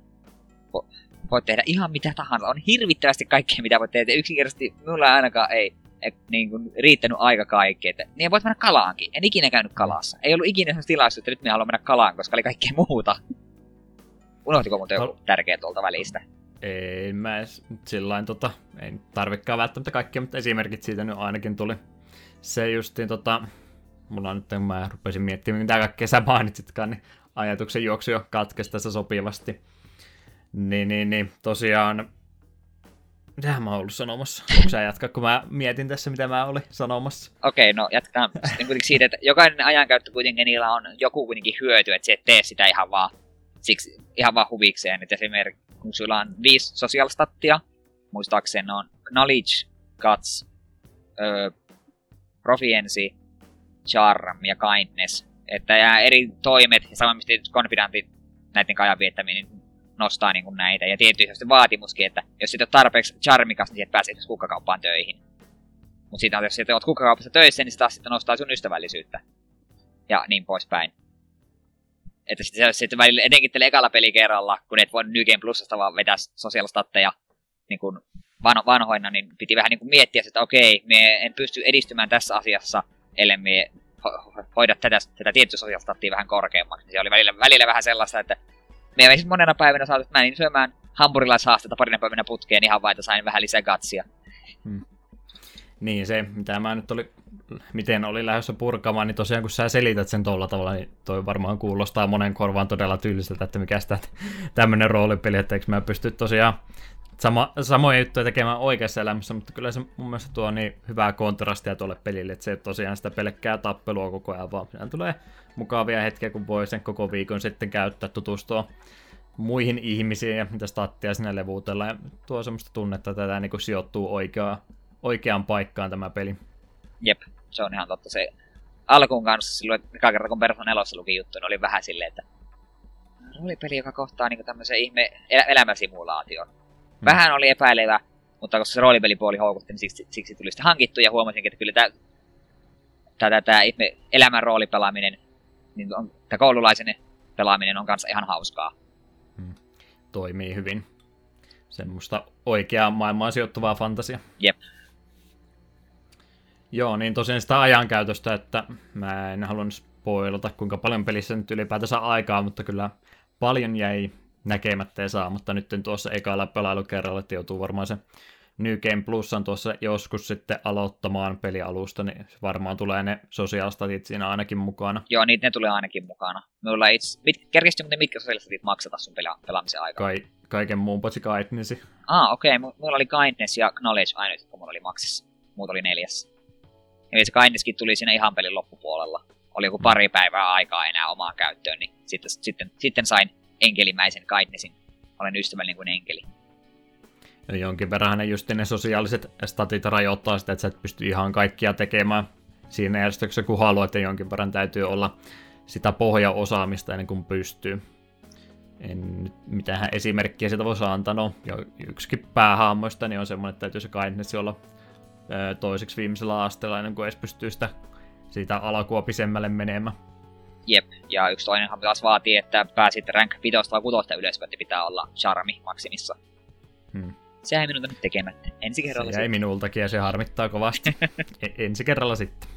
vo- voit tehdä ihan mitä tahansa. On hirvittävästi kaikkea, mitä voit tehdä. Yksinkertaisesti minulla ainakaan ei et, niin kuin, riittänyt aika kaikkea. Että, niin voit mennä kalaankin. En ikinä käynyt kalassa. Ei ollut ikinä sellaista tilaisuutta, että nyt minä haluan mennä kalaan, koska oli kaikkea muuta. Unohtiko muuten joku tärkeä tuolta välistä? Ei mä edes sillain tota, ei tarvikaan välttämättä kaikkia, mutta esimerkit siitä nyt ainakin tuli. Se justiin tota, mulla on nyt, kun mä rupesin miettimään, mitä kaikkea sä mainitsitkaan, niin ajatuksen juoksu jo katkesi tässä sopivasti. Niin, niin, niin, tosiaan, mitähän mä oon ollut sanomassa? Onko sä jatkaa, kun mä mietin tässä, mitä mä olin sanomassa? Okei, no jatketaan sitten kuitenkin siitä, että jokainen ajankäyttö kuitenkin niillä on joku kuitenkin hyöty, että sä et tee sitä ihan vaan, siksi, ihan vaan huvikseen. Että esimerkiksi kun sulla on viisi social stattia, muistaakseni on knowledge, guts, ö, proficiency, charm ja kindness. Että ja eri toimet ja samoin mistä konfidantit näiden ajan viettäminen niin nostaa niin kuin näitä. Ja tietysti vaatimuskin, että jos sit on tarpeeksi charmikas, niin et pääse esimerkiksi kukkakauppaan töihin. Mutta sitten jos sit oot kukkakaupassa töissä, niin se taas sitten nostaa sun ystävällisyyttä. Ja niin poispäin. Että sitten se sitten välillä etenkin tällä ekalla pelikerralla, kun et voi New Game Plusasta vaan vetää sosiaalistatteja niin kuin vanho, vanhoina, niin piti vähän niin kuin miettiä, että okei, me en pysty edistymään tässä asiassa, ellei me ho- ho- hoida tätä, tätä tiettyä sosiaalistattia vähän korkeammaksi. Se oli välillä, välillä vähän sellaista, että me siis monena päivänä että mä niin syömään hampurilaishaastetta parina päivänä putkeen ihan vain, että sain vähän lisää gatsia. Niin se, mitä mä nyt oli, miten oli lähdössä purkamaan, niin tosiaan kun sä selität sen tuolla tavalla, niin toi varmaan kuulostaa monen korvaan todella tylsiltä, että mikä sitä tämmönen roolipeli, että eikö mä pysty tosiaan sama, samoja juttuja tekemään oikeassa elämässä, mutta kyllä se mun mielestä tuo niin hyvää kontrastia tuolle pelille, että se ei tosiaan sitä pelkkää tappelua koko ajan, vaan siinä tulee mukavia hetkiä, kun voi sen koko viikon sitten käyttää, tutustua muihin ihmisiin ja mitä stattia sinne levuutella ja tuo semmoista tunnetta, että tätä niin sijoittuu oikeaan, oikeaan paikkaan tämä peli. Jep, se on ihan totta. Se alkuun kanssa silloin, eka kerta kun Persona 4 luki juttu, niin oli vähän silleen, että roolipeli, joka kohtaa niin tämmöisen ihme elä- elämänsimulaation. Vähän oli epäilevä, mutta koska se roolipelipuoli houkutti, niin siksi, siksi tuli sitten hankittu ja huomasin, että kyllä tämä, tämä, tämä ihme elämän roolipelaaminen, niin on, tämä koululaisen pelaaminen on kanssa ihan hauskaa. Hmm. Toimii hyvin. Semmoista oikeaa maailmaan sijoittuvaa fantasia. Jep. Joo, niin tosiaan sitä ajankäytöstä, että mä en halunnut spoilata, kuinka paljon pelissä nyt ylipäätänsä aikaa, mutta kyllä paljon jäi näkemättä ja saamatta nyt tuossa ekalla pelailukerralla, että joutuu varmaan se New Game Plusan tuossa joskus sitten aloittamaan pelialusta, niin varmaan tulee ne sosiaalistatit siinä ainakin mukana. Joo, niitä ne tulee ainakin mukana. Minulla itse, mit, kerkesti muuten mitkä sosiaalistatit maksata sun pela, pelaamisen aikaa? Kai, kaiken muun paitsi Kindnessi. Ah, okei. Okay. Mulla oli Kindness ja Knowledge aina, kun mulla oli maksissa. Muut oli neljäs. Eli se Kindnesskin tuli siinä ihan pelin loppupuolella. Oli joku pari päivää aikaa enää omaan käyttöön, niin sitten, sitten, sitten sain enkelimäisen Kindnessin. Olen ystävällinen kuin enkeli. Jonkin verran ne just ne sosiaaliset statit rajoittaa sitä, että sä et pysty ihan kaikkia tekemään siinä järjestyksessä, kun haluat, ja jonkin verran täytyy olla sitä pohjaosaamista ennen kuin pystyy. En nyt mitään esimerkkiä siitä voisi antaa, no yksikin päähahmoista niin on semmoinen, että täytyy se kindness olla toiseksi viimeisellä asteella ennen kuin edes pystyy sitä siitä alakua pisemmälle menemään. Jep, ja yksi toinenhan taas vaatii, että pääsit rank 5 tai 6 ylöspäin, pitää olla charmi maksimissa. Hmm. Se jäi minulta nyt tekemättä. Ensi kerralla Se jäi sitten. minultakin ja se harmittaa kovasti. E- ensi kerralla sitten.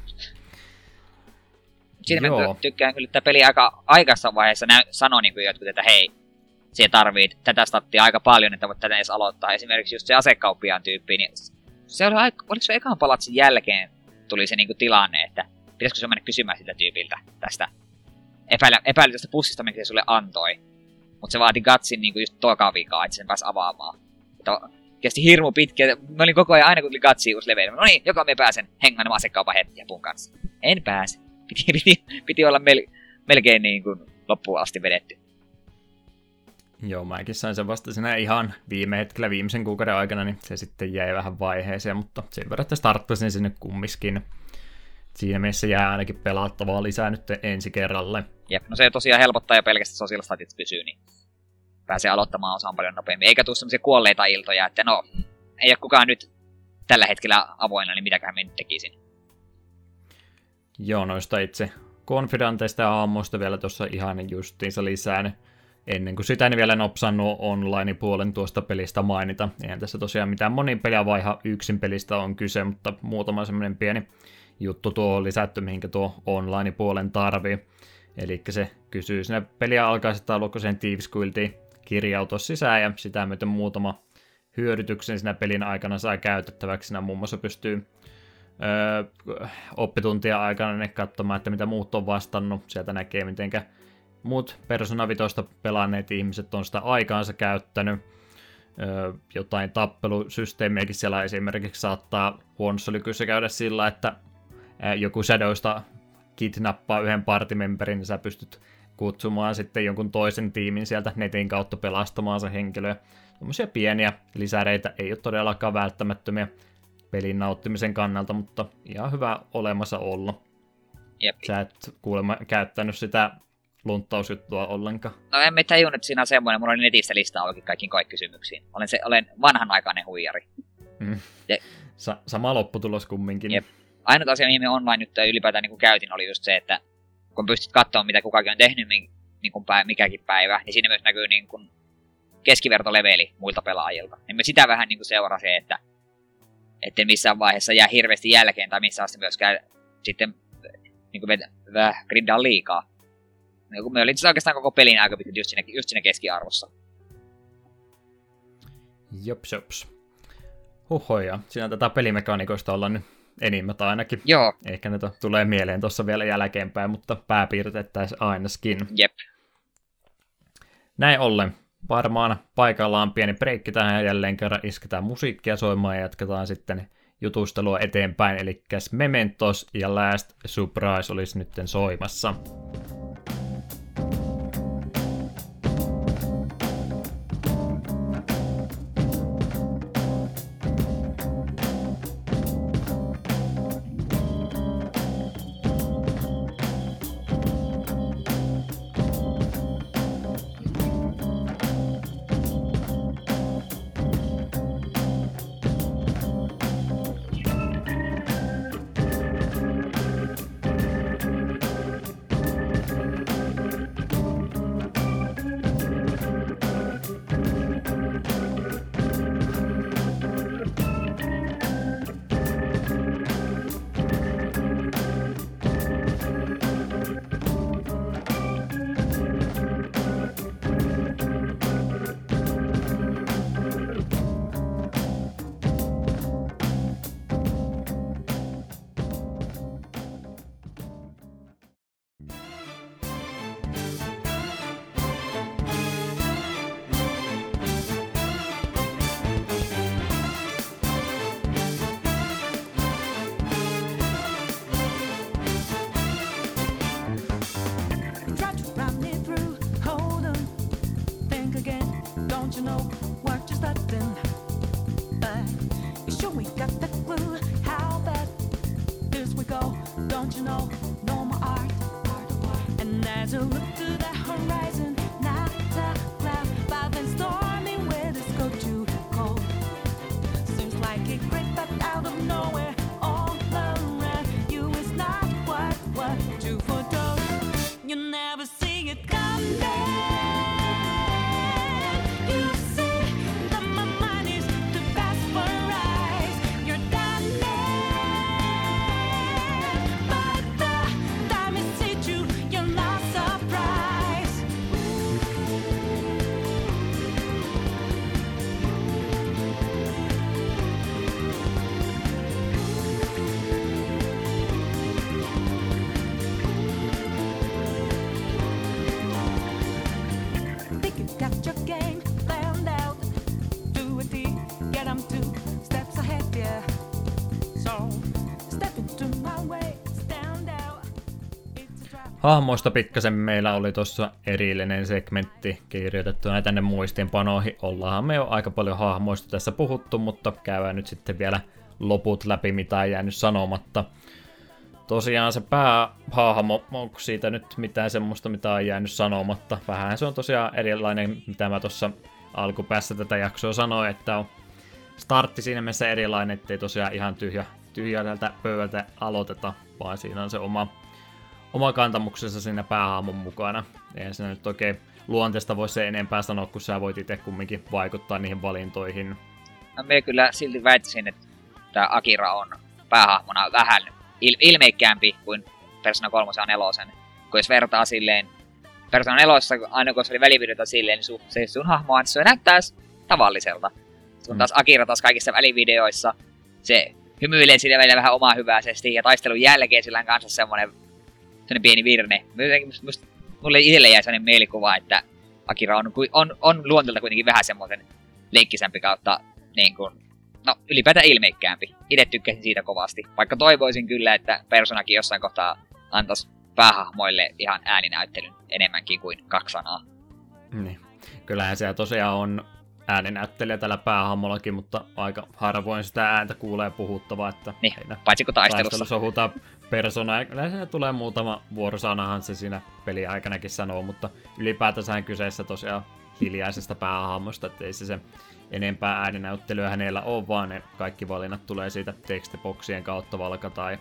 Siitä mä tykkään kyllä, että peli aika aikaisessa vaiheessa nä- sanoi niin jotkut, että hei, se tarvii tätä stattia aika paljon, että voit tätä edes aloittaa. Esimerkiksi just se asekauppiaan tyyppi, niin se oli aika, oliko se ekan palatsin jälkeen tuli se niinku tilanne, että pitäisikö se mennä kysymään sitä tyypiltä tästä epäily, epäilytästä pussista, minkä se sulle antoi. Mutta se vaati Gatsin niinku just toka vikaa, että sen pääsi avaamaan. Mutta kesti hirmu pitkä. Mä olin koko ajan aina kun tuli Gatsi uusi level. No niin, joka me pääsen hengailemaan asekaupan hetki pun kanssa. En pääse. Piti, piti, piti olla mel, melkein niin kuin loppuun asti vedetty. Joo, mäkin sain sen vasta siinä ihan viime hetkellä viimeisen kuukauden aikana, niin se sitten jäi vähän vaiheeseen, mutta sen verran, että starttasin sinne kummiskin. Siinä mielessä jää ainakin pelattavaa lisää nyt ensi kerralle. Jep, no se tosiaan helpottaa jo pelkästään sosiaalistatit pysyy, niin pääsee aloittamaan osaan paljon nopeammin. Eikä tule semmoisia kuolleita iltoja, että no, ei ole kukaan nyt tällä hetkellä avoinna, niin mitäkään minä nyt tekisin. Joo, noista itse konfidanteista ja aamuista vielä tuossa ihan justiinsa lisään. Niin ennen kuin sitä en vielä nopsannut online-puolen tuosta pelistä mainita. Eihän tässä tosiaan mitään monin peliä vaiha yksin pelistä on kyse, mutta muutama semmoinen pieni juttu tuo on lisätty, mihinkä tuo online-puolen tarvii. Eli se kysyy sinne peliä sen Thieves Guildiin kirjautua sisään, ja sitä myöten muutama hyödytyksen siinä pelin aikana saa käytettäväksi. Siinä muun muassa pystyy öö, oppituntia aikana ne katsomaan, että mitä muut on vastannut. Sieltä näkee, mitenkä muut Persona 5 pelanneet ihmiset on sitä aikaansa käyttänyt. Öö, jotain tappelusysteemiäkin siellä esimerkiksi saattaa huonossa lykyssä käydä sillä, että joku Shadowsta kidnappaa yhden partimemberin, niin sä pystyt kutsumaan sitten jonkun toisen tiimin sieltä netin kautta pelastamaan se henkilö. Tämmöisiä pieniä lisäreitä ei ole todellakaan välttämättömiä pelin nauttimisen kannalta, mutta ihan hyvä olemassa olla. Jep. Sä et kuulemma käyttänyt sitä lunttausjuttua ollenkaan. No en tajunnut, että siinä on semmoinen, mulla oli netistä lista auki kaikkiin kaikki kysymyksiin. Olen, se, olen vanhanaikainen huijari. Mm. Ja... Sa- sama lopputulos kumminkin. Jep. Ainut asia, mihin me online nyt ylipäätään niin käytin, oli just se, että kun pystyt katsomaan, mitä kukakin on tehnyt niin kuin päivä, mikäkin päivä, niin siinä myös näkyy niin kuin keskivertoleveli muilta pelaajilta. Niin me sitä vähän niin kuin seurasin, että etten missään vaiheessa jää hirveästi jälkeen tai missään asti myöskään sitten niin kuin vähän grindaa liikaa. Niin kun me olin oikeastaan koko pelin aika pitkät just just siinä keskiarvossa. Jops, jops. Huhhoja, siinä tätä pelimekaniikoista ollaan nyt enimmät ainakin. Joo. Ehkä ne tulee mieleen tuossa vielä jälkeenpäin, mutta pääpiirtettäisiin ainakin. Jep. Näin ollen, varmaan paikallaan pieni breikki tähän ja jälleen kerran isketään musiikkia soimaan ja jatketaan sitten jutustelua eteenpäin. Eli Mementos ja Last Surprise olisi nyt soimassa. Hahmoista pikkasen meillä oli tuossa erillinen segmentti kirjoitettuna tänne muistiinpanoihin. Ollaan me jo aika paljon hahmoista tässä puhuttu, mutta käydään nyt sitten vielä loput läpi, mitä ei jäänyt sanomatta. Tosiaan se päähahmo, onko siitä nyt mitään semmoista, mitä on jäänyt sanomatta? Vähän se on tosiaan erilainen, mitä mä tuossa alkupäässä tätä jaksoa sanoin, että on startti siinä mielessä erilainen, ettei tosiaan ihan tyhjä, tyhjältä pöydältä aloiteta, vaan siinä on se oma oma kantamuksensa siinä päähaamon mukana. Eihän siinä nyt oikein luonteesta voi se enempää sanoa, kun sä voit itse kumminkin vaikuttaa niihin valintoihin. No, me kyllä silti väittäisin, että tämä Akira on päähahmona vähän il- ilmeikkäämpi kuin Persona 3 ja 4. Kun jos vertaa silleen, Persona 4, aina kun se oli välivideota silleen, niin se sun hahmo se näyttää tavalliselta. Kun Mm. taas Akira taas kaikissa välivideoissa, se hymyilee sillä välillä vähän omaa hyväisesti, ja taistelun jälkeen sillä on kanssa semmonen, semmonen pieni virne. Jotenkin Musta, musta, mulle itselle jäi semmonen mielikuva, että Akira on, on, on luonteelta kuitenkin vähän semmoisen leikkisämpi kautta niin kuin, no ylipäätään ilmeikkäämpi. Itse tykkäsin siitä kovasti. Vaikka toivoisin kyllä, että Personakin jossain kohtaa antaisi päähahmoille ihan ääninäyttelyn enemmänkin kuin kaksi sanaa. Niin. Kyllähän siellä tosiaan on ääninäyttelijä tällä päähahmollakin, mutta aika harvoin sitä ääntä kuulee puhuttavaa, että Niin, paitsi kun taistelussa. taistelussa huutaa persona, siinä tulee muutama vuorosanahan se siinä peliaikanakin sanoo, mutta ylipäätänsä kyseessä tosiaan hiljaisesta päähahmosta, että ei se se enempää ääninäyttelyä hänellä ole, vaan ne kaikki valinnat tulee siitä tekstiboksien kautta valka tai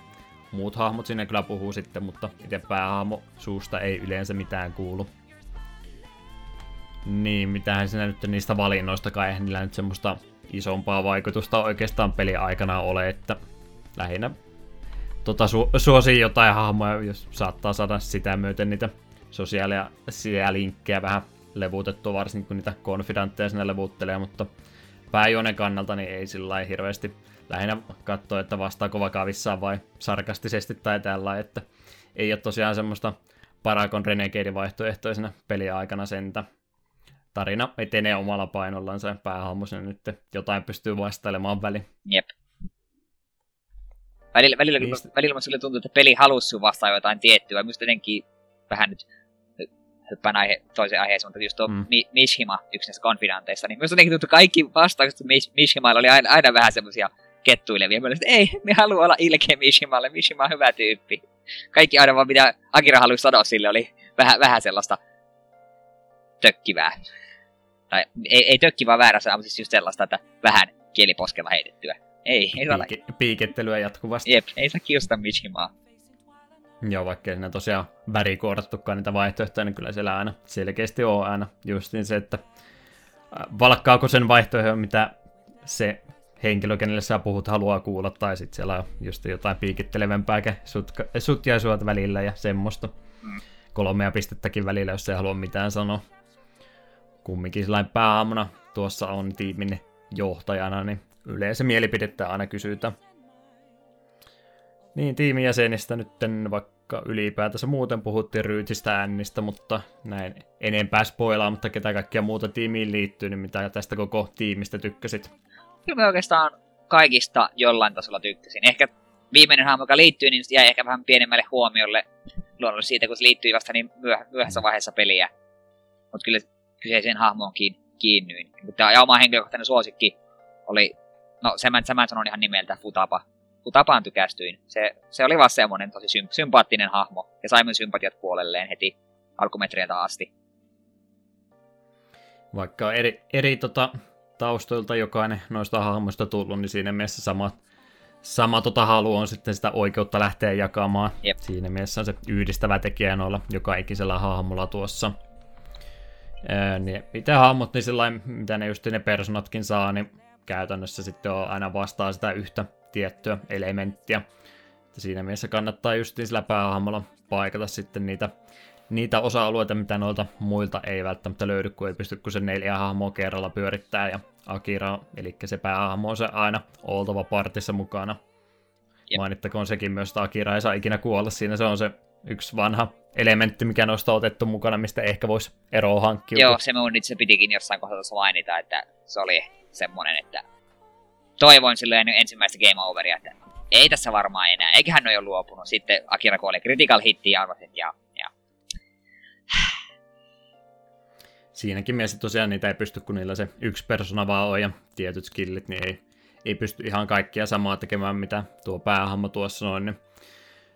muut hahmot sinne kyllä puhuu sitten, mutta itse päähahmo suusta ei yleensä mitään kuulu. Niin, mitähän siinä nyt niistä valinnoistakaan, eihän niillä nyt semmoista isompaa vaikutusta oikeastaan pelin aikana ole, että lähinnä tota, su- suosii jotain hahmoja, jos saattaa saada sitä myöten niitä sosiaalisia linkkejä vähän levuutettua, varsinkin kun niitä konfidantteja sinne levuttelee, mutta pääjuonen kannalta niin ei sillä hirveästi lähinnä katsoa, että vastaako vakavissaan vai sarkastisesti tai tällä, että ei ole tosiaan semmoista Parakon Renegade vaihtoehtoisena peliaikana sentä. Tarina etenee omalla painollaan se päähahmo nyt jotain pystyy vastailemaan väliin. Jep. Välillä, välillä, Niistä... välillä musta tuntuu, että peli halusi sun vastaan jotain tiettyä. Musta jotenkin vähän nyt hy- hyppään aihe, toiseen aiheeseen, mutta just tuo Mm. Mi- Mishima, yksi näistä konfidanteista, niin musta jotenkin tuntuu, kaikki vastaukset Mish- Mishimailla oli aina, aina vähän semmosia kettuilevia. Mä olin, että ei, me haluaa olla ilkeä Mishimalle, Mishima on hyvä tyyppi. Kaikki aina vaan mitä Akira halusi sanoa sille oli vähän, vähän sellaista tökkivää. Tai ei, ei tökkivää väärä sana, mutta siis just sellaista, että vähän kieliposkella heitettyä. Ei, ei saa, Piike- piikettelyä jatkuvasti. jep, ei saa kiusata Mishimaa. Joo, vaikka siinä tosiaan värikoodattukaan niitä vaihtoehtoja, niin kyllä siellä aina selkeästi on aina justiin se, että äh, valkkaako sen vaihtoehdon, mitä se henkilö, kenelle sä puhut, haluaa kuulla, tai sitten siellä on just jotain piikittelevämpääkin sut, sut välillä ja semmoista. Mm. Kolmea pistettäkin välillä, jos ei halua mitään sanoa. Kumminkin sellainen pääaamuna tuossa on tiimin johtajana, niin yleensä mielipidettä aina kysytään. Niin, tiimin jäsenistä nyt vaikka ylipäätänsä muuten puhuttiin Ryytistä äänistä, mutta näin enempää spoilaamatta ketä kaikkia muuta tiimiin liittyy, niin mitä tästä koko tiimistä tykkäsit? Kyllä mä oikeastaan kaikista jollain tasolla tykkäsin. Ehkä viimeinen hahmo, joka liittyy, niin jäi ehkä vähän pienemmälle huomiolle luonnollisesti siitä, kun se liittyy vasta niin myö- myöhässä vaiheessa peliä. Mutta kyllä kyseiseen hahmoon kiin- kiinnyin. Mutta ja oma henkilökohtainen suosikki oli, no sen mä, sen mä sanon ihan nimeltä, Futapa. kun tapaan tykästyin. Se, se oli vaan semmonen tosi symp- sympaattinen hahmo, ja sai mun sympatiat puolelleen heti alkumetrien asti. Vaikka eri, eri tota, taustoilta jokainen noista hahmoista tullut, niin siinä mielessä sama, sama tota halu on sitten sitä oikeutta lähteä jakamaan. Jep. Siinä mielessä on se yhdistävä tekijä noilla joka ikisellä hahmolla tuossa. Ää, niin itse hahmot, niin sellainen, mitä ne just ne personatkin saa, niin käytännössä sitten on aina vastaa sitä yhtä tiettyä elementtiä. Että siinä mielessä kannattaa just sillä päähahmolla paikata sitten niitä, niitä osa-alueita, mitä noilta muilta ei välttämättä löydy, kun ei pysty kuin sen neljä hahmoa kerralla pyörittää. Ja Akira, eli se päähahmo on se aina oltava partissa mukana. Jep. Mainittakoon sekin myös, että Akira ei saa ikinä kuolla siinä. Se on se yksi vanha elementti, mikä noista on otettu mukana, mistä ehkä voisi eroa hankkiutua. Joo, se mun itse pitikin jossain kohtaa tuossa mainita, että se oli semmonen, että toivoin silleen ensimmäistä game overia, että ei tässä varmaan enää, eikä hän ole luopunut. Sitten Akira kuoli critical hitti ja arvasin, ja, ja. Siinäkin mielessä tosiaan niitä ei pysty, kun niillä se yksi persona vaan on ja tietyt skillit, niin ei, ei pysty ihan kaikkia samaa tekemään, mitä tuo päähahmo tuossa noin. Niin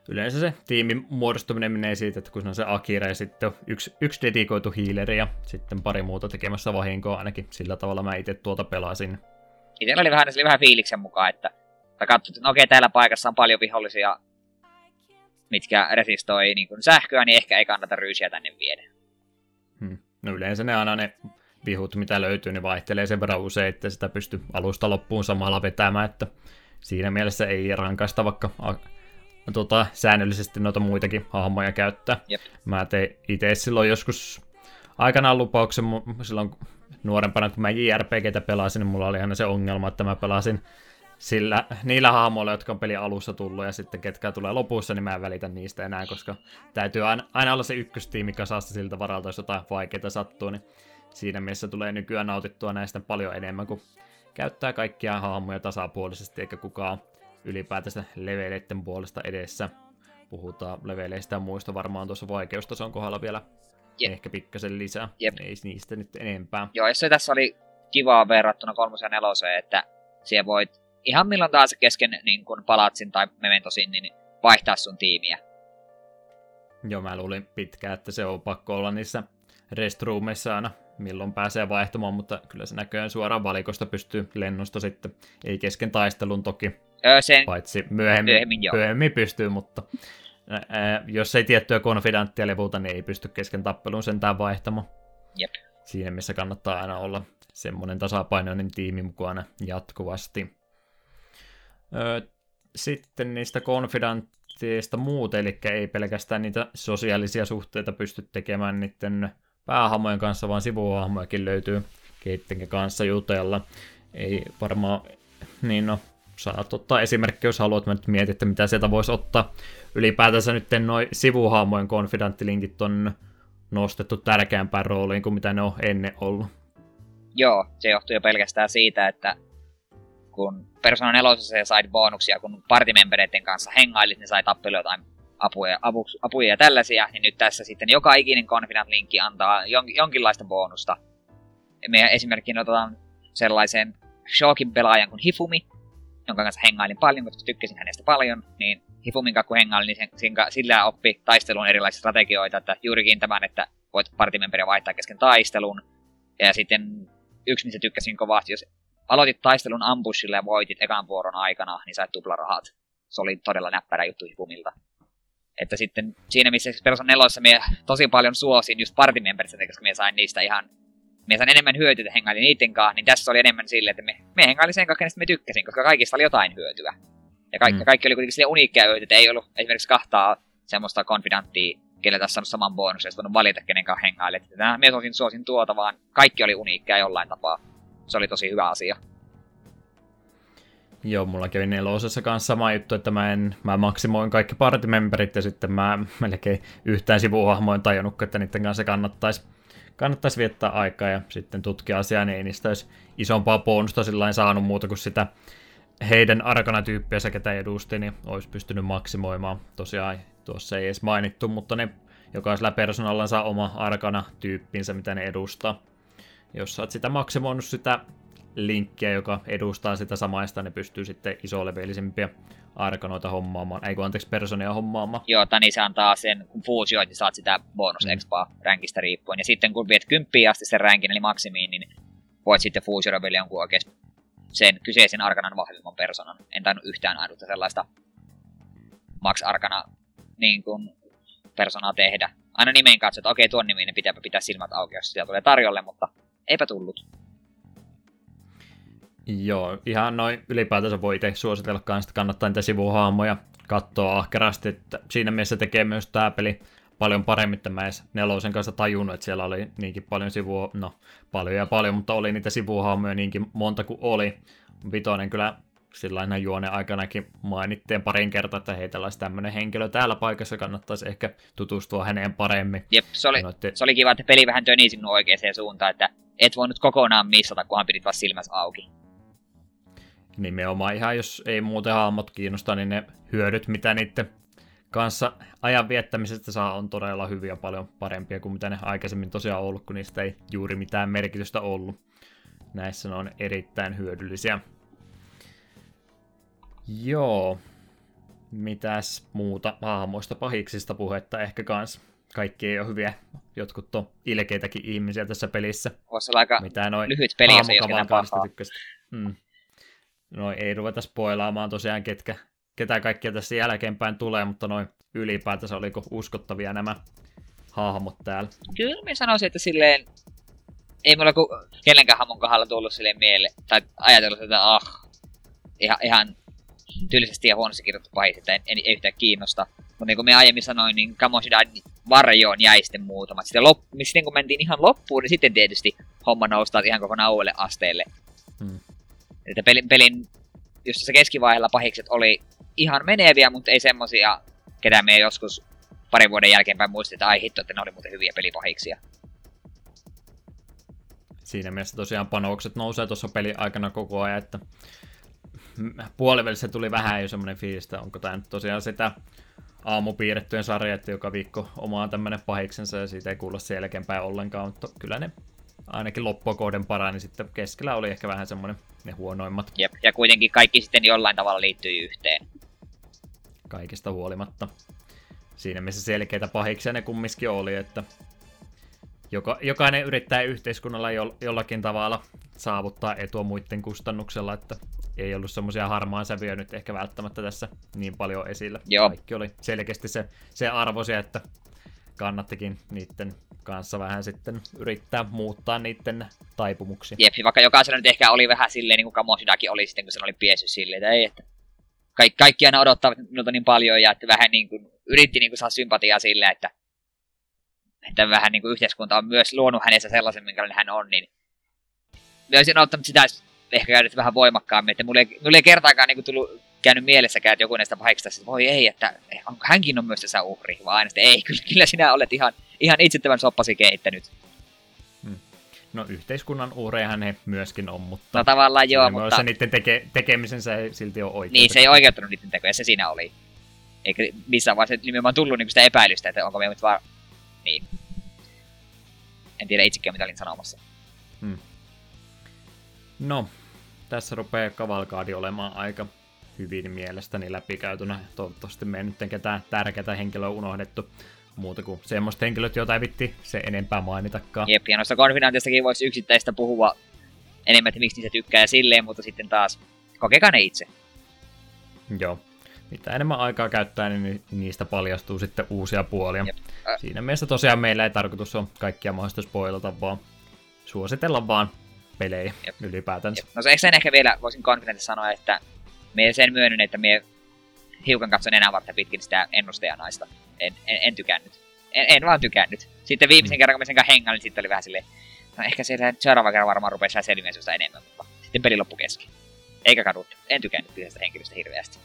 yleensä se tiimin muodostuminen menee siitä, että kun se on se Akira ja sitten on yksi, yksi dedikoitu healeri ja sitten pari muuta tekemässä vahinkoa ainakin. Sillä tavalla mä itse tuota pelasin. Itellä oli vähän, se oli vähän fiiliksen mukaan, että katsot, että no okei, täällä paikassa on paljon vihollisia, mitkä resistoi niin kuin sähköä, niin ehkä ei kannata ryysiä tänne viedä. Hmm. No yleensä ne aina ne vihut, mitä löytyy, niin vaihtelee sen verran usein, että sitä pystyy alusta loppuun samalla vetämään, että siinä mielessä ei rankaista vaikka tota, säännöllisesti noita muitakin hahmoja käyttää. Jep. Mä tein itse silloin joskus aikanaan lupauksen, silloin nuorempana kun mä JRPGtä pelasin, niin mulla oli aina se ongelma, että mä pelasin sillä, niillä hahmoilla, jotka on pelin alussa tullut, ja sitten ketkä tulee lopussa, niin mä en välitä niistä enää, koska täytyy aina, aina olla se ykköstiimi kasassa siltä varalta, jos jotain vaikeita sattuu, niin siinä mielessä tulee nykyään nautittua näistä paljon enemmän, kun käyttää kaikkia hahmoja tasapuolisesti, eikä kukaan ylipäätänsä leveleiden puolesta edessä. Puhutaan leveleistä ja muista varmaan tuossa vaikeustason kohdalla vielä Jep. ehkä pikkasen lisää. Jep. Ei niistä nyt enempää. Joo, ja se tässä oli kivaa verrattuna kolmosen ja neloseen, että siellä voit ihan milloin taas kesken niin kun palatsin tai mementosin, niin vaihtaa sun tiimiä. Joo, mä luulin pitkään, että se on pakko olla niissä restroomeissa aina, milloin pääsee vaihtamaan, mutta kyllä se näköjään suoraan valikosta pystyy lennosta sitten. Ei kesken taistelun toki, Öö, sen, paitsi myöhemmin, Myöhemmin, joo. myöhemmin pystyy, mutta ää, jos ei tiettyä konfidanttia levuta, niin ei pysty kesken tappelun sentään vaihtamaan. Jep. Siinä missä kannattaa aina olla semmoinen tasapainoinen tiimi mukana jatkuvasti. Öö, sitten niistä konfidantteista muut, eli ei pelkästään niitä sosiaalisia suhteita pysty tekemään niiden päähahmojen kanssa, vaan sivuhahmojakin löytyy, keittenkin kanssa jutella. Ei varmaan, niin no, saat ottaa esimerkki, jos haluat, mä nyt mietin, että mitä sieltä voisi ottaa. Ylipäätänsä nyt noin sivuhahmojen konfidanttilinkit on nostettu tärkeämpään rooliin kuin mitä ne on ennen ollut. joo, se johtuu jo pelkästään siitä, että kun Persona 4 sait bonuksia, kun partimembereiden kanssa hengailit, niin sai tappelu jotain apuja, apu, apuja ja tällaisia, niin nyt tässä sitten joka ikinen Confidant linkki antaa jon, jonkinlaista bonusta. Me esimerkkinä otetaan sellaisen Shokin pelaajan kuin Hifumi, jonka kanssa hengailin paljon, koska tykkäsin hänestä paljon, niin Hifumin kun hengailin, niin sen, sen, sillä oppi taistelun erilaisia strategioita, että juurikin tämän, että voit partimemberiä vaihtaa kesken taistelun. Ja sitten yksi, missä tykkäsin kovasti, jos aloitit taistelun ambushilla ja voitit ekan vuoron aikana, niin sait tuplarahat. Se oli todella näppärä juttu Hifumilta. Että sitten siinä, missä Persona 4 me tosi paljon suosin just partimemberistä, koska me sain niistä ihan me sain enemmän hyötyä, että hengailin niiden kanssa, niin tässä oli enemmän silleen, että me, me hengailin sen kanssa, me tykkäsin, koska kaikista oli jotain hyötyä. Ja kaikki, Mm. kaikki oli kuitenkin sille uniikkia hyötyä, että ei ollut esimerkiksi kahtaa semmoista konfidanttia, kelle tässä saanut saman bonuksen, ja voinut valita, kenen kanssa hengailet. Että Me suosin, suosin tuota, vaan kaikki oli uniikkia jollain tapaa. Se oli tosi hyvä asia. Joo, mulla kävi nelosessa kanssa sama juttu, että mä, en, mä maksimoin kaikki partimemberit ja sitten mä melkein yhtään sivuhahmoin tajunnut, että niiden kanssa kannattaisi kannattaisi viettää aikaa ja sitten tutkia asiaa, niin ei niistä olisi isompaa bonusta sillä saanut muuta kuin sitä heidän arkana-tyyppiänsä, ketä edusti, niin olisi pystynyt maksimoimaan. Tosiaan tuossa ei edes mainittu, mutta ne jokaisella persoonalla saa oma arkana-tyyppinsä, mitä ne edustaa. Jos sä oot sitä maksimoinut sitä linkkiä, joka edustaa sitä samaista, ne pystyy sitten isolevellisempiä arkanoita hommaamaan, ei kun anteeksi personia hommaamaan. Joo, Tani se antaa sen, kun fuusioit, niin saat sitä bonus Mm. expaa rankista riippuen. Ja sitten kun viet kymppiin asti sen rankin, eli maksimiin, niin voit sitten fuusioida vielä jonkun oikein sen kyseisen arkanan vahvimman personan. En tainnut yhtään ainutta sellaista max arkana niin kuin personaa tehdä. Aina nimeen katsot, että okei, tuon niminen pitääpä pitää silmät auki, jos sitä tulee tarjolle, mutta eipä tullut. Joo, ihan noin ylipäätänsä voi itse suositella kanssa, että kannattaa niitä sivuhahmoja katsoa ahkerasti, että siinä mielessä tekee myös tämä peli paljon paremmin, että mä edes nelosen kanssa tajunnut, että siellä oli niinkin paljon sivua, no paljon ja paljon, mutta oli niitä sivuhahmoja niinkin monta kuin oli. Vitoinen kyllä sillä lailla juonen aikanakin mainittiin parin kertaa, että hei tällaisi tämmöinen henkilö täällä paikassa, kannattaisi ehkä tutustua häneen paremmin. Jep, se oli, Ja noitte- se oli kiva, että peli vähän töni sinun oikeaan suuntaan, että et voinut kokonaan missata, kunhan pidit vaan silmäs auki. Nimenomaan ihan, jos ei muuten hahmot kiinnosta, niin ne hyödyt, mitä niiden kanssa ajan viettämisestä saa, on todella hyviä paljon parempia kuin mitä ne aikaisemmin tosiaan ollut, kun niistä ei juuri mitään merkitystä ollut. Näissä ne on erittäin hyödyllisiä. Joo. Mitäs muuta hahmoista pahiksista puhetta ehkä kans. Kaikki ei ole hyviä. Jotkut on ilkeitäkin ihmisiä tässä pelissä. Voisi olla aika Mitä noin lyhyt peli, jos ei ole tykkäsit. Mm. No ei ruveta spoilaamaan tosiaan, ketkä, ketä kaikkia tässä jälkeenpäin tulee, mutta noin ylipäätänsä oliko uskottavia nämä hahmot täällä. Kyllä minä sanoisin, että silleen... Ei mulla ku, kenenkään hamon kohdalla tullut silleen miele, tai ajatellut, että ah, ihan, ihan tyylisesti ja huonosti kirjoittu pahis, että en, en, ei yhtään kiinnosta. Mutta niin kuin me aiemmin sanoin, niin Kamoshidan varjoon jäi sitten muutamat. Sitten, lop, sitten kun mentiin ihan loppuun, niin sitten tietysti homma nousi taas ihan kokonaan uudelle asteelle. Hmm. Että pelin, pelin just tässä keskivaiheella pahikset oli ihan meneviä, mutta ei semmosia, ketä me joskus parin vuoden jälkeenpäin muistin, että ai hitto, että ne oli muuten hyviä pelipahiksia. Siinä mielessä tosiaan panokset nousee tuossa pelin aikana koko ajan, että puolivälissä tuli vähän jo semmoinen fiilis, että onko tämä nyt tosiaan sitä aamupiirrettyjen sarja, että joka viikko omaa tämmöinen pahiksensa ja siitä ei kuulla sen jälkeenpäin ollenkaan, mutta kyllä ne ainakin loppua kohden parani, niin sitten keskellä oli ehkä vähän semmoinen ne huonoimmat Jep. Ja kuitenkin kaikki sitten jollain tavalla liittyy yhteen. kaikesta huolimatta. Siinä missä selkeitä pahiksia ne kumminkin oli, että joka, jokainen yrittää yhteiskunnalla jo, jollakin tavalla saavuttaa etua muiden kustannuksella, että ei ollut semmoisia harmaan sävyjä nyt ehkä välttämättä tässä niin paljon esillä. Joo. Kaikki oli selkeästi se, se arvoisia, että kannattikin niiden kanssa vähän sitten yrittää muuttaa niiden taipumuksia. Jep, vaikka jokaisella nyt ehkä oli vähän silleen, niin kuin Kamoshidakin oli sitten, kun se oli piesy silleen, että ei, että kaikki, kaikki aina odottavat minulta niin paljon, ja että vähän niin kuin, yritti niin kuin saada sympatiaa sille, että, että vähän niin kuin yhteiskunta on myös luonut hänessä sellaisen, minkälainen hän on, niin mä olisin ottanut sitä ehkä käynyt vähän voimakkaammin, että mulle mulle ei kertaakaan niin kuin tullut käynyt mielessäkään, että joku näistä pahiksista, että voi ei, että onko hänkin on myös tässä uhri, vaan aina sitten, ei, kyllä, kyllä sinä olet ihan, ihan itse tämän soppasi kehittänyt. No yhteiskunnan uhreihan he myöskin on, mutta No tavallaan joo, Siinä mutta... Se niiden teke, tekemisensä ei silti ole oikein. Niin, se ei oikeuttanut niiden tekoja, se siinä oli. Eikä missään vaiheessa nimenomaan tullut niinku sitä epäilystä, että onko me nyt vaan... Niin. En tiedä itsekään, mitä olin sanomassa. No, tässä rupeaa kavalkaadi olemaan aika hyvin mielestäni läpikäytynä. Toivottavasti me ei nyt ketään tärkeää henkilöä unohdettu. Muuta kuin semmoista henkilöt, joita ei vitti se enempää mainitakaan. Jep, ja noista konfinantistakin voisi yksittäistä puhua enemmän, että miksi niitä tykkää ja silleen, mutta sitten taas kokekaa ne itse. Joo. Mitä enemmän aikaa käyttää, niin ni- niistä paljastuu sitten uusia puolia. Jep. Siinä mielessä tosiaan meillä ei tarkoitus ole kaikkia mahdollista spoilata, vaan suositella vaan pelejä Jep. ylipäätänsä. No se sen ehkä vielä voisin konfidentissa sanoa, että me sen myönnyn, että me hiukan katson enää varten pitkin sitä ennustajanaista. En, en, en tykännyt. En, en vaan tykännyt. Sitten viimeisen Mm. kerran, kun me sen kanssa hengailin, niin sitten oli vähän silleen, no ehkä siellä seuraava kerran varmaan rupeaa siellä selviämään enemmän, mutta sitten peli loppu kesken. Eikä kaduttu. En tykännyt kyseisestä henkilöstä hirveästi.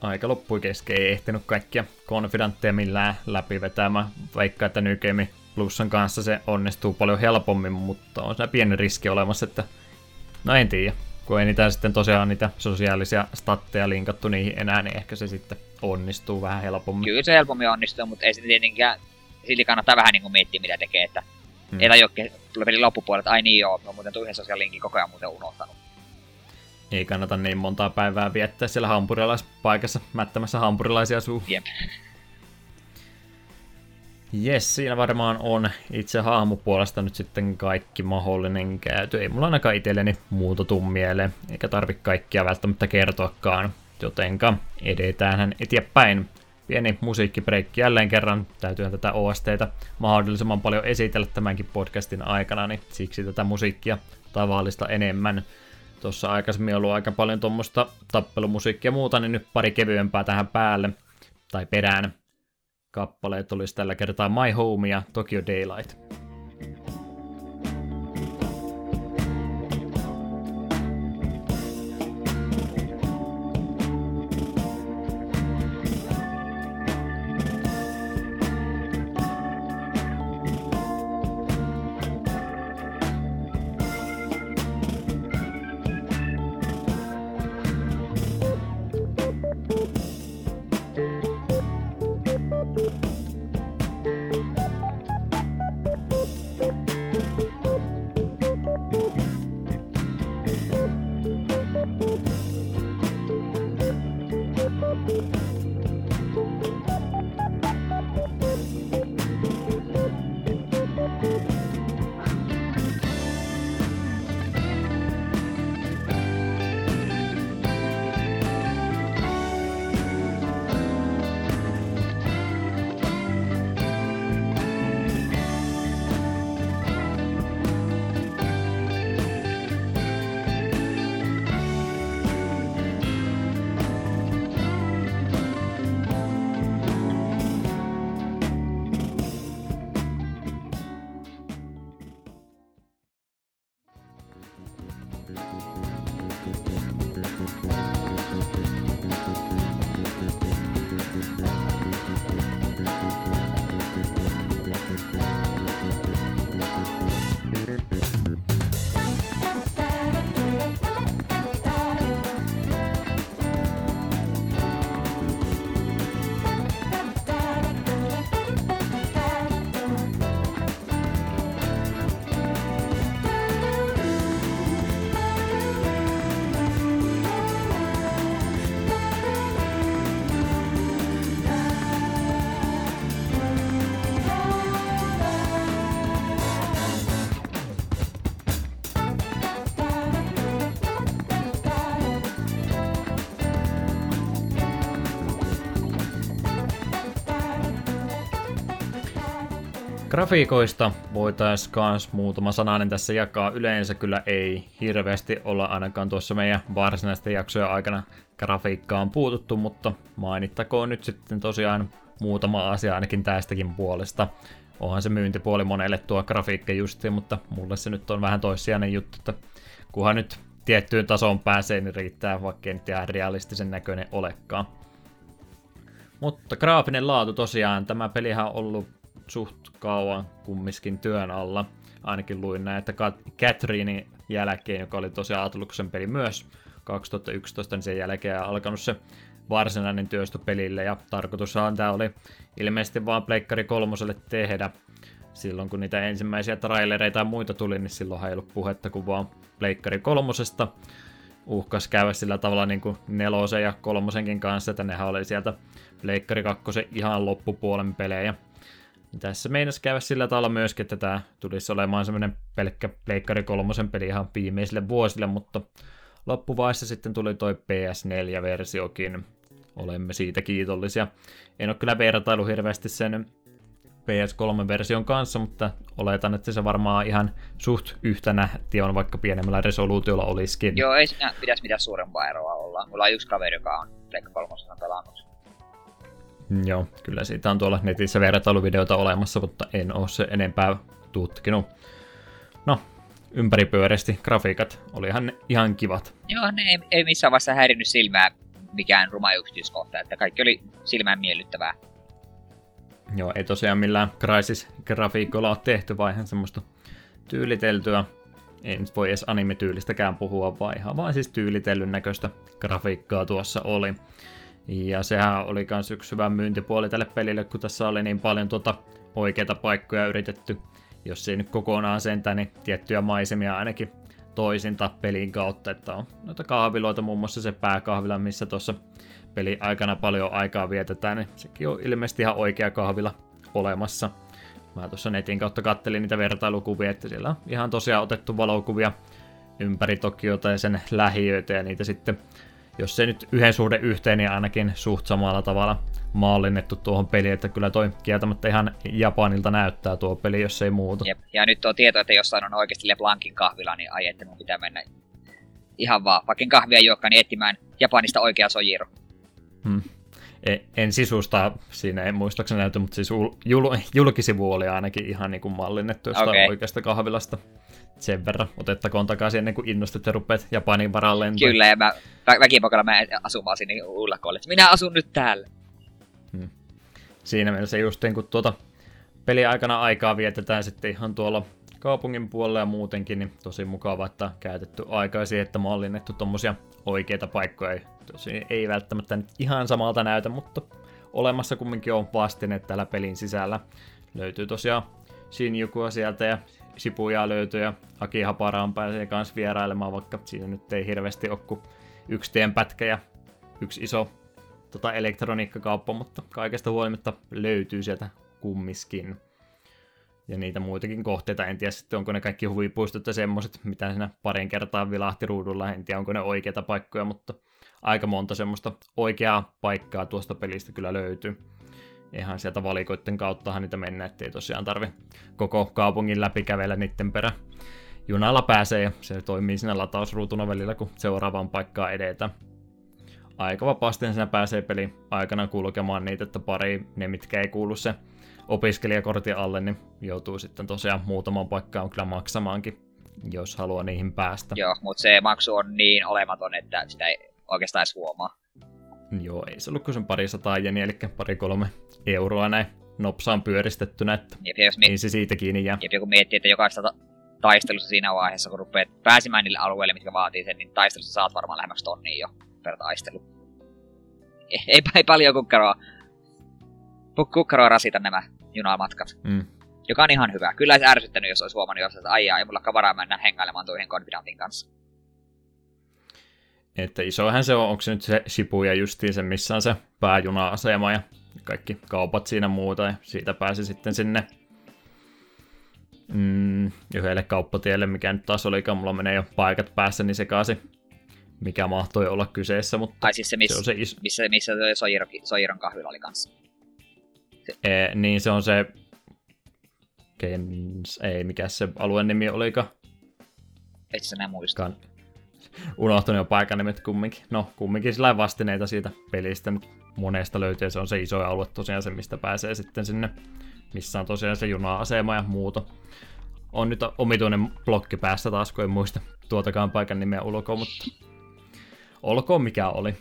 aika loppui kesken, ei ehtinyt kaikkia konfidantteja millään läpi vetämään. Vaikka että New Game Plusan kanssa se onnistuu paljon helpommin, mutta on se pieni riski olemassa, että no en tiedä. Kun ei niitä sitten tosiaan niitä sosiaalisia statteja linkattu niihin enää, niin ehkä se sitten onnistuu vähän helpommin. Kyllä se helpommin onnistuu, mutta ei se tietenkään silti kannattaa vähän niin kuin miettiä, mitä tekee, että Hmm. ei tajua tulee pelin loppupuolelle, että ai niin joo, mä muuten yhden sosiaalisen linkin koko ajan muuten unohtanut. Ei kannata niin montaa päivää viettää siellä hampurilaispaikassa mättämässä hampurilaisia suu. Jep. Jes, siinä varmaan on itse hahmopuolesta nyt sitten kaikki mahdollinen käyty. Ei mulla ainakaan itselleni muuta tuu mieleen, eikä tarvi kaikkia välttämättä kertoakaan. Jotenka edetään eteenpäin. Pieni musiikkibreikki jälleen kerran. Täytyy tätä OSTtä mahdollisimman paljon esitellä tämänkin podcastin aikana, niin siksi tätä musiikkia tavallista enemmän. Tuossa aikaisemmin ollut aika paljon tuommoista tappelumusiikkia ja muuta, niin nyt pari kevyempää tähän päälle tai perään kappaleet olisi tällä kertaa My Home ja Tokyo Daylight. Grafiikoista voitaisiin kans muutama sananen tässä jakaa. Yleensä kyllä ei hirveästi olla ainakaan tuossa meidän varsinaisten jaksojen aikana grafiikkaan puututtu, mutta mainittakoon nyt sitten tosiaan muutama asia ainakin tästäkin puolesta. Onhan se myyntipuoli monelle tuo grafiikka justiin, mutta mulle se nyt on vähän toissijainen juttu, että kunhan nyt tiettyyn tasoon pääsee, niin riittää, vaikka nyt ihan realistisen näköinen olekaan. Mutta graafinen laatu tosiaan, tämä pelihän on ollut suht kauan kummiskin työn alla. Ainakin luin näin, että Catherinein jälkeen, joka oli tosiaan Atluksen peli myös 2011, niin sen jälkeen alkanut se varsinainen työstö pelille, ja tarkoitushan tämä oli ilmeisesti vaan Pleikkari kolmoselle tehdä. Silloin kun niitä ensimmäisiä trailereita ja muita tuli, niin silloin ei ollut puhetta kuin vaan Pleikkari kolmosesta. Uhkas käydä sillä tavalla niin kuin nelosen ja kolmosenkin kanssa, että nehän oli sieltä Pleikkari kakkosen ihan loppupuolen pelejä. Tässä meinas käydä sillä tavalla myöskin, että tämä tulisi olemaan semmoinen pelkkä Pleikkari kolmosen peli ihan viimeisille vuosille, mutta loppuvaiheessa sitten tuli toi PS4-versiokin. Olemme siitä kiitollisia. En ole kyllä vertailu hirveästi sen PS3-version kanssa, mutta oletan, että se varmaan ihan suht yhtä nähti on, vaikka pienemmällä resoluutiolla olisikin. Joo, ei siinä pitäisi mitään suurempaa eroa olla. Mulla on yksi kaveri, joka on Pleikka 3 pelannut. Joo, kyllä siitä on tuolla netissä vertailuvideoita olemassa, mutta en ole se enempää tutkinut. No, ympäripyöreästi grafiikat olihan ihan kivat. Joo, ne ei, ei missään vaiheessa häirinnyt silmää mikään ruma yksityiskohta, että kaikki oli silmään miellyttävää. Joo, ei tosiaan millään Crysis-grafiikolla ole tehty, vaan ihan semmoista tyyliteltyä. Ei nyt voi edes anime-tyylistäkään puhua, vaan ihan vaan siis tyylitellyn näköistä grafiikkaa tuossa oli. Ja sehän oli myös yksi hyvä myyntipuoli tälle pelille, kun tässä oli niin paljon tuota oikeita paikkoja yritetty jos ei nyt kokonaan sentään, niin tiettyjä maisemia ainakin toisinta pelin kautta, että on noita kahviloita, muun muassa se pääkahvila, missä tuossa peli aikana paljon aikaa vietetään, niin sekin on ilmeisesti ihan oikea kahvila olemassa. Mä tuossa netin kautta kattelin niitä vertailukuvia, että siellä on ihan tosiaan otettu valokuvia ympäri Tokiota ja sen lähiöitä ja niitä sitten, jos se nyt yhden suhde yhteen, niin ainakin suht samalla tavalla mallinnettu tuohon peliin, että kyllä toi kieltämättä ihan Japanilta näyttää tuo peli, jos ei muuta. Jep. Ja nyt tuo tieto, että jossain on oikeasti LeBlancin kahvila, niin ai että mun pitää mennä ihan vaan, vaikka kahvia juokkaan, niin etsimään Japanista oikea sojiro. Hmm. En sisusta siinä en muistaakseni näytä, mutta siis jul, julkisivu oli ainakin ihan niin kuin mallinnettu jostain okay. oikeasta kahvilasta. Sen verran otettakoon takaisin ennen kuin innostut ja rupeat Japanin varalle Kyllä, ja mä vä- väkipakalla mä asun vaan sinne ullakolle, minä asun nyt täällä. Hmm. Siinä mielessä just niin kun tuota peliaikana aikaa vietetään sitten ihan tuolla kaupungin puolella ja muutenkin, niin tosi mukava, että käytetty aikaa siihen, että mallinnettu tommosia oikeita paikkoja. Tosi ei välttämättä nyt ihan samalta näytä, mutta olemassa kumminkin on vastine täällä pelin sisällä. Löytyy tosiaan Shinjukua sieltä ja Sipuja löytyy ja Akihaparaan pääsee kanssa vierailemaan, vaikka siinä nyt ei hirveästi ole kuin yksi tienpätkä ja yksi iso tota, elektroniikkakauppa, mutta kaikesta huolimatta löytyy sieltä kummiskin. Ja niitä muitakin kohteita, en tiedä sitten onko ne kaikki huvipuistot ja semmoset, mitä siinä parin kertaa vilahti ruudulla, en tiedä onko ne oikeita paikkoja, mutta aika monta semmoista oikeaa paikkaa tuosta pelistä kyllä löytyy. Ihan sieltä valikoiden kauttahan niitä mennä, ettei tosiaan tarvi koko kaupungin läpi kävellä niiden perä. Junalla pääsee ja se toimii siinä latausruutuna välillä, kun seuraavaan paikkaan edetään aika vapaasti siinä pääsee peli aikana kulkemaan niitä, että pari ne, mitkä ei kuulu se opiskelijakortin alle, niin joutuu sitten tosiaan muutaman paikkaan kyllä maksamaankin, jos haluaa niihin päästä. Joo, mutta se maksu on niin olematon, että sitä ei oikeastaan edes huomaa. Joo, ei se ollut kuin sen pari sataa jeni, eli pari kolme euroa näin nopsaan pyöristettynä, että jep, jos mi- ei se siitä kiinni jää. Jep, joku miettii, että jokaista ta- taistelussa siinä vaiheessa, kun rupeat pääsemään niille alueille, mitkä vaatii sen, niin taistelussa saat varmaan lähemmäksi tonnia jo per taistelu. Ei, ei, ei paljon kukkaroa, kukkaroa rasita nämä junamatkat. Mm. Joka on ihan hyvä. Kyllä olisi ärsyttänyt, jos olisi huomannut, jos että aijaa, ei mulla varaa mennä hengailemaan tuohon Confidantin kanssa. Että isohan se on, onko se nyt se Shibuya justiin se, missä on se pääjuna-asema ja kaikki kaupat siinä muuta, ja siitä pääsi sitten sinne mm, yhdelle kauppatielle, mikä nyt taas olikaan, mulla menee jo paikat päässä, niin sekaisin, mikä mahtoi olla kyseessä, mutta Ai siis se, miss, se on se is... missä, missä se Soiron kahvila oli kanssa. Se... E, niin se on se, Kens, ei mikä se alueen nimi olikaan. Et sä näin muista. Kan... Unohtunut jo paikan nimet kumminkin. No, kumminkin sillä vastineita siitä pelistä, mutta monesta löytyy. Se on se iso alue tosiaan se, mistä pääsee sitten sinne, missä on tosiaan se juna-asema ja muuta. On nyt omituinen blokki päässä taas, kun en muista tuotakaan paikan nimeä ulkoa, mutta olkoon mikä oli.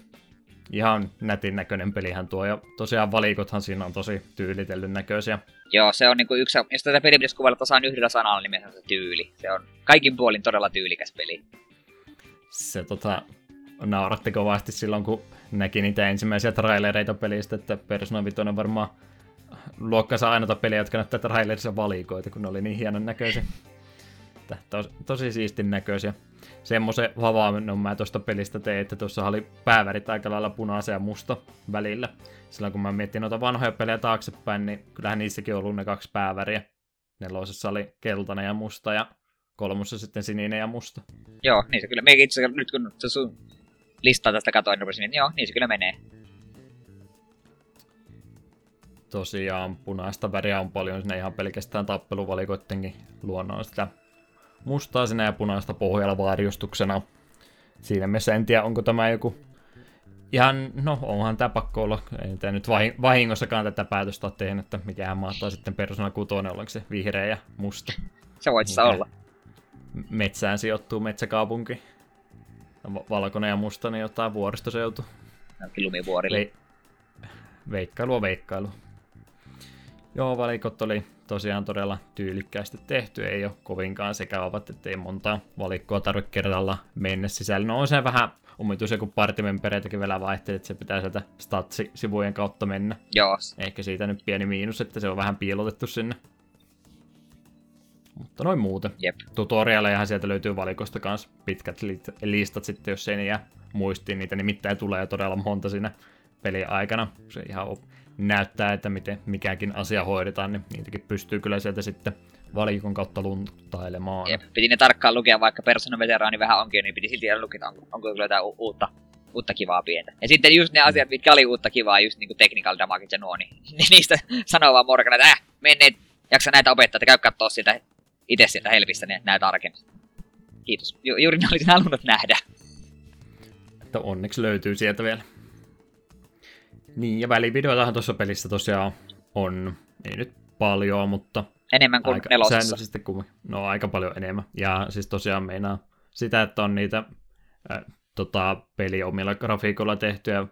Ihan nätin näköinen pelihän tuo, ja tosiaan valikothan siinä on tosi tyylitellyn näköisiä. Joo, se on niinku yksi, jos tätä peliä pitäisi kuvailla tasaan yhdellä sanalla, on se tyyli. Se on kaikin puolin todella tyylikäs peli. Se tota, nauratti kovasti silloin, kun näki niitä ensimmäisiä trailereita pelistä, että Persona 5 on varmaan luokkansa ainoita peliä, jotka näyttää trailerissa valikoita, kun ne oli niin hienon näköisiä. Tos, tosi siistin näköisiä. Semmoisen havainnon mä tuosta pelistä tein, että tuossa oli päävärit aika lailla punaisen ja musta välillä. Silloin kun mä miettin noita vanhoja pelejä taaksepäin, niin kyllähän niissäkin on ollut ne kaksi pääväriä. Nelosessa oli keltainen ja musta ja kolmossa sitten sininen ja musta. Joo, niin se kyllä. Me itse nyt kun se sun listaa tästä katoin, niin joo, niin se kyllä menee. Tosiaan punaista väriä on paljon sinne ihan pelkästään tappeluvalikoittenkin luonnolla sitä mustaa sinä ja punaista pohjalla varjostuksena. Siinä mielessä en tiedä, onko tämä joku ihan, no onhan tämä pakko olla, ei tämä nyt vahingossakaan tätä päätöstä ole tehnyt, että mikähän mahtaa sitten Persona 6 olla se vihreä ja musta. Se voit sitä olla. Metsään sijoittuu metsäkaupunki. Valkoinen ja musta, niin jotain vuoristoseutu. Lumivuorille. Ve- veikkailu on veikkailu. Joo, valikot oli tosiaan todella tyylikkäästi tehty, ei ole kovinkaan sekaavat, ettei monta valikkoa tarvitse kerralla mennä sisällä. No on se vähän omituisia, kun partimempereitäkin vielä vaihtelee, että se pitää sieltä statsi-sivujen kautta mennä. Joo. Ehkä siitä nyt pieni miinus, että se on vähän piilotettu sinne. Mutta noin muuten. Jep. Tutorialejahan sieltä löytyy valikosta kanssa pitkät listat sitten, jos ei ne jää muistiin. Niitä nimittäin tulee todella monta siinä pelin aikana. Se ihan näyttää, että miten mikäkin asia hoidetaan, niin niitäkin pystyy kyllä sieltä sitten valikon kautta lunttailemaan. Jep. Piti ne tarkkaan lukea, vaikka Persona veteraani vähän onkin, niin piti silti lukea, onko, onko kyllä jotain u- uutta, uutta kivaa pientä. Ja sitten just ne asiat, mitkä oli uutta kivaa, just niinku technical damage ja nuo, niin niistä sanoo vaan Morgana, että äh, menneet, jaksa näitä opettaa, että käy kattoo sieltä itse sieltä helpistä niin näitä tarkemmin. Kiitos. Ju- juuri ne olisin halunnut nähdä. Että onneksi löytyy sieltä vielä. Niin, ja välivideoitahan tuossa pelissä tosiaan on, ei nyt paljon, mutta Enemmän kuin aika nelosessa. kuin, no aika paljon enemmän. Ja siis tosiaan meinaa sitä, että on niitä äh, tota, peli omilla grafiikoilla tehtyjä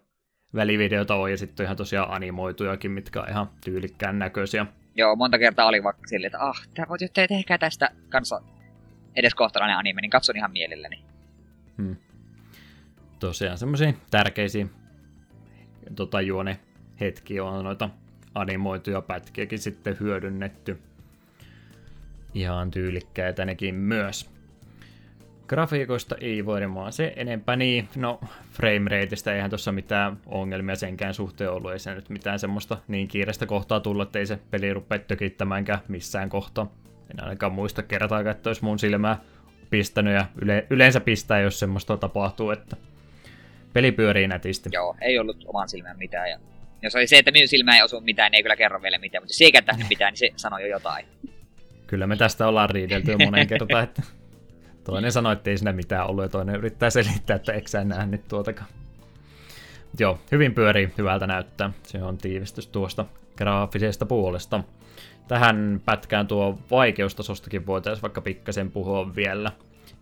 välivideoita on, ja sitten on ihan tosiaan animoitujakin, mitkä on ihan tyylikkään näköisiä. Joo, monta kertaa oli vaikka silleen, että ah, tää voit te tehkää tästä kanssa edes kohtalainen anime, niin katson ihan mielelläni. Hmm. Tosiaan semmoisia tärkeisiä tota, juone hetkiä on noita animoituja pätkiäkin sitten hyödynnetty. Ihan tyylikkäitä nekin myös. Grafiikoista ei varmaan se enempää niin, no framerateista eihän tuossa mitään ongelmia senkään suhteen ollut, ei se nyt mitään semmoista niin kiireistä kohtaa tulla, että ei se peli rupea tökittämäänkään missään kohtaa. En ainakaan muista kertaakaan, että olisi mun silmää pistänyt ja yle, yleensä pistää, jos semmoista tapahtuu, että peli pyörii nätisti. Joo, ei ollut oman silmään mitään. Ja jos oli se, että minun silmään ei osu mitään, niin ei kyllä kerro vielä mitään, mutta jos ei mitään, niin se sanoi jo jotain. Kyllä me tästä ollaan riidelty jo monen kertaan, että toinen sanoi, että ei siinä mitään ollut ja toinen yrittää selittää, että eikö sä nähnyt tuotakaan. Joo, hyvin pyörii, hyvältä näyttää. Se on tiivistys tuosta graafisesta puolesta. Tähän pätkään tuo vaikeustasostakin voitaisiin vaikka pikkasen puhua vielä.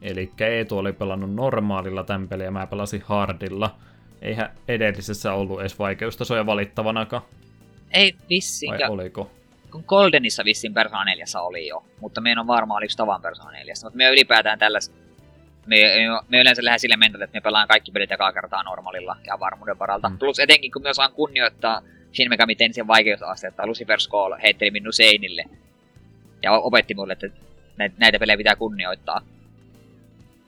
Eli Eetu oli pelannut normaalilla tämän peliä ja mä pelasin hardilla. Eihän edellisessä ollut edes vaikeustasoja valittavanakaan, Ei vissiin, vai oliko? Kun Goldenissa vissiin Persona 4 oli jo, mutta me en ole varma oliko tavan Persona 4. Mutta me ylipäätään tällais, me, me yleensä lähden sille mentolle, että me pelaan kaikki pelit ekaa kertaa normaalilla ja varmuuden varalta. Mm. Plus etenkin kun me osaan kunnioittaa Shin Megami Tensien vaikeusastetta, Lucifer Skull heitteli minun seinille ja opetti mulle, että näitä, näitä pelejä pitää kunnioittaa.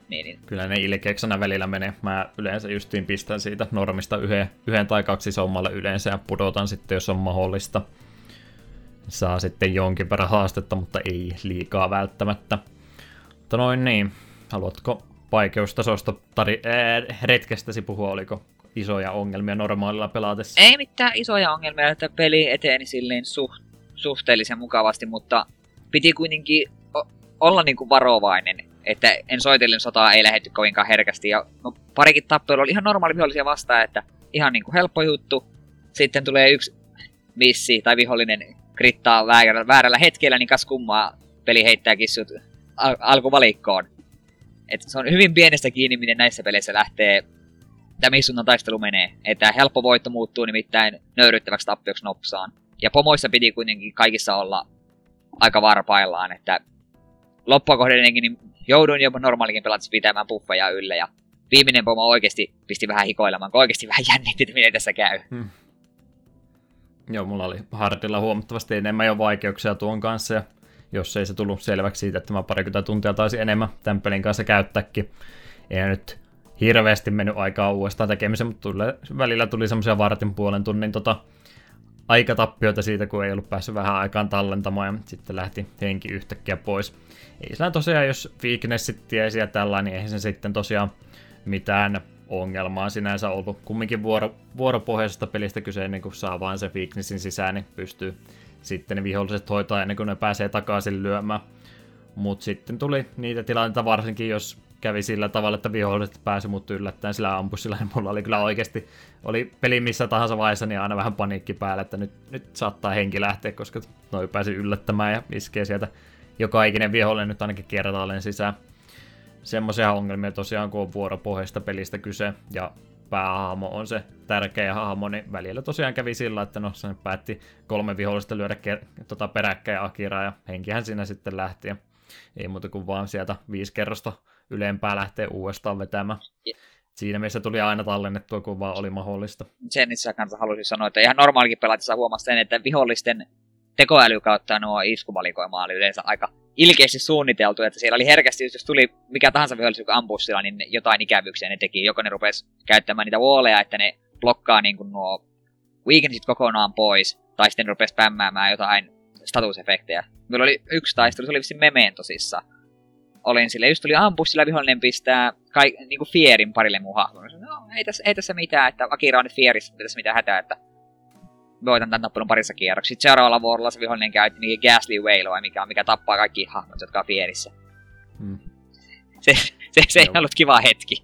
Niin, niin. Kyllä ne ilkeiksena välillä menee. Mä yleensä justiin pistän siitä normista yhden, yhden tai kaksi sommalle yleensä ja pudotan sitten, jos on mahdollista. Saa sitten jonkin verran haastetta, mutta ei liikaa välttämättä. Mutta noin niin, haluatko vaikeustasosta tari- ää, retkestäsi puhua, oliko isoja ongelmia normaalilla pelaatessa? Ei mitään isoja ongelmia, että peli eteni silleen suht, suhteellisen mukavasti, mutta piti kuitenkin olla niinku varovainen, että en soitellen sotaa ei lähetty kovinkaan herkästi. Ja no, parikin tappelu oli ihan normaali vihollisia vastaan, että ihan niinku helppo juttu. Sitten tulee yksi missi tai vihollinen krittaa väärällä, väärällä hetkellä, niin kas kummaa peli heittääkin sut al- alkuvalikkoon. Et se on hyvin pienestä kiinni, miten näissä peleissä lähtee tämä mihin suuntaan taistelu menee. Että helppo voitto muuttuu nimittäin nöyryttäväksi tappioksi nopsaan. Ja pomoissa piti kuitenkin kaikissa olla aika varpaillaan, että loppua kohdenkin niin jouduin jopa normaalikin pelatissa pitämään buffeja yllä ja viimeinen pomo oikeasti pisti vähän hikoilemaan, kun oikeasti vähän jännitti, että miten tässä käy. Joo, mulla oli Hardilla huomattavasti enemmän jo vaikeuksia tuon kanssa, ja jos ei se tullut selväksi siitä, että mä parikymmentä tuntia taisi enemmän tämän pelin kanssa käyttääkin. Ei nyt hirveästi mennyt aikaa uudestaan tekemiseen, mutta tuli, välillä tuli semmoisia vartin puolen tunnin tota, aikatappioita siitä, kun ei ollut päässyt vähän aikaan tallentamaan, ja sitten lähti henki yhtäkkiä pois. Ei sillä tosiaan, jos weaknessit tiesi ja tällainen, niin eihän se sitten tosiaan mitään ongelmaa sinänsä ollut. Kumminkin vuoro, vuoropohjaisesta pelistä kyse, ennen kuin saa vain se weaknessin sisään, niin pystyy sitten ne viholliset hoitaa ennen kuin ne pääsee takaisin lyömään. Mutta sitten tuli niitä tilanteita varsinkin, jos kävi sillä tavalla, että viholliset pääsi mut yllättäen sillä ampusilla, niin mulla oli kyllä oikeasti, oli peli missä tahansa vaiheessa, niin aina vähän paniikki päällä, että nyt, nyt saattaa henki lähteä, koska noi pääsi yllättämään ja iskee sieltä joka ikinen vihollinen nyt ainakin kertaalleen sisään semmoisia ongelmia tosiaan, kun on vuoropohjaista pelistä kyse, ja päähahmo on se tärkeä hahmo, niin välillä tosiaan kävi sillä, että no se päätti kolme vihollista lyödä ker- tota peräkkäin Akiraa, ja henkihän siinä sitten lähti, ja ei muuta kuin vaan sieltä viisi kerrosta ylempää lähtee uudestaan vetämään. Siinä mielessä tuli aina tallennettua, kun vaan oli mahdollista. Sen itse kanssa halusin sanoa, että ihan normaalikin pelatissa huomasi sen, että vihollisten tekoäly kautta nuo iskuvalikoima oli yleensä aika ilkeästi suunniteltu, että siellä oli herkästi, jos tuli mikä tahansa vihollisuus ampussilla, niin jotain ikävyyksiä ne teki. Joko ne rupes käyttämään niitä walleja, että ne blokkaa niin kuin nuo weakensit kokonaan pois, tai sitten ne rupes pämmäämään jotain statusefektejä. Meillä oli yksi taistelu, se oli vissiin Mementosissa. Olin sille, just tuli ampussilla, vihollinen pistää kai, niin kuin Fierin parille mun hahmolle. No, ei tässä, ei tässä mitään, että Akira on nyt Fierissä, ei tässä mitään hätää, että voitan tämän tappelun parissa kierroksissa. Sitten seuraavalla vuorolla se vihollinen käytti niin Ghastly Whale vai mikä, mikä tappaa kaikki hahmot, jotka on Fierissä. Mm. Se, se, se ei Joo. ollut kiva hetki.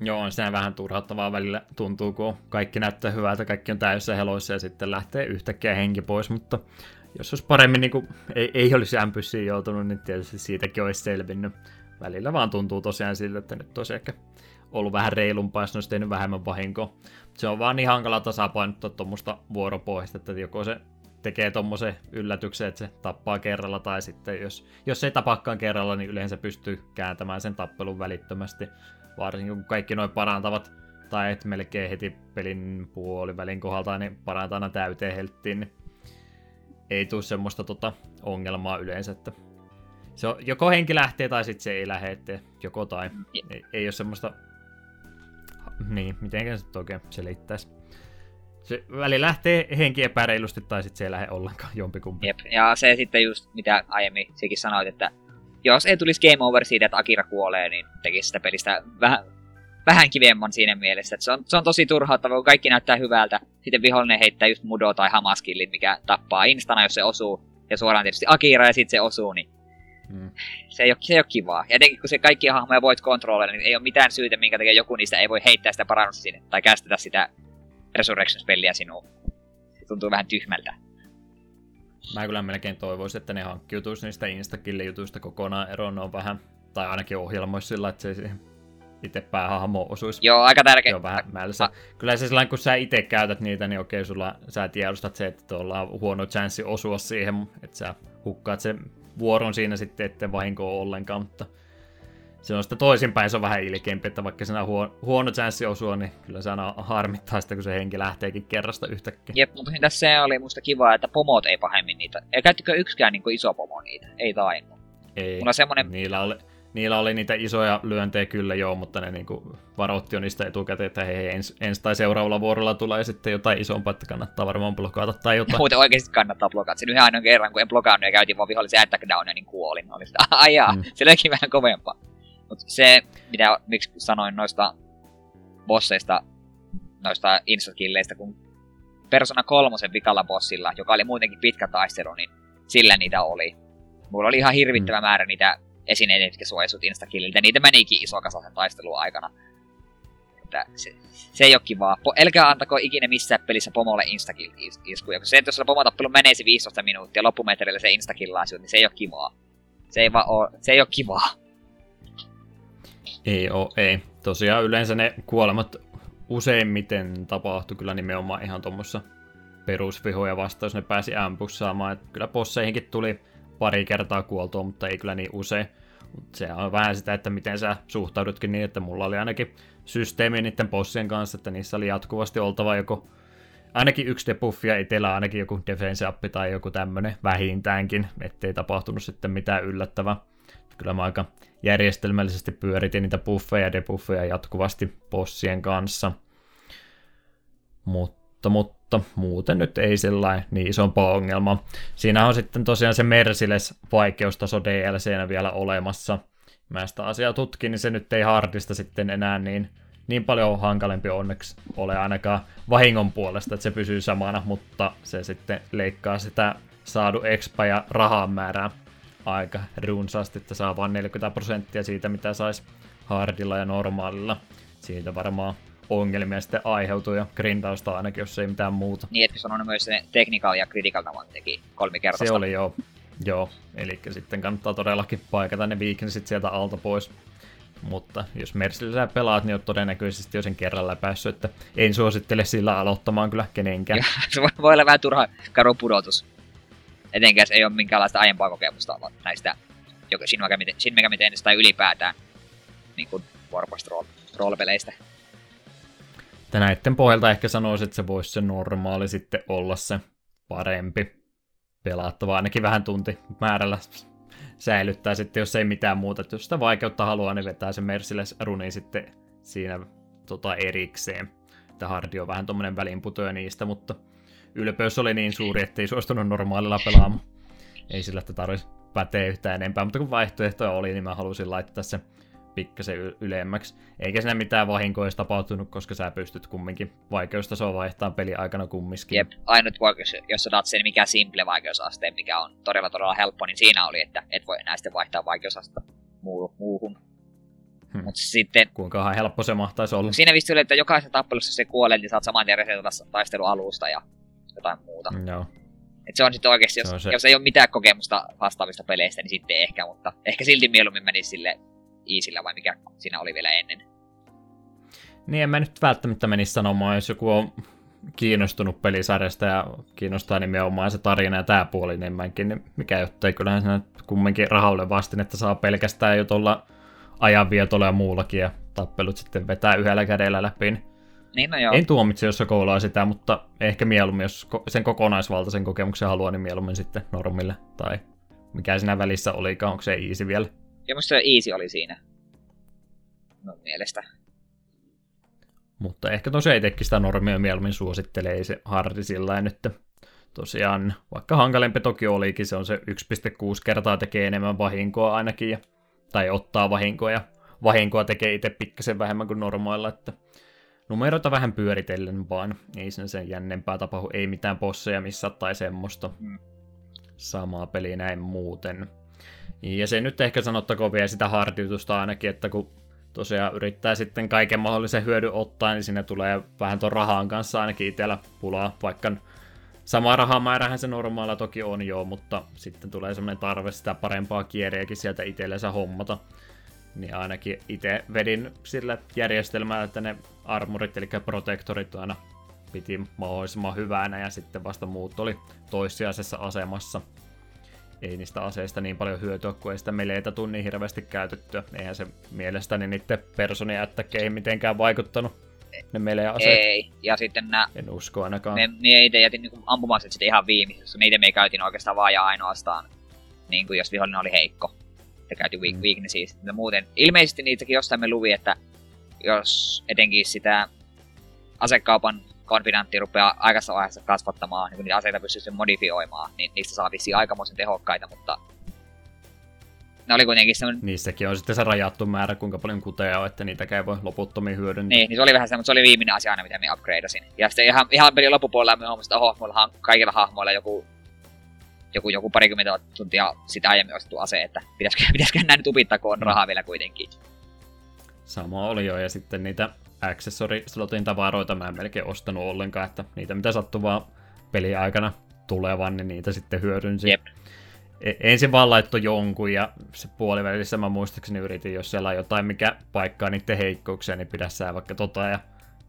Joo, on siinä vähän turhauttavaa välillä tuntuu, kun kaikki näyttää hyvältä, kaikki on täysin heloissa ja sitten lähtee yhtäkkiä henki pois, mutta jos olisi paremmin niin kuin, ei, ei olisi ämpyssiin joutunut, niin tietysti siitäkin olisi selvinnyt. Välillä vaan tuntuu tosiaan siltä, että nyt olisi ehkä ollut vähän reilumpaa, jos ne olisi tehnyt vähemmän vahinkoa. Se on vaan niin hankala tasapainottaa tuommoista vuoropohjasta, että joko se tekee tuommoisen yllätyksen, että se tappaa kerralla, tai sitten jos, jos se ei tapakaan kerralla, niin yleensä pystyy kääntämään sen tappelun välittömästi. Varsinkin kun kaikki noin parantavat, tai et melkein heti pelin puolivälin kohdalta, niin parantaa aina täyteen helttiin, niin ei tule semmoista tota ongelmaa yleensä, että se on, joko henki lähtee tai sitten se ei lähde, joko tai. Ei, ei ole semmoista, niin, miten se nyt oikein selittäisi. Se väli lähtee henki epäreilusti tai sitten se ei lähde ollenkaan jompikumpi. Jep. Ja se sitten just, mitä aiemmin sekin sanoit, että jos ei tulisi game over siitä, että Akira kuolee, niin tekisi sitä pelistä vähän, vähän kivemman siinä mielessä. Että se, on, se on tosi turhauttavaa, kun kaikki näyttää hyvältä. Sitten vihollinen heittää just Mudo tai Hamaskillin, mikä tappaa instana, jos se osuu. Ja suoraan tietysti Akira ja sitten se osuu, niin Mm. se ei, ole, se ei ole kivaa. Ja etenkin kun se kaikki hahmoja voit kontrolloida, niin ei ole mitään syytä, minkä takia joku niistä ei voi heittää sitä parannusta sinne. Tai kästetä sitä Resurrections-peliä sinuun. Se tuntuu vähän tyhmältä. Mä kyllä melkein toivoisin, että ne hankkiutuisi niistä Instakille-jutuista kokonaan eroon. Ne on vähän, tai ainakin ohjelmoisi sillä, että se itse päähahmoon osuisi. Joo, aika tärkeä. On vähän mälsä. Kyllä se sellainen, kun sä itse käytät niitä, niin okei, sulla, sä tiedostat se, että tuolla on huono chanssi osua siihen, että sä hukkaat sen vuoron siinä sitten, ettei vahinkoa ollenkaan, mutta se on sitten toisinpäin, se on vähän ilkeämpi, että vaikka siinä on huono, huono chanssi osua, niin kyllä se aina harmittaa sitä, kun se henki lähteekin kerrasta yhtäkkiä. Jep, mutta tässä se oli musta kiva, että pomot ei pahemmin niitä. Ei käyttikö yksikään niin iso pomo niitä? Ei tainnut. Ei, Mulla on semmonen... niillä oli, niillä oli niitä isoja lyöntejä kyllä joo, mutta ne niinku varoitti jo niistä etukäteen, että hei, ens, ensi tai seuraavalla vuorolla tulee sitten jotain isompaa, että kannattaa varmaan blokata tai jotain. Muuten oikeasti kannattaa blokata. Sen yhden ainoan kerran, kun en blokannut ja käytin vaan vihollisen attack downia, niin kuolin. Oli sitä, ai jaa, Mm. se olikin vähän kovempaa. Mutta se, mitä, miksi sanoin noista bosseista, noista instakilleistä, kun Persona kolmosen vikalla bossilla, joka oli muutenkin pitkä taistelu, niin sillä niitä oli. Mulla oli ihan hirvittävä mm. määrä niitä esineitä, jotka suojasut instakilliltä. Niitä menikin iso kasa sen taistelun aikana. Että se, se ei ole kivaa. Po- älkää antako ikinä missään pelissä pomolle instakill-iskuja. Se, että jos sulla pomotappelu menee se 15 minuuttia loppumetrillä se instakillaa niin se ei ole kivaa. Se ei, vaan oo, se ei ole kivaa. Ei oo, ei. Tosiaan yleensä ne kuolemat useimmiten tapahtui kyllä nimenomaan ihan tuommoissa perusvihoja vastaan, jos ne pääsi ampussaamaan. Kyllä bosseihinkin tuli pari kertaa kuoltua, mutta ei kyllä niin usein. Se on vähän sitä, että miten sä suhtaudutkin niin, että mulla oli ainakin systeemi niiden bossien kanssa, että niissä oli jatkuvasti oltava joko ainakin yksi debuffi ja itsellä ainakin joku defense up tai joku tämmönen vähintäänkin, ettei tapahtunut sitten mitään yllättävää. Kyllä mä aika järjestelmällisesti pyöritin niitä buffeja ja debuffeja jatkuvasti bossien kanssa. Mutta, mutta muuten nyt ei sellainen niin isompaa ongelmaa. Siinä on sitten tosiaan se Merciless vaikeustaso DLCnä vielä olemassa. Mä sitä asiaa tutkin, niin se nyt ei hardista sitten enää niin, niin paljon hankalempi onneksi ole ainakaan vahingon puolesta, että se pysyy samana, mutta se sitten leikkaa sitä saadu expa ja rahan määrää aika runsaasti, että saa vain 40 prosenttia siitä, mitä saisi hardilla ja normaalilla. Siitä varmaan ongelmia sitten aiheutuu ja grindausta ainakin, jos ei mitään muuta. Niin, että sanonut myös se technical ja critical tavan teki kolmikertaista. Se oli jo, joo. Eli sitten kannattaa todellakin paikata ne weaknessit sieltä alta pois. Mutta jos Mercilessä pelaat, niin olet todennäköisesti jo sen kerran läpäissyt, että en suosittele sillä aloittamaan kyllä kenenkään. Ja se voi- olla vähän turha karu pudotus. Etenkään jos ei ole minkäänlaista aiempaa kokemusta näistä Shin Megami, Shin Megami Tensei tai ylipäätään niin kuin Warpost rool, roolipeleistä. Että näiden pohjalta ehkä sanoisin, että se voisi se normaali sitten olla se parempi. pelattavaa, ainakin vähän tunti määrällä säilyttää sitten, jos ei mitään muuta. Että jos sitä vaikeutta haluaa, niin vetää se Merciless runi sitten siinä tota, erikseen. Että Hardi on vähän tommonen väliinputoja niistä, mutta ylpeys oli niin suuri, ettei suostunut normaalilla pelaamaan. Ei sillä, että tarvitsisi päteä yhtään enempää, mutta kun vaihtoehtoja oli, niin mä halusin laittaa se pikkasen ylemmäksi. Eikä siinä mitään vahinkoa olisi tapahtunut, koska sä pystyt kumminkin vaikeustasoa vaihtamaan peli aikana kumminkin. Jep, ainut vaikeus, jos otat sen mikä simple vaikeusaste, mikä on todella todella helppo, niin siinä oli, että et voi enää sitten vaihtaa vaikeusasta muuhun. Hmm. Mutta sitten... Kuinka helppo se mahtaisi olla? Siinä vissi oli, että jokaisessa tappelussa se kuolee, niin saat saman tien resetata taistelualusta ja jotain muuta. Joo. Et se on sitten oikeasti, jos, se se. jos ei ole mitään kokemusta vastaavista peleistä, niin sitten ehkä, mutta ehkä silti mieluummin menisi sille Easillä vai mikä siinä oli vielä ennen. Niin, en mä nyt välttämättä menisi sanomaan, jos joku on kiinnostunut pelisarjasta ja kiinnostaa nimenomaan se tarina ja tämä puoli enemmänkin, niin mikä jottei kyllähän se kumminkin rahalle vastin, että saa pelkästään jo tuolla ajanvietolla ja muullakin ja tappelut sitten vetää yhdellä kädellä läpi. Niin niin no joo. En tuomitse, jos koulaa sitä, mutta ehkä mieluummin, jos sen kokonaisvaltaisen kokemuksen haluaa, niin mieluummin sitten normille tai mikä siinä välissä olikaan, onko se easy vielä? Ja musta Easy oli siinä. No mielestä. Mutta ehkä tosiaan itsekin sitä normia mieluummin suosittelee, ei se hardi sillä nyt. Tosiaan, vaikka hankalempi toki olikin, se on se 1,6 kertaa tekee enemmän vahinkoa ainakin, ja, tai ottaa vahinkoa, ja vahinkoa tekee itse pikkasen vähemmän kuin normailla, että numeroita vähän pyöritellen vaan, ei sen sen jännempää tapahdu, ei mitään bosseja missä tai semmoista. Mm. Samaa peliä näin muuten. Ja se nyt ehkä sanottakoon vielä sitä hartiutusta ainakin, että kun tosiaan yrittää sitten kaiken mahdollisen hyödyn ottaa, niin sinne tulee vähän tuon rahan kanssa ainakin itsellä pulaa, vaikka sama rahamäärähän se normaalla toki on jo, mutta sitten tulee semmoinen tarve sitä parempaa kieriäkin sieltä itsellensä hommata. Niin ainakin itse vedin sillä järjestelmällä, että ne armorit, eli protektorit aina piti mahdollisimman hyvänä ja sitten vasta muut oli toissijaisessa asemassa ei niistä aseista niin paljon hyötyä, kun ei sitä meleitä tule niin hirveästi käytettyä. Eihän se mielestäni niiden personia jättäkeihin mitenkään vaikuttanut ne melee-aseet. Ei, ja sitten nää... En usko ainakaan. Me, me itse jätin niinku ampumaset sitten ihan viimeisessä. Niitä me käytin oikeastaan vaan ja ainoastaan, niin kuin jos vihollinen oli heikko. Ja käytin weak, mm. weaknessia. Mutta muuten, ilmeisesti niitäkin jostain me luvi, että jos etenkin sitä asekaupan konfidantti rupeaa aikaisessa vaiheessa kasvattamaan, niin kun niitä aseita pystyy modifioimaan, niin niistä saa vissiin aikamoisen tehokkaita, mutta ne oli kuitenkin semmoinen... Niissäkin on sitten se rajattu määrä, kuinka paljon kuteja on, että niitä ei voi loputtomiin hyödyntää. Niin, niin se oli vähän se, mutta se oli viimeinen asia aina, mitä me upgradeasin. Ja sitten ihan, ihan pelin loppupuolella me huomasin, että kaikilla hahmoilla joku, joku, joku parikymmentä tuntia sitä aiemmin ostettu ase, että pitäisikö, pitäisikö näin nyt upittaa, kun on mm. rahaa vielä kuitenkin. Sama oli jo, ja sitten niitä accessory-slotin tavaroita mä en melkein ostanut ollenkaan, että niitä mitä sattuu vaan peliaikana tulevan, niin niitä sitten hyödynsin. Jep. E- ensin vaan laittoi jonkun ja se puolivälissä mä muistaakseni yritin, jos siellä on jotain mikä paikkaa niiden heikkouksia, niin pidä sää vaikka tota ja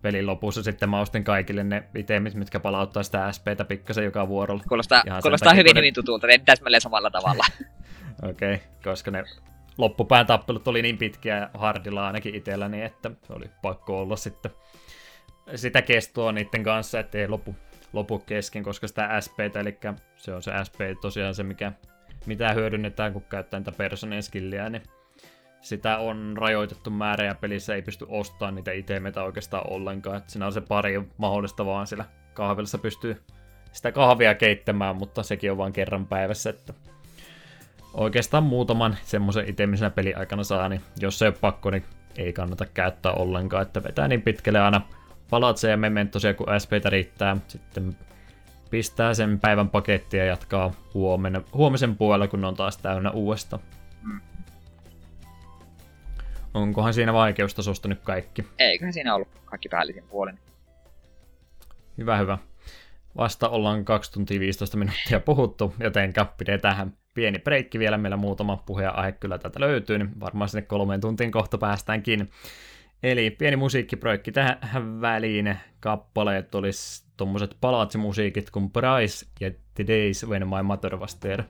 pelin lopussa sitten mä ostin kaikille ne itemit, mitkä palauttaa sitä SPtä pikkasen joka vuorolla. Kuulostaa, kuulostaa takia, hyvin, ne... hyvin tutulta, ne täsmälleen samalla tavalla. Okei, okay, koska ne loppupään tappelut oli niin pitkiä hardilla ainakin itselläni, että se oli pakko olla sitten sitä kestoa niiden kanssa, ettei lopu, lopu kesken, koska sitä SP, eli se on se SP tosiaan se, mikä, mitä hyödynnetään, kun käyttää niitä personien skilliä, niin sitä on rajoitettu määrä ja pelissä ei pysty ostamaan niitä itemeitä oikeastaan ollenkaan. Että siinä on se pari mahdollista vaan siellä kahvilassa pystyy sitä kahvia keittämään, mutta sekin on vain kerran päivässä, että oikeastaan muutaman semmoisen itemisenä peliaikana saa, niin jos se ei ole pakko, niin ei kannata käyttää ollenkaan, että vetää niin pitkälle aina palatse ja mementosia, kun SPtä riittää. Sitten pistää sen päivän pakettia ja jatkaa huomenna, huomisen puolella, kun on taas täynnä uudesta. Mm. Onkohan siinä vaikeustasosta nyt kaikki? Eiköhän siinä ollut kaikki päällisin puolin. Hyvä, hyvä. Vasta ollaan 2 tuntia 15 minuuttia puhuttu, joten pidetään pieni breikki vielä. Meillä muutama puhe aihe kyllä täältä löytyy, niin varmaan sinne kolmeen tuntiin kohta päästäänkin. Eli pieni musiikkiprojekti tähän väliin. Kappaleet olisi tuommoiset palatsimusiikit kuin Price ja The Days When My Mother Was There.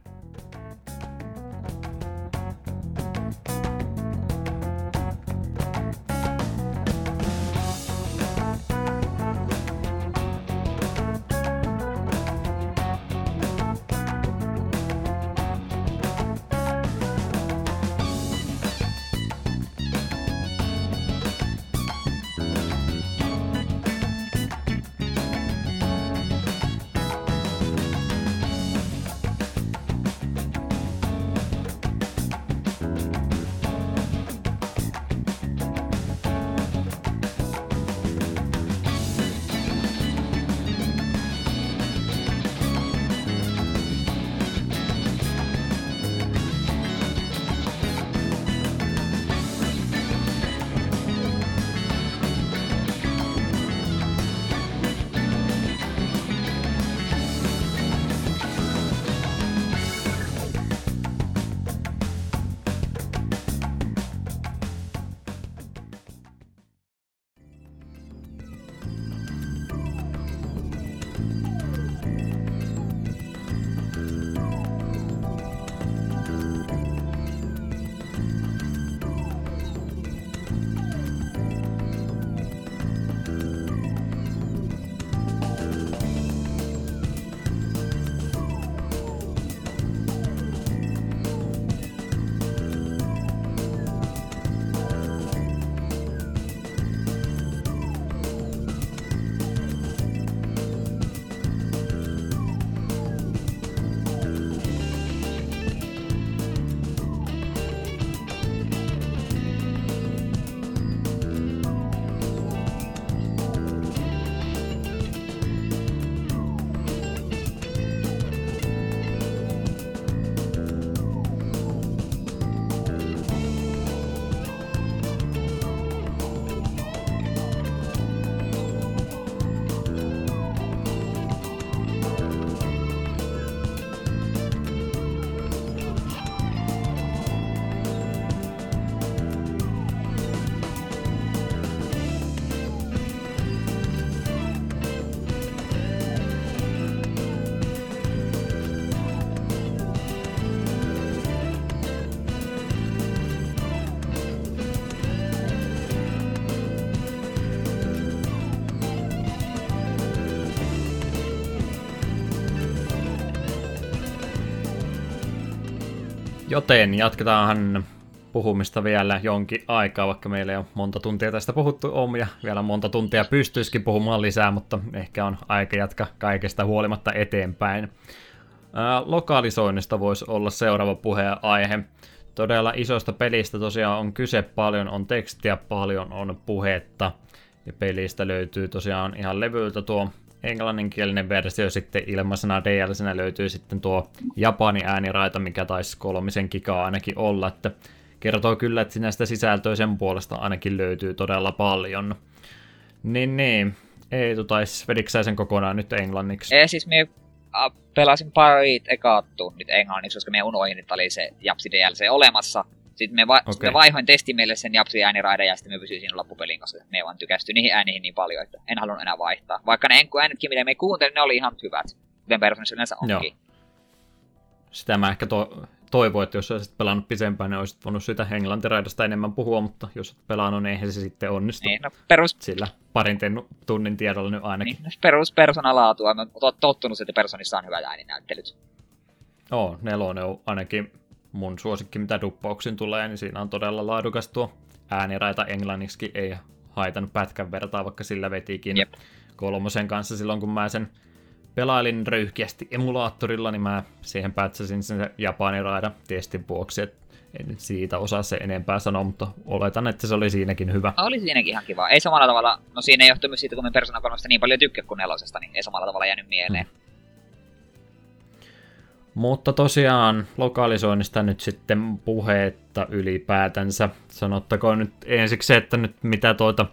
Joten jatketaanhan puhumista vielä jonkin aikaa, vaikka meillä ei ole monta tuntia tästä puhuttu on ja vielä monta tuntia pystyisikin puhumaan lisää, mutta ehkä on aika jatka kaikesta huolimatta eteenpäin. Ää, lokalisoinnista voisi olla seuraava puheenaihe. Todella isosta pelistä tosiaan on kyse paljon, on tekstiä paljon, on puhetta. Ja pelistä löytyy tosiaan ihan levyltä tuo englanninkielinen versio, sitten ilmaisena DLCnä löytyy sitten tuo Japani ääniraita, mikä taisi kolmisen gigaa ainakin olla, että kertoo kyllä, että näistä sisältöä sen puolesta ainakin löytyy todella paljon. Niin, niin. Ei tutais, vediksä sen kokonaan nyt englanniksi? Ei, siis me pelasin pari ekaa tunnit englanniksi, koska me unohdin, että oli se Japsi DLC olemassa. Sitten me, va- okay. sitten vaihoin testimille sen Japsi ääniraiden ja sitten me pysyin siinä loppupelin, koska me vaan tykästyi niihin ääniin niin paljon, että en halunnut enää vaihtaa. Vaikka ne äänetkin, mitä me kuuntelin, ne oli ihan hyvät. Kuten Personissa yleensä onkin. Joo. Sitä mä ehkä to- toivoin, että jos olisit pelannut pisempään, niin olisit voinut sitä englantiraidasta enemmän puhua, mutta jos olet pelannut, niin eihän se sitten onnistu. Niin, no perus... Sillä parin tunnin tiedolla nyt ainakin. Niin, no perus persoonalaatua. Mä oon tottunut, että personissa on hyvät ääninäyttelyt. Oo, nelonen on ainakin mun suosikki, mitä duppauksiin tulee, niin siinä on todella laadukas tuo ääniraita englanniksi, ei haitannut pätkän vertaa, vaikka sillä vetikin Jep. kolmosen kanssa silloin, kun mä sen pelailin röyhkeästi emulaattorilla, niin mä siihen päätsäsin sen japaniraida testin vuoksi, että en siitä osaa se enempää sanoa, mutta oletan, että se oli siinäkin hyvä. Oli siinäkin ihan kiva. Ei samalla tavalla, no siinä ei johtu myös siitä, kun me Persona 3 niin paljon tykkää kuin nelosesta, niin ei samalla tavalla jäänyt mieleen. Hmm. Mutta tosiaan lokalisoinnista nyt sitten puheetta ylipäätänsä. Sanottakoon nyt ensiksi se, että nyt mitä tuota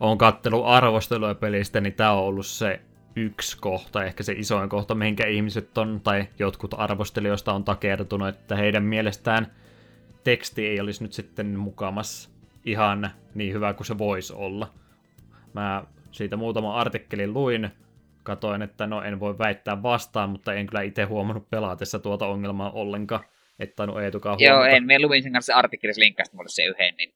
on kattelu arvostelua pelistä, niin tämä on ollut se yksi kohta, ehkä se isoin kohta, mihinkä ihmiset on, tai jotkut arvostelijoista on takertunut, että heidän mielestään teksti ei olisi nyt sitten mukamas ihan niin hyvä kuin se voisi olla. Mä siitä muutama artikkelin luin, katoin, että no en voi väittää vastaan, mutta en kyllä itse huomannut pelaatessa tuota ongelmaa ollenkaan. Että no Eetukaan Joo, en. Me luin sen kanssa artikkelissa linkkasta mulle se yhden, niin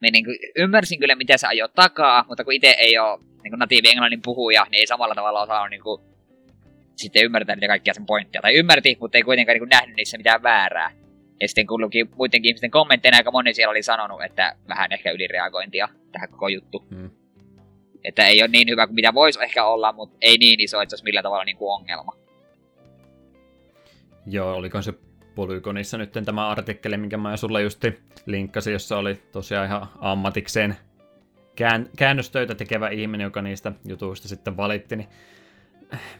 me niin kuin ymmärsin kyllä, mitä se ajoi takaa, mutta kun itse ei ole niin kuin natiivi englannin puhuja, niin ei samalla tavalla osaa niin kuin, sitten ymmärtää niitä kaikkia sen pointteja. Tai ymmärti, mutta ei kuitenkaan niin kuin nähnyt niissä mitään väärää. Ja sitten kun luki muidenkin ihmisten kommentteja, aika moni siellä oli sanonut, että vähän ehkä ylireagointia tähän koko juttu. Hmm. Että ei ole niin hyvä kuin mitä voisi ehkä olla, mutta ei niin iso, että se olisi millään tavalla niin kuin ongelma. Joo, oliko se Polygonissa nyt tämä artikkeli, minkä mä sulle justi linkkasin, jossa oli tosiaan ihan ammatikseen kään, käännöstöitä tekevä ihminen, joka niistä jutuista sitten valitti, niin,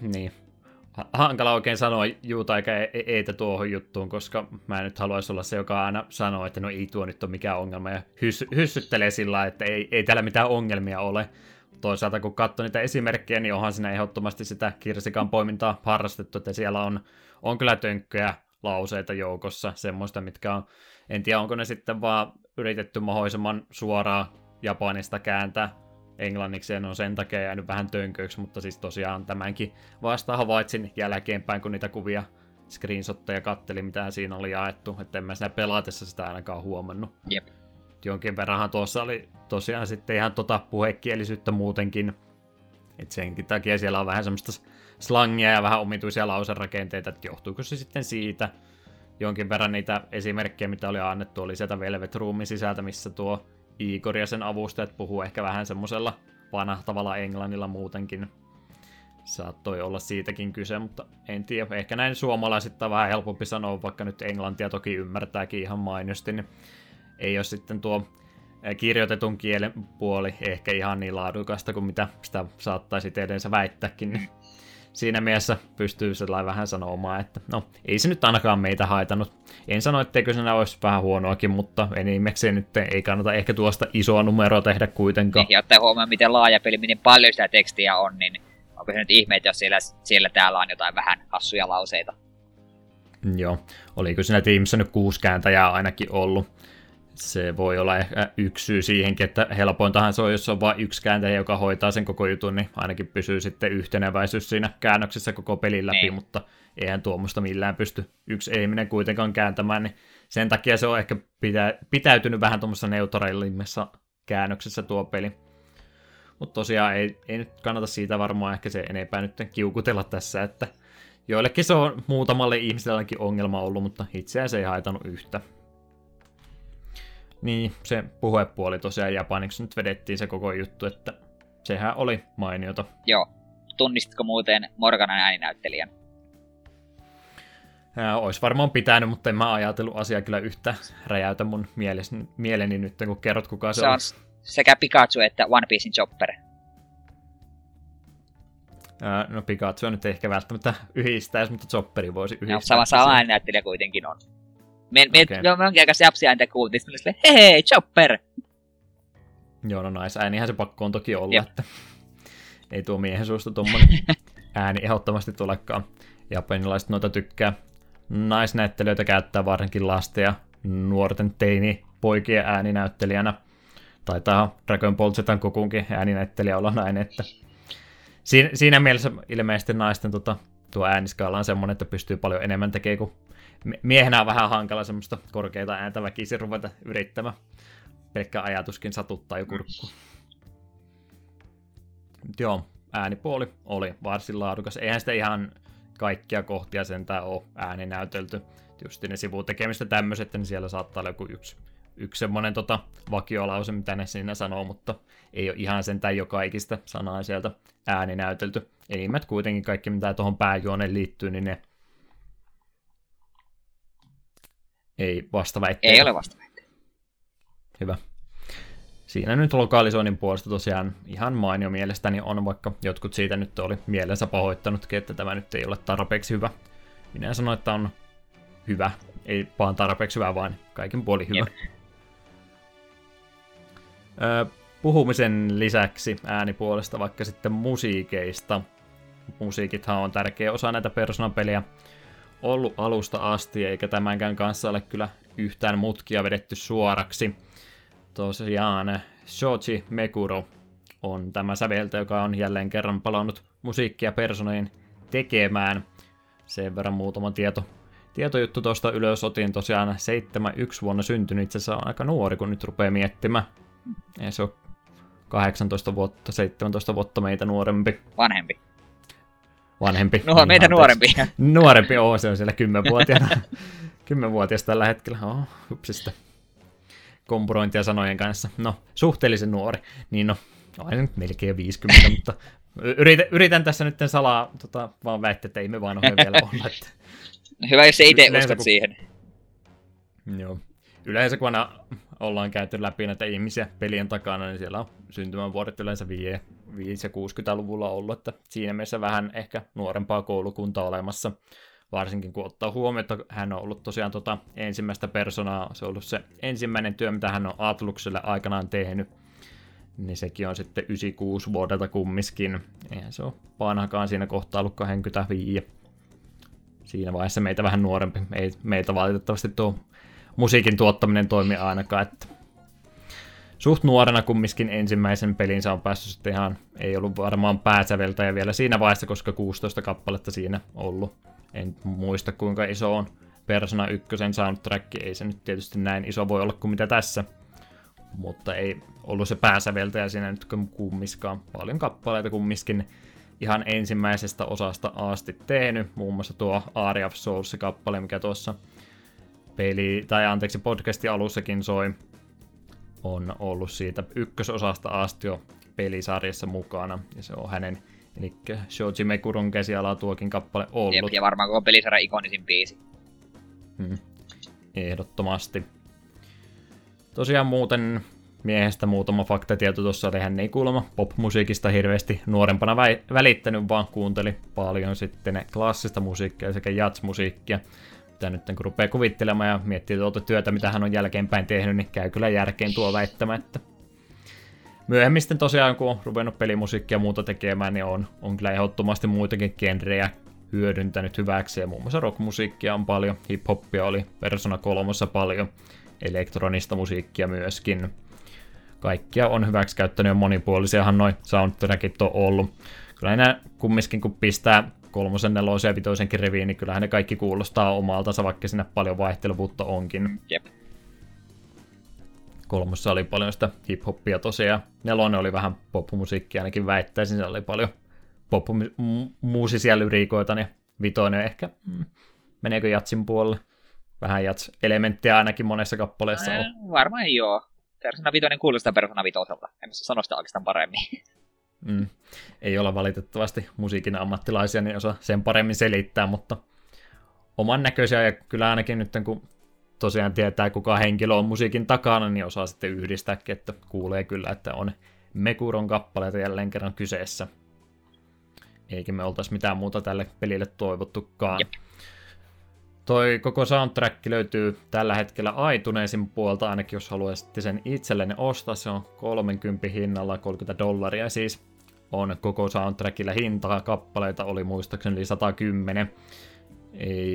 niin hankala oikein sanoa juuta eikä e-, eitä tuohon juttuun, koska mä nyt haluaisi olla se, joka aina sanoo, että no ei tuo nyt ole mikään ongelma, ja hys- hyssyttelee sillä että ei, ei täällä mitään ongelmia ole. Toisaalta kun katsoo niitä esimerkkejä, niin onhan siinä ehdottomasti sitä kirsikan poimintaa harrastettu, että siellä on, on kyllä tönkköjä lauseita joukossa, semmoista, mitkä on, en tiedä onko ne sitten vaan yritetty mahdollisimman suoraan japanista kääntää englanniksi, ne on sen takia jäänyt vähän tönköiksi, mutta siis tosiaan tämänkin vasta havaitsin jälkeenpäin, kun niitä kuvia screenshotteja katteli, mitä siinä oli jaettu, että en mä siinä pelatessa sitä ainakaan huomannut. Jep. Jonkin verranhan tuossa oli tosiaan sitten ihan tota puhekielisyyttä muutenkin, että senkin takia siellä on vähän semmoista slangia ja vähän omituisia lauserakenteita, että johtuuko se sitten siitä. Jonkin verran niitä esimerkkejä, mitä oli annettu, oli sieltä Velvet Roomin sisältä, missä tuo Igor ja sen avustajat puhuu ehkä vähän semmoisella vanahtavalla englannilla muutenkin. Saattoi olla siitäkin kyse, mutta en tiedä. Ehkä näin suomalaiset on vähän helpompi sanoa, vaikka nyt englantia toki ymmärtääkin ihan mainosti, niin ei ole sitten tuo kirjoitetun kielen puoli ehkä ihan niin laadukasta kuin mitä sitä saattaisi teidensä väittääkin. Niin siinä mielessä pystyy sellainen vähän sanomaan, että no ei se nyt ainakaan meitä haitannut. En sano, etteikö se olisi vähän huonoakin, mutta enimmäkseen nyt ei kannata ehkä tuosta isoa numeroa tehdä kuitenkaan. Niin, ja ottaa huomioon, miten laaja peli, miten paljon sitä tekstiä on, niin onko se nyt ihme, jos siellä, siellä täällä on jotain vähän hassuja lauseita. Joo, oliko siinä tiimissä nyt kuusi kääntäjää ainakin ollut se voi olla ehkä yksi syy siihenkin, että helpointahan se on, jos on vain yksi kääntäjä, joka hoitaa sen koko jutun, niin ainakin pysyy sitten yhteneväisyys siinä käännöksessä koko pelin läpi, niin. mutta eihän tuommoista millään pysty yksi ihminen kuitenkaan kääntämään, niin sen takia se on ehkä pitä, pitäytynyt vähän tuommoisessa neutraalimmassa käännöksessä tuo peli. Mutta tosiaan ei, ei nyt kannata siitä varmaan ehkä se enempää nyt kiukutella tässä, että joillekin se on muutamalle ihmiselläkin ongelma ollut, mutta itseään se ei haitannut yhtä. Niin, se puhepuoli tosiaan japaniksi nyt vedettiin se koko juttu, että sehän oli mainiota. Joo. Tunnistitko muuten Morganan ääninäyttelijän? Ää, ois varmaan pitänyt, mutta en mä ajatellut asiaa kyllä yhtä räjäytä mun mieleni, mieleni nyt, kun kerrot kuka se, Se on. on sekä Pikachu että One Piecein Chopper. Ää, no Pikachu nyt ehkä välttämättä yhdistäisi, mutta Chopperi voisi No, yhdistää. sama, sama ääninäyttelijä kuitenkin on. Me, me, okay. me onkin aika japsia ääntä kuultiin, sitten me oltiin, hei, Chopper! Joo, no naisäänihän se pakko on toki olla, Jep. että ei tuo miehen suusta tuommoinen ääni ehdottomasti tulekaan. Japanilaiset noita tykkää. Naisnäyttelijöitä käyttää varsinkin lasten ja nuorten teini poikien ääninäyttelijänä. Taitaa Dragon Ball Zetan kokunkin ääninäyttelijä olla näin, että siinä, siinä mielessä ilmeisesti naisten tota, tuo ääniskaala on semmoinen, että pystyy paljon enemmän tekemään, kun mie- miehenä on vähän hankala semmoista korkeita ääntä väkisin ruveta yrittämään. Pelkkä ajatuskin satuttaa jo kurkku. Mut Joo, äänipuoli oli varsin laadukas. Eihän sitä ihan kaikkia kohtia sentään ole ääninäytelty. Just ne sivutekemistä tämmöiset, niin siellä saattaa olla joku yksi, yksi semmonen tota vakiolause, mitä ne siinä sanoo, mutta ei ole ihan sentään joka ikistä sanaa sieltä ääninäytelty. Enimmät kuitenkin kaikki, mitä tuohon pääjuoneen liittyy, niin ne ei vastaväitteitä. Ei ole vasta. Hyvä. Siinä nyt lokalisoinnin puolesta tosiaan ihan mainio mielestäni on, vaikka jotkut siitä nyt oli mielensä pahoittanutkin, että tämä nyt ei ole tarpeeksi hyvä. Minä sanoin, että on hyvä, ei vaan tarpeeksi hyvä, vaan kaiken puoli hyvä. Jep. Ö, puhumisen lisäksi äänipuolesta vaikka sitten musiikeista. Musiikithan on tärkeä osa näitä Persona-peliä ollut alusta asti, eikä tämänkään kanssa ole kyllä yhtään mutkia vedetty suoraksi. Tosiaan Shoji Meguro on tämä säveltä, joka on jälleen kerran palannut musiikkia personojen tekemään. Sen verran muutama tieto. Tietojuttu tuosta ylös otin tosiaan 71 vuonna syntynyt, itse asiassa on aika nuori, kun nyt rupeaa miettimään. Ei se on 18 vuotta, 17 vuotta meitä nuorempi, Vanhempi. Vanhempi. No, Niin, meitä anteeksi. nuorempi. Nuorempi, oo, se on siellä 10-vuotiaana. 10-vuotias tällä hetkellä, oo, hupsista. Kompurointia sanojen kanssa. No, suhteellisen nuori. Niin no, aina nyt melkein 50, mutta yritän, yritän tässä nyt salaa tota, vaan väittää, että ei me vaan ole vielä olla. Että, hyvä, jos itse uskot kun- siihen. joo. Yleensä kun aina ollaan käyty läpi näitä ihmisiä pelien takana, niin siellä on syntymävuodet yleensä 5, 5 ja 60-luvulla ollut, että siinä mielessä vähän ehkä nuorempaa koulukuntaa olemassa. Varsinkin kun ottaa huomioon, että hän on ollut tosiaan tota ensimmäistä personaa, se on ollut se ensimmäinen työ, mitä hän on Atlukselle aikanaan tehnyt. Niin sekin on sitten 96 vuodelta kummiskin. Eihän se ole vanhakaan siinä kohtaa ollut 25. Siinä vaiheessa meitä vähän nuorempi. Ei meitä valitettavasti tuo musiikin tuottaminen toimi ainakaan, että suht nuorena kumminkin ensimmäisen pelinsä on päässyt sitten ihan, ei ollut varmaan pääsäveltäjä vielä siinä vaiheessa, koska 16 kappaletta siinä ollut. En muista kuinka iso on Persona 1 soundtrack, ei se nyt tietysti näin iso voi olla kuin mitä tässä. Mutta ei ollut se pääsäveltäjä siinä nyt kummiskaan. Paljon kappaleita kumminkin ihan ensimmäisestä osasta asti tehnyt, muun muassa tuo Aria of Souls kappale, mikä tuossa peli, tai anteeksi, podcastin alussakin soi, on ollut siitä ykkösosasta asti jo pelisarjassa mukana, ja se on hänen, eli Shoji Mekurun käsialaa tuokin kappale ollut. Jep, ja varmaan koko pelisarjan ikonisin biisi. Hmm. Ehdottomasti. Tosiaan muuten miehestä muutama faktatieto tuossa oli, hän ei kuulemma popmusiikista hirveästi nuorempana vä- välittänyt, vaan kuunteli paljon sitten klassista musiikkia sekä jazzmusiikkia. Mitä nyt kun rupeaa kuvittelemaan ja miettii tuota työtä, mitä hän on jälkeenpäin tehnyt, niin käy kyllä järkeen tuo väittämättä. Myöhemmin sitten tosiaan, kun on ruvennut pelimusiikkia ja muuta tekemään, niin on, on kyllä ehdottomasti muitakin genrejä hyödyntänyt hyväksi, ja muun muassa rockmusiikkia on paljon, hip-hoppia oli Persona 3 paljon, elektronista musiikkia myöskin. Kaikkia on hyväksi käyttänyt ja monipuolisiahan noin soundtrackit on ollut. Kyllä nämä kumminkin kun pistää kolmosen, nelosen ja vitosenkin riviin, niin kyllähän ne kaikki kuulostaa omaltansa, vaikka sinne paljon vaihtelevuutta onkin. Jep. Kolmossa oli paljon sitä hip-hoppia tosiaan. Nelonen oli vähän popmusiikkia, ainakin väittäisin, siellä oli paljon popmuusisia lyriikoita, niin vitoinen ehkä, mm, meneekö jatsin puolelle? Vähän jats-elementtiä ainakin monessa kappaleessa on. Varmaan joo. Persona 5 kuulostaa Persona 5 En sano sitä oikeastaan paremmin. Mm. Ei olla valitettavasti musiikin ammattilaisia, niin osaa sen paremmin selittää, mutta oman näköisiä ja kyllä ainakin nyt kun tosiaan tietää kuka henkilö on musiikin takana, niin osaa sitten yhdistääkin, että kuulee kyllä, että on Mekuron kappaleita jälleen kerran kyseessä. Eikä me oltaisi mitään muuta tälle pelille toivottukaan. Jep. Toi koko soundtrack löytyy tällä hetkellä iTunesin puolta, ainakin jos haluaisitte sen itsellenne ostaa. Se on 30 hinnalla 30 dollaria siis on koko soundtrackilla hintaa. Kappaleita oli muistaakseni 110.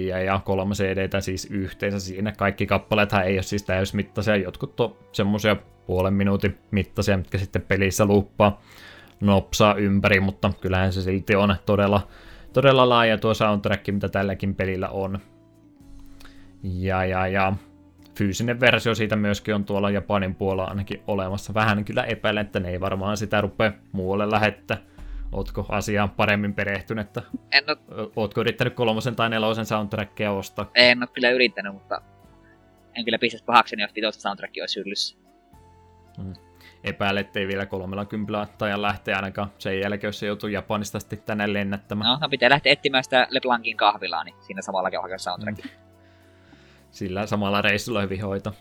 Ja, ja kolme cd siis yhteensä siinä. Kaikki kappaleethan ei ole siis täysmittaisia, jotkut on semmosia puolen minuutin mittaisia, mitkä sitten pelissä luuppaa nopsaa ympäri, mutta kyllähän se silti on todella, todella laaja tuo soundtrack, mitä tälläkin pelillä on. Ja, ja, ja fyysinen versio siitä myöskin on tuolla Japanin puolella ainakin olemassa. Vähän kyllä epäilen, että ne ei varmaan sitä rupea muualle lähettää. Ootko asiaan paremmin perehtynyt, että en ole... ootko yrittänyt kolmosen tai nelosen soundtrackia ostaa? En ole kyllä yrittänyt, mutta en kyllä pistäisi pahakseni, jos vitosta soundtrack olisi hyllyssä. Mm. Ettei vielä kolmella kympillä tai lähteä ainakaan sen jälkeen, jos se joutuu Japanista sitten tänne lennättämään. No, no pitää lähteä etsimään sitä LeBlancin kahvilaa, niin siinä samalla hakea soundtrackin. Mm sillä samalla reissulla hyvin hoito.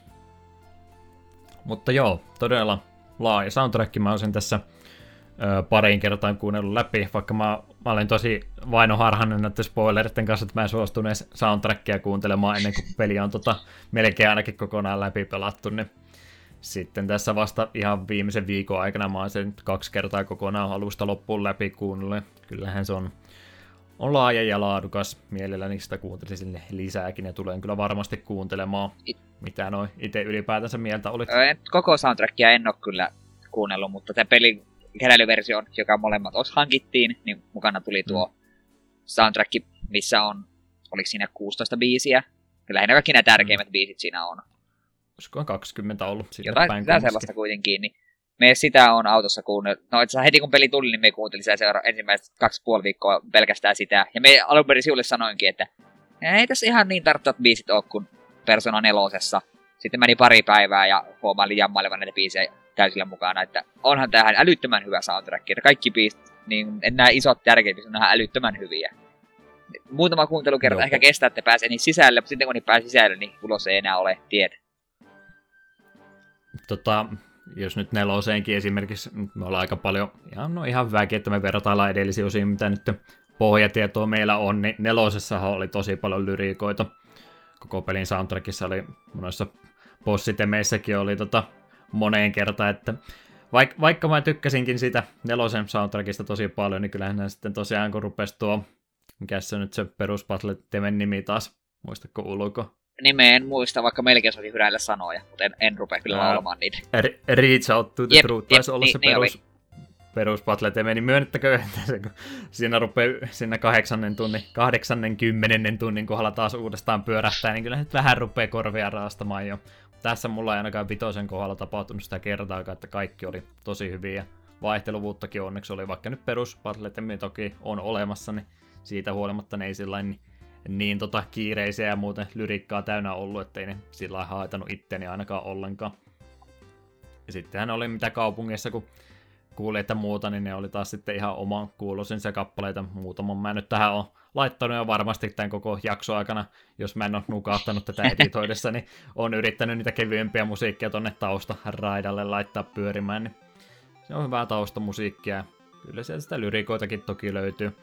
Mutta joo, todella laaja soundtrack. Mä olisin tässä ö, pariin kertaan kuunnellut läpi, vaikka mä, mä olen tosi vainoharhainen näiden spoileritten kanssa, että mä en suostunut edes soundtrackia kuuntelemaan ennen kuin peli on tota, melkein ainakin kokonaan läpi pelattu, niin sitten tässä vasta ihan viimeisen viikon aikana mä oon sen kaksi kertaa kokonaan alusta loppuun läpi kuunnellut. Kyllähän se on on laaja ja laadukas. Mielelläni sitä kuuntelisin lisääkin ja tulen kyllä varmasti kuuntelemaan, It... mitä noin itse ylipäätänsä mieltä olit. Öö, koko soundtrackia en ole kyllä kuunnellut, mutta tämä pelin keräilyversio, joka molemmat os hankittiin, niin mukana tuli tuo mm. soundtrack, missä on, oliko siinä 16 biisiä? Lähinnä kaikki nämä tärkeimmät mm. biisit siinä on. Olisiko 20 ollut? Jotain päin sellaista kuitenkin, niin me sitä on autossa kuunnellut. No itse heti kun peli tuli, niin me kuuntelin sitä seura- ensimmäiset kaksi puoli viikkoa pelkästään sitä. Ja me alun perin sinulle sanoinkin, että ei tässä ihan niin tarttuvat biisit ole kuin Persona nelosessa. Sitten meni pari päivää ja huomailin jammailevan näitä biisejä täysillä mukana, että onhan tähän älyttömän hyvä soundtrack. Että kaikki biisit, niin nämä isot tärkeät biisit on älyttömän hyviä. Muutama kuuntelukerta ehkä kestää, että pääsee niin sisälle, mutta sitten kun niin pääsee sisälle, niin ulos ei enää ole tietä. Tota, jos nyt neloseenkin esimerkiksi, me ollaan aika paljon, ihan, no ihan hyväkin, että me vertaillaan edellisiä osiin, mitä nyt pohjatietoa meillä on, niin nelosessahan oli tosi paljon lyriikoita. Koko pelin soundtrackissa oli monessa bossitemeissäkin oli tota moneen kertaan, että vaik- vaikka mä tykkäsinkin siitä nelosen soundtrackista tosi paljon, niin kyllähän sitten tosiaan kun rupesi tuo, mikä se nyt se perus nimi taas, muistatko ulko? Nimeä en muista, vaikka melkein olisi hyräillä sanoja, mutta en, en rupea kyllä laulamaan niitä. Reach out to the jep, truth taisi olla niin, se niin perus, oli. perus Battle niin myönnettäkö, että se, kun siinä rupeaa siinä kahdeksannen tunnin, kahdeksannen kymmenennen tunnin kohdalla taas uudestaan pyörähtää, niin kyllä nyt vähän rupeaa korvia raastamaan jo. Tässä mulla ei ainakaan vitosen kohdalla tapahtunut sitä kertaakaan, että kaikki oli tosi hyviä. Vaihteluvuuttakin onneksi oli, vaikka nyt perus Battle toki on olemassa, niin siitä huolimatta ne ei sillain niin niin tota kiireisiä ja muuten lyrikkaa täynnä ollut, ettei ne sillä haitannut itteni ainakaan ollenkaan. Ja sittenhän oli mitä kaupungeissa, kun kuuli, että muuta, niin ne oli taas sitten ihan oman kuuloisensa kappaleita. Muutaman mä nyt tähän on laittanut ja varmasti tämän koko jakso aikana, jos mä en ole nukahtanut tätä editoidessa, niin on yrittänyt niitä kevyempiä musiikkia tonne tausta raidalle laittaa pyörimään. Niin se on hyvää taustamusiikkia. Kyllä sieltä sitä lyrikoitakin toki löytyy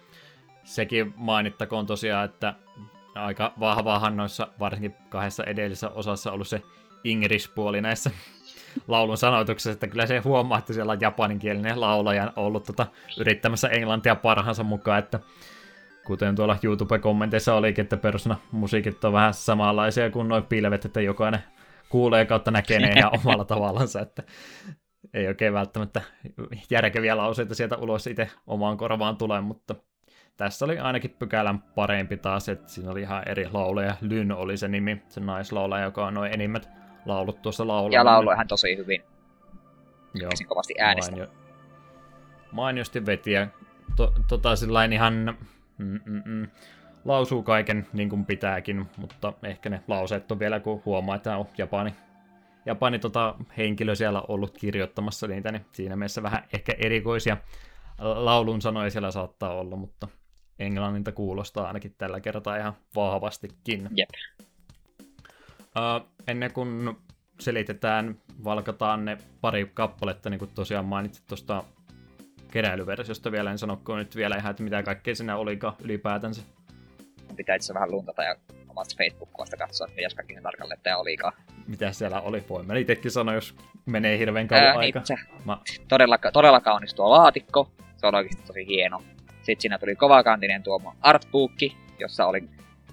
sekin mainittakoon tosiaan, että aika vahvaahan noissa varsinkin kahdessa edellisessä osassa ollut se English-puoli näissä laulun sanoituksessa, että kyllä se huomaa, että siellä on japaninkielinen laulaja ollut tota, yrittämässä englantia parhaansa mukaan, että kuten tuolla YouTube-kommenteissa olikin, että perusna musiikit on vähän samanlaisia kuin noin pilvet, että jokainen kuulee kautta näkee ne ihan omalla tavallansa, että ei oikein välttämättä järkeviä lauseita sieltä ulos itse omaan korvaan tulee, mutta tässä oli ainakin pykälän parempi taas, että siinä oli ihan eri lauleja. Lyn oli se nimi, se naislaulaja, joka on noin enimmät laulut tuossa laululla. Ja laulu ihan tosi hyvin. Joo. kovasti äänestä. Mainio, mainiosti veti ja to, tota sillain ihan mm, mm, mm, lausuu kaiken niin kuin pitääkin, mutta ehkä ne lauseet on vielä, kun huomaa, että on Japani, Japani tota, henkilö siellä ollut kirjoittamassa niitä, niin siinä mielessä vähän ehkä erikoisia laulun sanoja siellä saattaa olla, mutta englannilta kuulostaa ainakin tällä kertaa ihan vahvastikin. Jep. Uh, ennen kuin selitetään, valkataan ne pari kappaletta, niin kuin tosiaan mainitsit tuosta keräilyversiosta vielä, en sano nyt vielä ihan, että mitä kaikkea siinä olikaan ylipäätänsä. Pitää itse vähän luntata ja omasta Facebook-kuvasta katsoa, että mitäs kaikki sen tarkalleen että olikaan. Mitä siellä oli? Voin mä itsekin sanoa, jos menee hirveän kauan Ää, aika. itse. Mä, Todella, todella kaunis tuo laatikko, se on oikeasti tosi hieno. Sitten siinä tuli kovakantinen tuo artbookki, jossa oli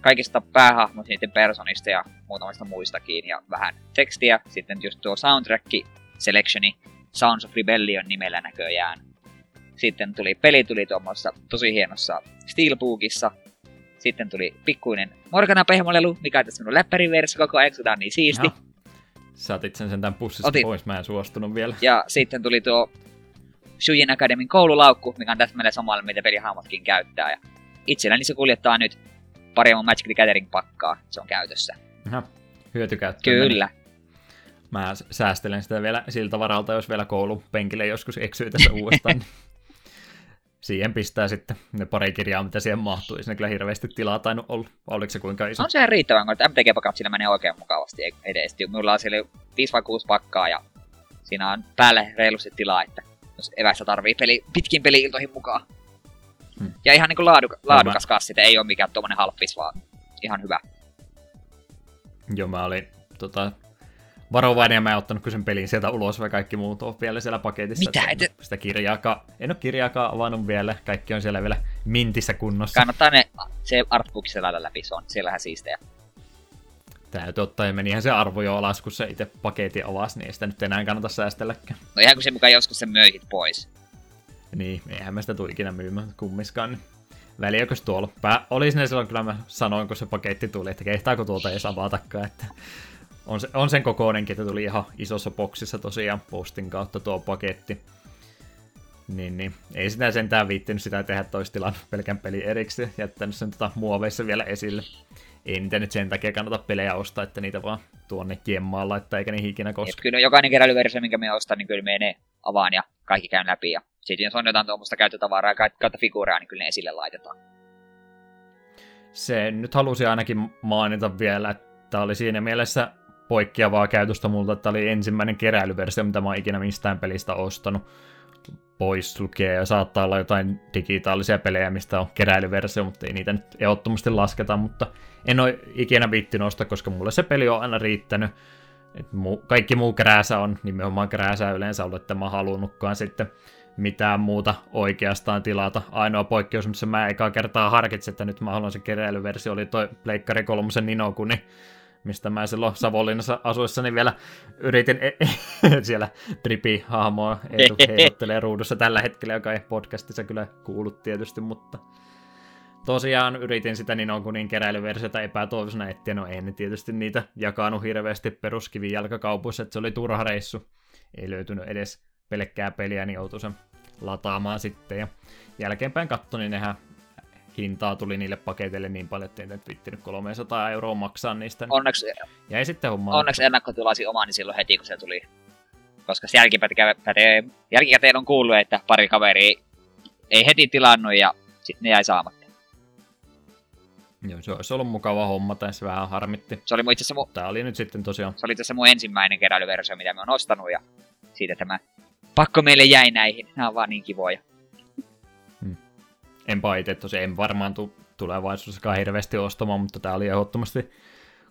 kaikista päähahmot niiden personista ja muutamista muistakin ja vähän tekstiä. Sitten just tuo soundtrack selectioni Sounds of Rebellion nimellä näköjään. Sitten tuli peli tuli tuommoissa tosi hienossa steelbookissa. Sitten tuli pikkuinen Morgana pehmolelu, mikä on tässä minun läppäriversio koko ajan, kun on niin siisti. Jaha. Sä otit sen sentään pussista Otin. pois, mä en suostunut vielä. Ja sitten tuli tuo Shuyin Academyn koululaukku, mikä on täsmälleen samalle, mitä pelihahmotkin käyttää. Ja itselläni se kuljettaa nyt pari mun Magic the Gathering-pakkaa, se on käytössä. Aha, hyötykäyttöön meni. Kyllä. Mä säästelen sitä vielä siltä varalta, jos vielä koulupenkille joskus eksyy tässä uudestaan. niin siihen pistää sitten ne pari kirjaa, mitä siihen mahtuu. Siinä kyllä hirveästi tilaa tainnut olla. Oliko se kuinka iso? On se riittävän, kun MTG-pakat siinä menee oikein mukavasti edes. Minulla on siellä 5 vai 6 pakkaa ja siinä on päälle reilusti tilaa, että evästä tarvii peli, pitkin peli-iltoihin mukaan. Hmm. Ja ihan niinku laaduk- laadukas kassi, että ei ole mikään tuommoinen halppis, vaan ihan hyvä. Joo, mä olin tota, varovainen ja mä en ottanut kyllä sen pelin sieltä ulos, vai kaikki muut on vielä siellä paketissa. Mitä? Et- oo sitä kirjaakaan, en ole kirjaakaan avannut vielä. Kaikki on siellä vielä mintissä kunnossa. Kannattaa ne, se artbook lailla läpi, se on siellähän siistejä. Täytyy ottaa, ja menihän se arvo jo alas, kun se itse paketin avasi, niin ei sitä nyt enää kannata säästelläkään. No ihan kun se mukaan joskus sen möihit pois. Niin, eihän mä sitä tule ikinä myymään kummiskaan. Niin väliäkös tuolla. Pää, oli ne silloin, kyllä mä sanoin, kun se paketti tuli, että kehtaako tuolta ei avatakaan, että on, se, on sen kokoinenkin, että tuli ihan isossa boksissa tosiaan postin kautta tuo paketti. Niin, niin. Ei sitä sentään viittinyt sitä tehdä toistilan pelkän peli erikseen, jättänyt sen tota muoveissa vielä esille. Ei niitä nyt sen takia kannata pelejä ostaa, että niitä vaan tuonne jemmaan laittaa, eikä niihin ikinä Jep, koska. kyllä jokainen keräilyversio, minkä me ostan, niin kyllä menee avaan ja kaikki käyn läpi. Ja sitten jos on jotain tuommoista käyttötavaraa kautta figuureja, niin kyllä ne esille laitetaan. se nyt halusi ainakin mainita vielä, että oli siinä mielessä poikkeavaa käytöstä multa, että oli ensimmäinen keräilyversio, mitä mä oon ikinä mistään pelistä ostanut pois lukee ja saattaa olla jotain digitaalisia pelejä, mistä on keräilyversio, mutta ei niitä nyt ehdottomasti lasketa, mutta en ole ikinä viittinyt ostaa, koska mulle se peli on aina riittänyt. Et muu, kaikki muu krääsä on nimenomaan krääsää yleensä ollut, että mä halunnutkaan sitten mitään muuta oikeastaan tilata. Ainoa poikkeus, missä mä ekaa kertaa harkitsin, että nyt mä haluan se keräilyversio, oli toi Pleikkari 3 Ninokuni, mistä mä silloin Savonlinnassa asuessani vielä yritin e- siellä Tripi-hahmoa heiluttelee ruudussa tällä hetkellä, joka ei podcastissa kyllä kuullut tietysti, mutta tosiaan yritin sitä Ninokunin keräilyversiota epätoivoisena etsiä, no en tietysti niitä jakanut hirveästi peruskivin jalkakaupuissa, että se oli turha reissu. Ei löytynyt edes pelkkää peliä, niin joutui sen lataamaan sitten. Ja jälkeenpäin katsoin, niin nehän hintaa tuli niille paketeille niin paljon, että ei nyt vittinyt 300 euroa maksaa niistä. niin Onneksi, Jäi sitten homma. onneksi ennakkotilasi omani silloin heti, kun se tuli. Koska jälkikäteen, jälkikäteen on kuullut, että pari kaveri ei heti tilannut ja sitten ne jäi saamatta. Joo, se olisi ollut mukava homma, tai se vähän harmitti. Se oli mun itse asiassa mun, Tää oli nyt sitten tosiaan se oli asiassa mun ensimmäinen keräilyversio, mitä mä oon ostanut ja siitä tämä pakko meille jäi näihin. Nämä on vaan niin kivoja. Enpä itse tosiaan, en varmaan tu- tulevaisuudessakaan hirveästi ostamaan, mutta tää oli ehdottomasti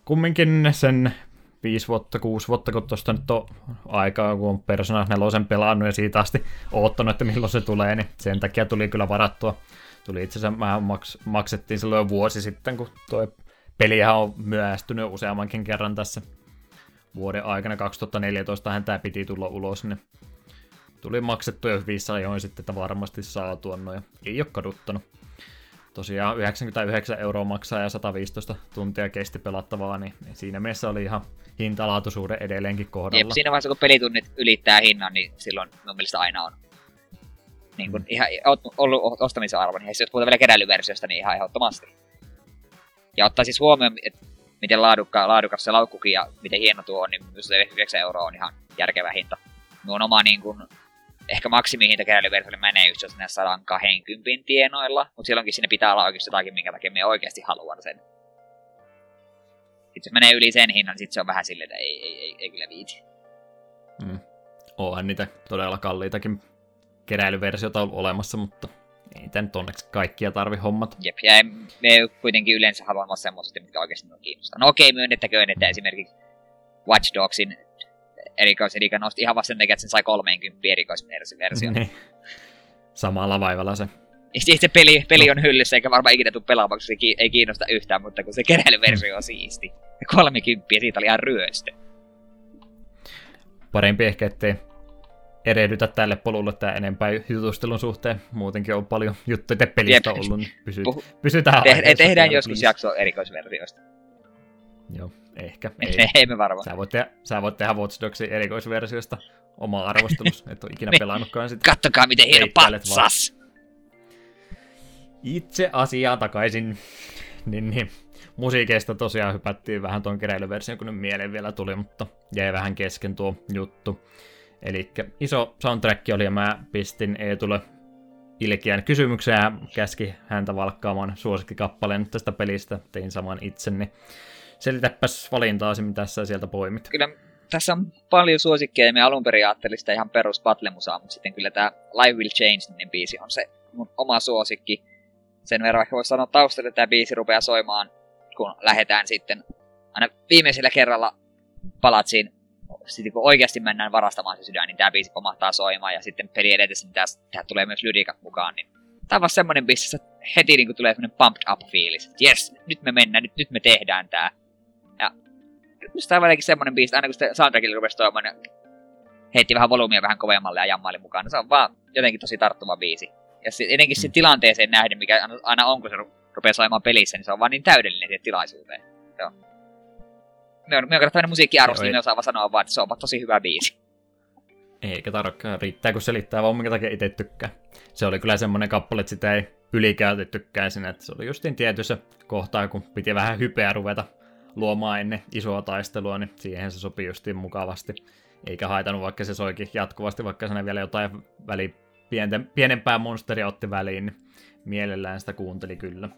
kumminkin sen 5 vuotta, 6 vuotta, kun tuosta nyt on aikaa, kun on Persona 4 pelannut ja siitä asti oottanut, että milloin se tulee, niin sen takia tuli kyllä varattua. Tuli itse asiassa, mä maks- maksettiin silloin vuosi sitten, kun toi pelihän on myöhästynyt useammankin kerran tässä vuoden aikana. 2014 hän tämä piti tulla ulos, niin tuli maksettu jo hyvissä ajoin sitten, että varmasti saa tuon noin. Ei ole kaduttanut. Tosiaan 99 euroa maksaa ja 115 tuntia kesti pelattavaa, niin siinä mielessä oli ihan hintalaatuisuuden edelleenkin kohdalla. Jep, siinä vaiheessa kun pelitunnit ylittää hinnan, niin silloin mun mielestä aina on niin kun Mm. ihan ollut ostamisen arvo. Niin jos puhutaan vielä keräilyversiosta, niin ihan ehdottomasti. Ja ottaa siis huomioon, että miten laadukka, laadukas se laukkukin ja miten hieno tuo on, niin myös se 9 euroa on ihan järkevä hinta. Minun oma niin kuin, ehkä maksimihinta keräilyversiolle menee just näissä 120 tienoilla, mutta silloinkin sinne pitää olla oikeasti jotakin, minkä takia me oikeasti haluan sen. Sitten jos menee yli sen hinnan, sitten se on vähän silleen, että ei, ei, ei, ei kyllä viiti. Mm. Onhan niitä todella kalliitakin keräilyversioita ollut olemassa, mutta ei niitä nyt onneksi kaikkia tarvi hommat. Jep, ja en, me kuitenkin yleensä haluamme semmoista, mitkä oikeasti on kiinnostaa. No okei, myönnettäköön, että esimerkiksi Watch Dogsin erikoiselikä nosti ihan vasta sen takia, että sen sai 30 erikoisversio. Niin. Samalla vaivalla se. Sitten se peli, peli on hyllyssä, eikä varmaan ikinä tule pelaamaan, se ei kiinnosta yhtään, mutta kun se keräilyversio on siisti. 30 siitä oli ihan ryöstö. Parempi ehkä, ettei erehdytä tälle polulle tämä enempää jutustelun suhteen. Muutenkin on paljon juttuja pelistä Jep. ollut, niin pysy, Puhu- pysytään Te- tehdään joskus please. jakso erikoisversioista. Joo, ehkä. Ei, ei me varmaan. Sä voit, tehdä, sä voit tehdä Watch Dogsin erikoisversiosta oma arvostelus, et ole ikinä pelannutkaan sitä. Kattokaa miten hieno patsas! Itse asiaan takaisin, niin, niin musiikeista tosiaan hypättiin vähän tuon keräilyversion, kun nyt mieleen vielä tuli, mutta jäi vähän kesken tuo juttu. Eli iso soundtrack oli ja mä pistin Eetulle ilkeän kysymyksen ja käski häntä valkkaamaan suosikkikappaleen tästä pelistä. Tein saman itse, niin selitäpäs valintaasi, mitä sä sieltä poimit. Kyllä tässä on paljon suosikkeja, ja me alun perin ajattelin sitä ihan perus battlemusaa, mutta sitten kyllä tämä Live Will Change-niminen biisi on se mun oma suosikki. Sen verran ehkä voisi sanoa taustalle, että tämä biisi rupeaa soimaan, kun lähdetään sitten aina viimeisellä kerralla palatsiin sitten kun oikeasti mennään varastamaan se sydän, niin tämä biisi pomahtaa soimaan ja sitten peli edetessä, niin tähän tulee myös lyriikat mukaan. Niin tämä on vaan semmonen biisi, että heti niin tulee semmonen pumped up fiilis. Yes, nyt me mennään, nyt, nyt me tehdään tää. Tämä on semmonen biisi, aina kun sitä soundtrackille rupesi toimaan, niin heitti vähän volyymia vähän kovemmalle ja jammaili mukaan. Se on vaan jotenkin tosi tarttuva biisi. Ja se, etenkin se Mm. tilanteeseen nähden, mikä aina- on, kun se ru- rupeaa soimaan pelissä, niin se on vaan niin täydellinen siihen tilaisuuteen. Joo. Me on tämmöinen musiikkiarvosti, niin osaa vaan sanoa vaan, että se on vaan tosi hyvä biisi. Eikä tarkkaan, riittää kun selittää vaan minkä takia itse tykkää. Se oli kyllä semmonen kappale, että sitä ei ylikäytettykään sinne, että se oli justiin tietyssä kohtaa, kun piti vähän hypeä ruveta luomaan ennen isoa taistelua, niin siihen se sopii justiin mukavasti. Eikä haitanut, vaikka se soikin jatkuvasti, vaikka siinä vielä jotain väli, pienten, pienempää monsteria otti väliin, niin mielellään sitä kuunteli kyllä.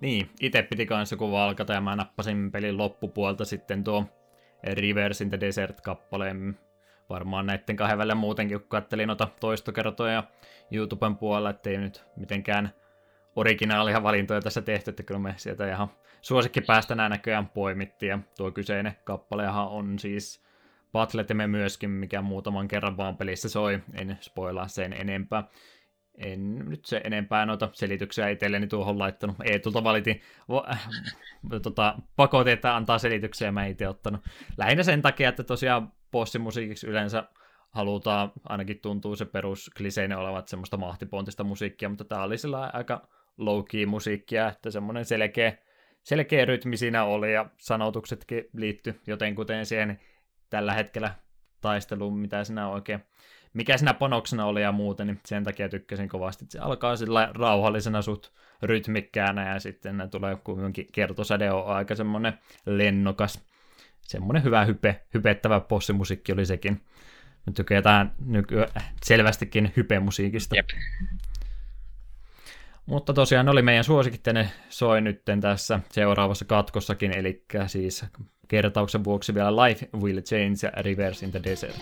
Niin, itse piti kanssa kun valkata ja mä nappasin pelin loppupuolta sitten tuo Rivers in the Desert-kappaleen. Varmaan näiden kahden välillä muutenkin, kun kattelin noita toistokertoja YouTuben puolella, ettei nyt mitenkään originaalia valintoja tässä tehty, että kyllä me sieltä ihan suosikki päästä nää näköjään poimittiin, ja tuo kyseinen kappalehan on siis Battleteme myöskin, mikä muutaman kerran vaan pelissä soi, en spoilaa sen enempää. En nyt se enempää noita selityksiä itselleni tuohon laittanut. Eetulta valitin äh, tota, pakotin, että antaa selityksiä, mä itse ottanut. Lähinnä sen takia, että tosiaan bossimusiikiksi yleensä halutaan, ainakin tuntuu se perus kliseinen olevat semmoista mahtipontista musiikkia, mutta tää oli sillä aika low-key musiikkia, että semmoinen selkeä, selkeä rytmi siinä oli ja sanotuksetkin liitty jotenkuten siihen tällä hetkellä taisteluun, mitä siinä oikein mikä siinä panoksena oli ja muuten, niin sen takia tykkäsin kovasti. Se alkaa sillä rauhallisena suht rytmikkäänä ja sitten tulee kuitenkin kertosäde on aika semmoinen lennokas. Semmoinen hyvä hype, hypettävä bossimusiikki oli sekin. Nyt tykätään nykyään selvästikin hypemusiikista. Jep. Mutta tosiaan ne oli meidän suosikit ja ne soi nytten tässä seuraavassa katkossakin, eli siis kertauksen vuoksi vielä Life Will Change ja Reverse in the Desert.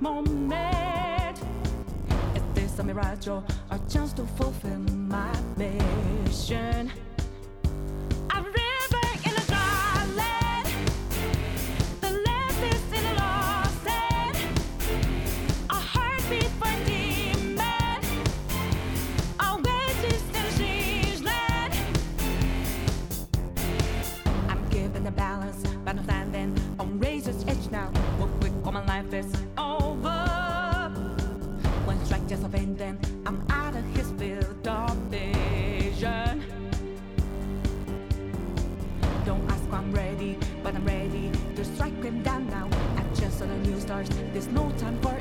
Moment. Is this a mirage or a chance to fulfill my mission? Stars. There's no time for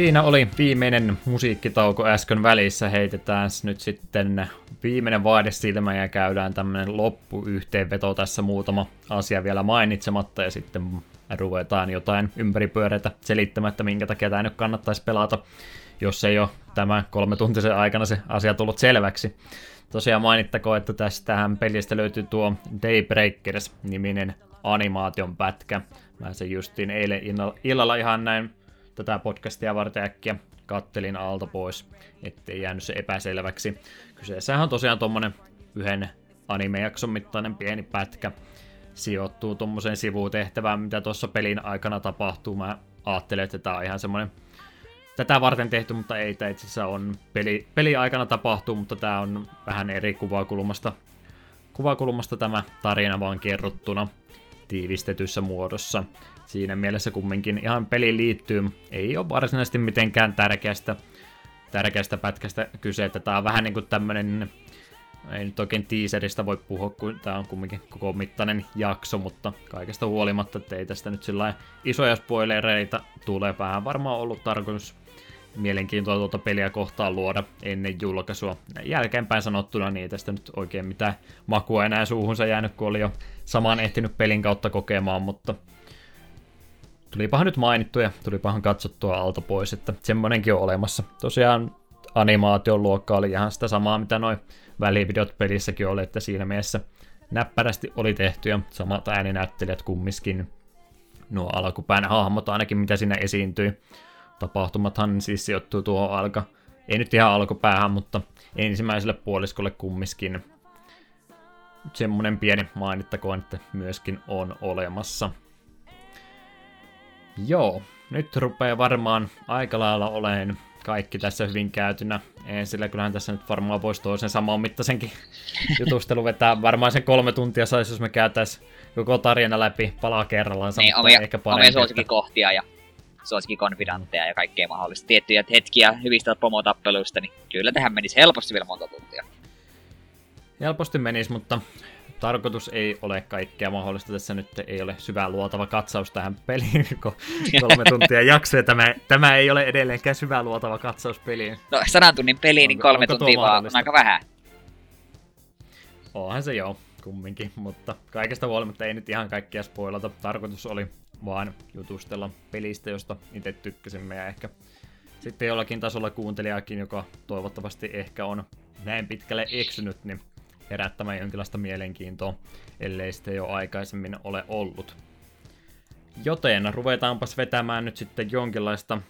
Siinä oli viimeinen musiikkitauko äsken välissä. Heitetään nyt sitten viimeinen vaade silmään ja käydään tämmönen loppuyhteenveto tässä muutama asia vielä mainitsematta ja sitten ruvetaan jotain ympäripyöreitä selittämättä, minkä takia tämä nyt kannattaisi pelata, jos ei ole tämä kolme tuntisen aikana se asia tullut selväksi. Tosiaan mainittakoon, että tästähän pelistä löytyy tuo Daybreakers-niminen animaation pätkä. Mä sen justiin eilen illalla ihan näin tätä podcastia varten äkkiä kattelin alta pois, ettei jäänyt se epäselväksi. Kyseessähän on tosiaan tommonen yhden animejakson mittainen pieni pätkä. Sijoittuu tommoseen sivutehtävään, mitä tuossa pelin aikana tapahtuu. Mä ajattelen, että tää on ihan semmonen tätä varten tehty, mutta ei tämä itse asiassa on peli, peli aikana tapahtuu, mutta tämä on vähän eri kuvakulmasta, kuvakulmasta tämä tarina vaan kerrottuna tiivistetyssä muodossa. Siinä mielessä kumminkin ihan peliin liittyy. Ei ole varsinaisesti mitenkään tärkeästä, tärkeästä pätkästä kyse, että tämä on vähän niin kuin tämmönen ei nyt oikein teaserista voi puhua, kun tämä on kumminkin koko mittainen jakso, mutta kaikesta huolimatta, että ei tästä nyt sillä isoja spoilereita tule. Vähän varmaan ollut tarkoitus mielenkiintoa tuota peliä kohtaan luoda ennen julkaisua. Jälkeenpäin sanottuna niin ei tästä nyt oikein mitään makua enää suuhunsa jäänyt, kun oli jo saman ehtinyt pelin kautta kokemaan, mutta tulipahan nyt mainittu ja tulipahan katsottua alta pois, että semmonenkin on olemassa. Tosiaan animaation luokka oli ihan sitä samaa, mitä noin välivideot pelissäkin oli, että siinä mielessä näppärästi oli tehty ja samat ääninäyttelijät kummiskin. Nuo alkupään hahmot ainakin, mitä siinä esiintyi. Tapahtumathan siis sijoittuu tuohon alka, ei nyt ihan alkupäähän, mutta ensimmäiselle puoliskolle kummiskin. Semmonen pieni mainittakoon, että myöskin on olemassa. Joo, nyt rupeaa varmaan aika lailla oleen kaikki tässä hyvin käytynä. Ei, sillä kyllähän tässä nyt varmaan voisi toisen saman mittaisenkin jutustelu vetää. Varmaan sen kolme tuntia saisi, jos me käytäis koko tarina läpi palaa kerrallaan. Niin, omia, ehkä omia suosikkikohtia ja suosikkikonfidantteja ja kaikkea mahdollista. Tiettyjä hetkiä hyvistä pomotappeluista, niin kyllä tähän menisi helposti vielä monta tuntia. Helposti menisi, mutta tarkoitus ei ole kaikkea mahdollista. Tässä nyt ei ole syvää luotava katsaus tähän peliin, kun kolme tuntia jaksoa. Tämä, tämä ei ole edelleenkään syvää luotava katsaus peliin. No, sadan tunnin peli, niin kolme onko tuntia vaan on aika vähän. Onhan se joo, kumminkin, mutta kaikesta huolimatta ei nyt ihan kaikkia spoilata. Tarkoitus oli vaan jutustella pelistä, josta itse tykkäsimme ja ehkä sitten jollakin tasolla kuuntelijakin, joka toivottavasti ehkä on näin pitkälle eksynyt, niin herättämään jonkinlaista mielenkiintoa, ellei sitten jo aikaisemmin ole ollut. Joten ruvetaanpas vetämään nyt sitten jonkinlaista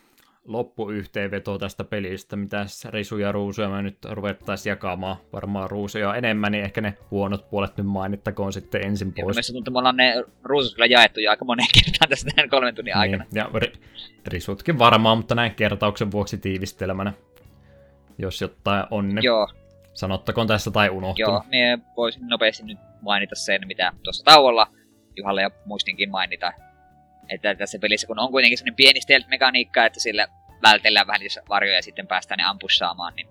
loppuyhteenvetoa tästä pelistä, mitä risuja ja ruusuja me nyt ruvettaisiin jakamaan. Varmaan ruusuja enemmän, niin ehkä ne huonot puolet nyt mainittakoon sitten ensin pois. Mielestäni tuntuu, että me ollaan ne ruusut kyllä jaettu jo aika moneen kertaan tässä näin kolmen tunnin aikana. Niin, ja ri- risutkin varmaan, mutta näin kertauksen vuoksi tiivistelmänä. Jos jotain on. Joo. Sanottakoon tässä tai unohtunut. Joo, me voisin nopeasti nyt mainita sen, mitä tuossa tauolla Juhalle ja muistinkin mainita. Että tässä pelissä, kun on kuitenkin sellainen pieni stealth-mekaniikka, että sillä vältellään vähän varjoja ja sitten päästään ne ampussaamaan, niin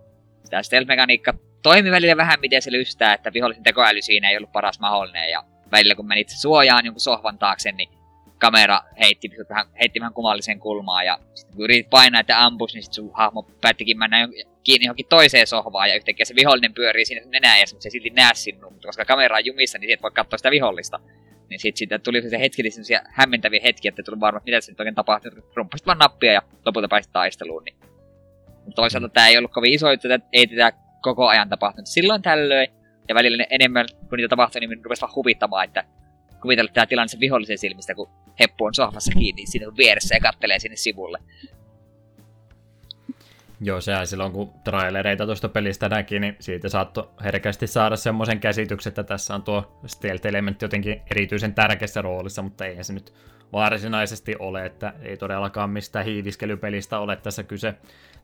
tämä stealth-mekaniikka toimi välillä vähän miten se lystää, että vihollisen tekoäly siinä ei ollut paras mahdollinen, ja välillä kun menit suojaan jonkun sohvan taakse, niin kamera heitti vähän, heitti vähän kummallisen kulmaa, ja sitten kun yritit painaa, että ampus, niin sitten sun hahmo päättikin mennä kiinni johonkin toiseen sohvaan, ja yhtäkkiä se vihollinen pyörii siinä nenää, ja se silti näe sinun, mutta koska kamera on jumissa, niin et voi katsoa sitä vihollista. Niin sitten siitä tuli se hetki, niin hämmentäviä hetkiä, että tuli varma, mitä se nyt oikein tapahtui. Rumppasit vaan nappia ja lopulta pääsit taisteluun. Niin. Mutta toisaalta tämä ei ollut kovin iso, että ei tätä koko ajan tapahtunut. Silloin tällöin, ja välillä enemmän kun niitä tapahtui, niin rupesi vaan huvittamaan, että kuvitella tämä tilanne sen vihollisen silmistä, kun heppu on sohvassa kiinni siinä vieressä ja kattelee sinne sivulle. Joo, sehän silloin kun trailereita tuosta pelistä näki, niin siitä saattoi herkästi saada semmoisen käsityksen, että tässä on tuo stealth-elementti jotenkin erityisen tärkeässä roolissa, mutta ei se nyt varsinaisesti ole, että ei todellakaan mistään hiiviskelypelistä ole tässä kyse.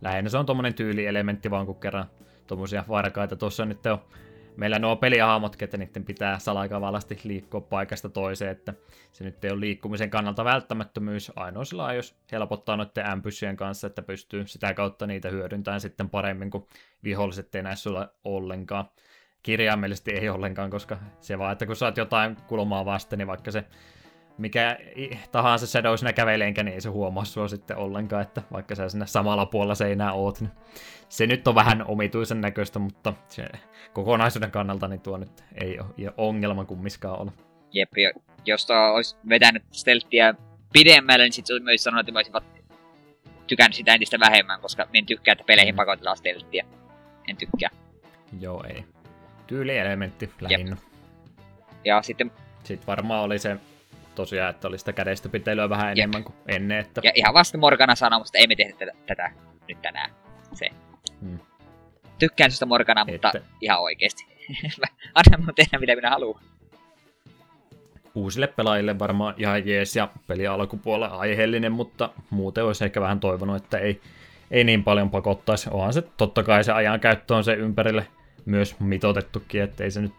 Lähinnä se on tuommoinen tyylielementti vaan, kun kerran tuommoisia varkaita tuossa nyt on meillä nuo pelihahmot, että niiden pitää salakavallasti liikkua paikasta toiseen, että se nyt ei ole liikkumisen kannalta välttämättömyys, ainoa jos helpottaa noiden ämpyssien kanssa, että pystyy sitä kautta niitä hyödyntämään sitten paremmin, kuin viholliset ei näe sulla ollenkaan. Kirjaimellisesti ei ollenkaan, koska se vaan, että kun saat jotain kulmaa vasten, niin vaikka se mikä tahansa Shadow siinä käveleenkä, niin ei se huomaa sua sitten ollenkaan, että vaikka sä siinä samalla puolella seinää oot, niin se nyt on vähän omituisen näköistä, mutta se kokonaisuuden kannalta niin tuo nyt ei ole ongelma kummiskaan olla. Jep, jos tuo olisi vetänyt stelttiä pidemmälle, niin sitten myös sanonut, että mä olisin tykännyt sitä entistä vähemmän, koska en tykkää, että peleihin mm. pakotetaan stelttiä. En tykkää. Joo, ei. Tyylielementti lähinnä. Jep. Ja sitten... Sitten varmaan oli se tosiaan, että oli sitä kädestä pitelyä vähän Jep. enemmän kuin ennen. Että... Ja ihan vasta Morgana sanoi, että ei me tehdä tätä, tätä nyt tänään. Se. Hmm. Tykkään sitä Morgana, mutta että... ihan oikeesti. Anna mun tehdä mitä minä haluan. Uusille pelaajille varmaan ihan jees ja peli alkupuolella aiheellinen, mutta muuten olisi ehkä vähän toivonut, että ei, ei niin paljon pakottaisi. Onhan se totta kai se ajan käyttö on se ympärille myös mitotettukin, ettei se nyt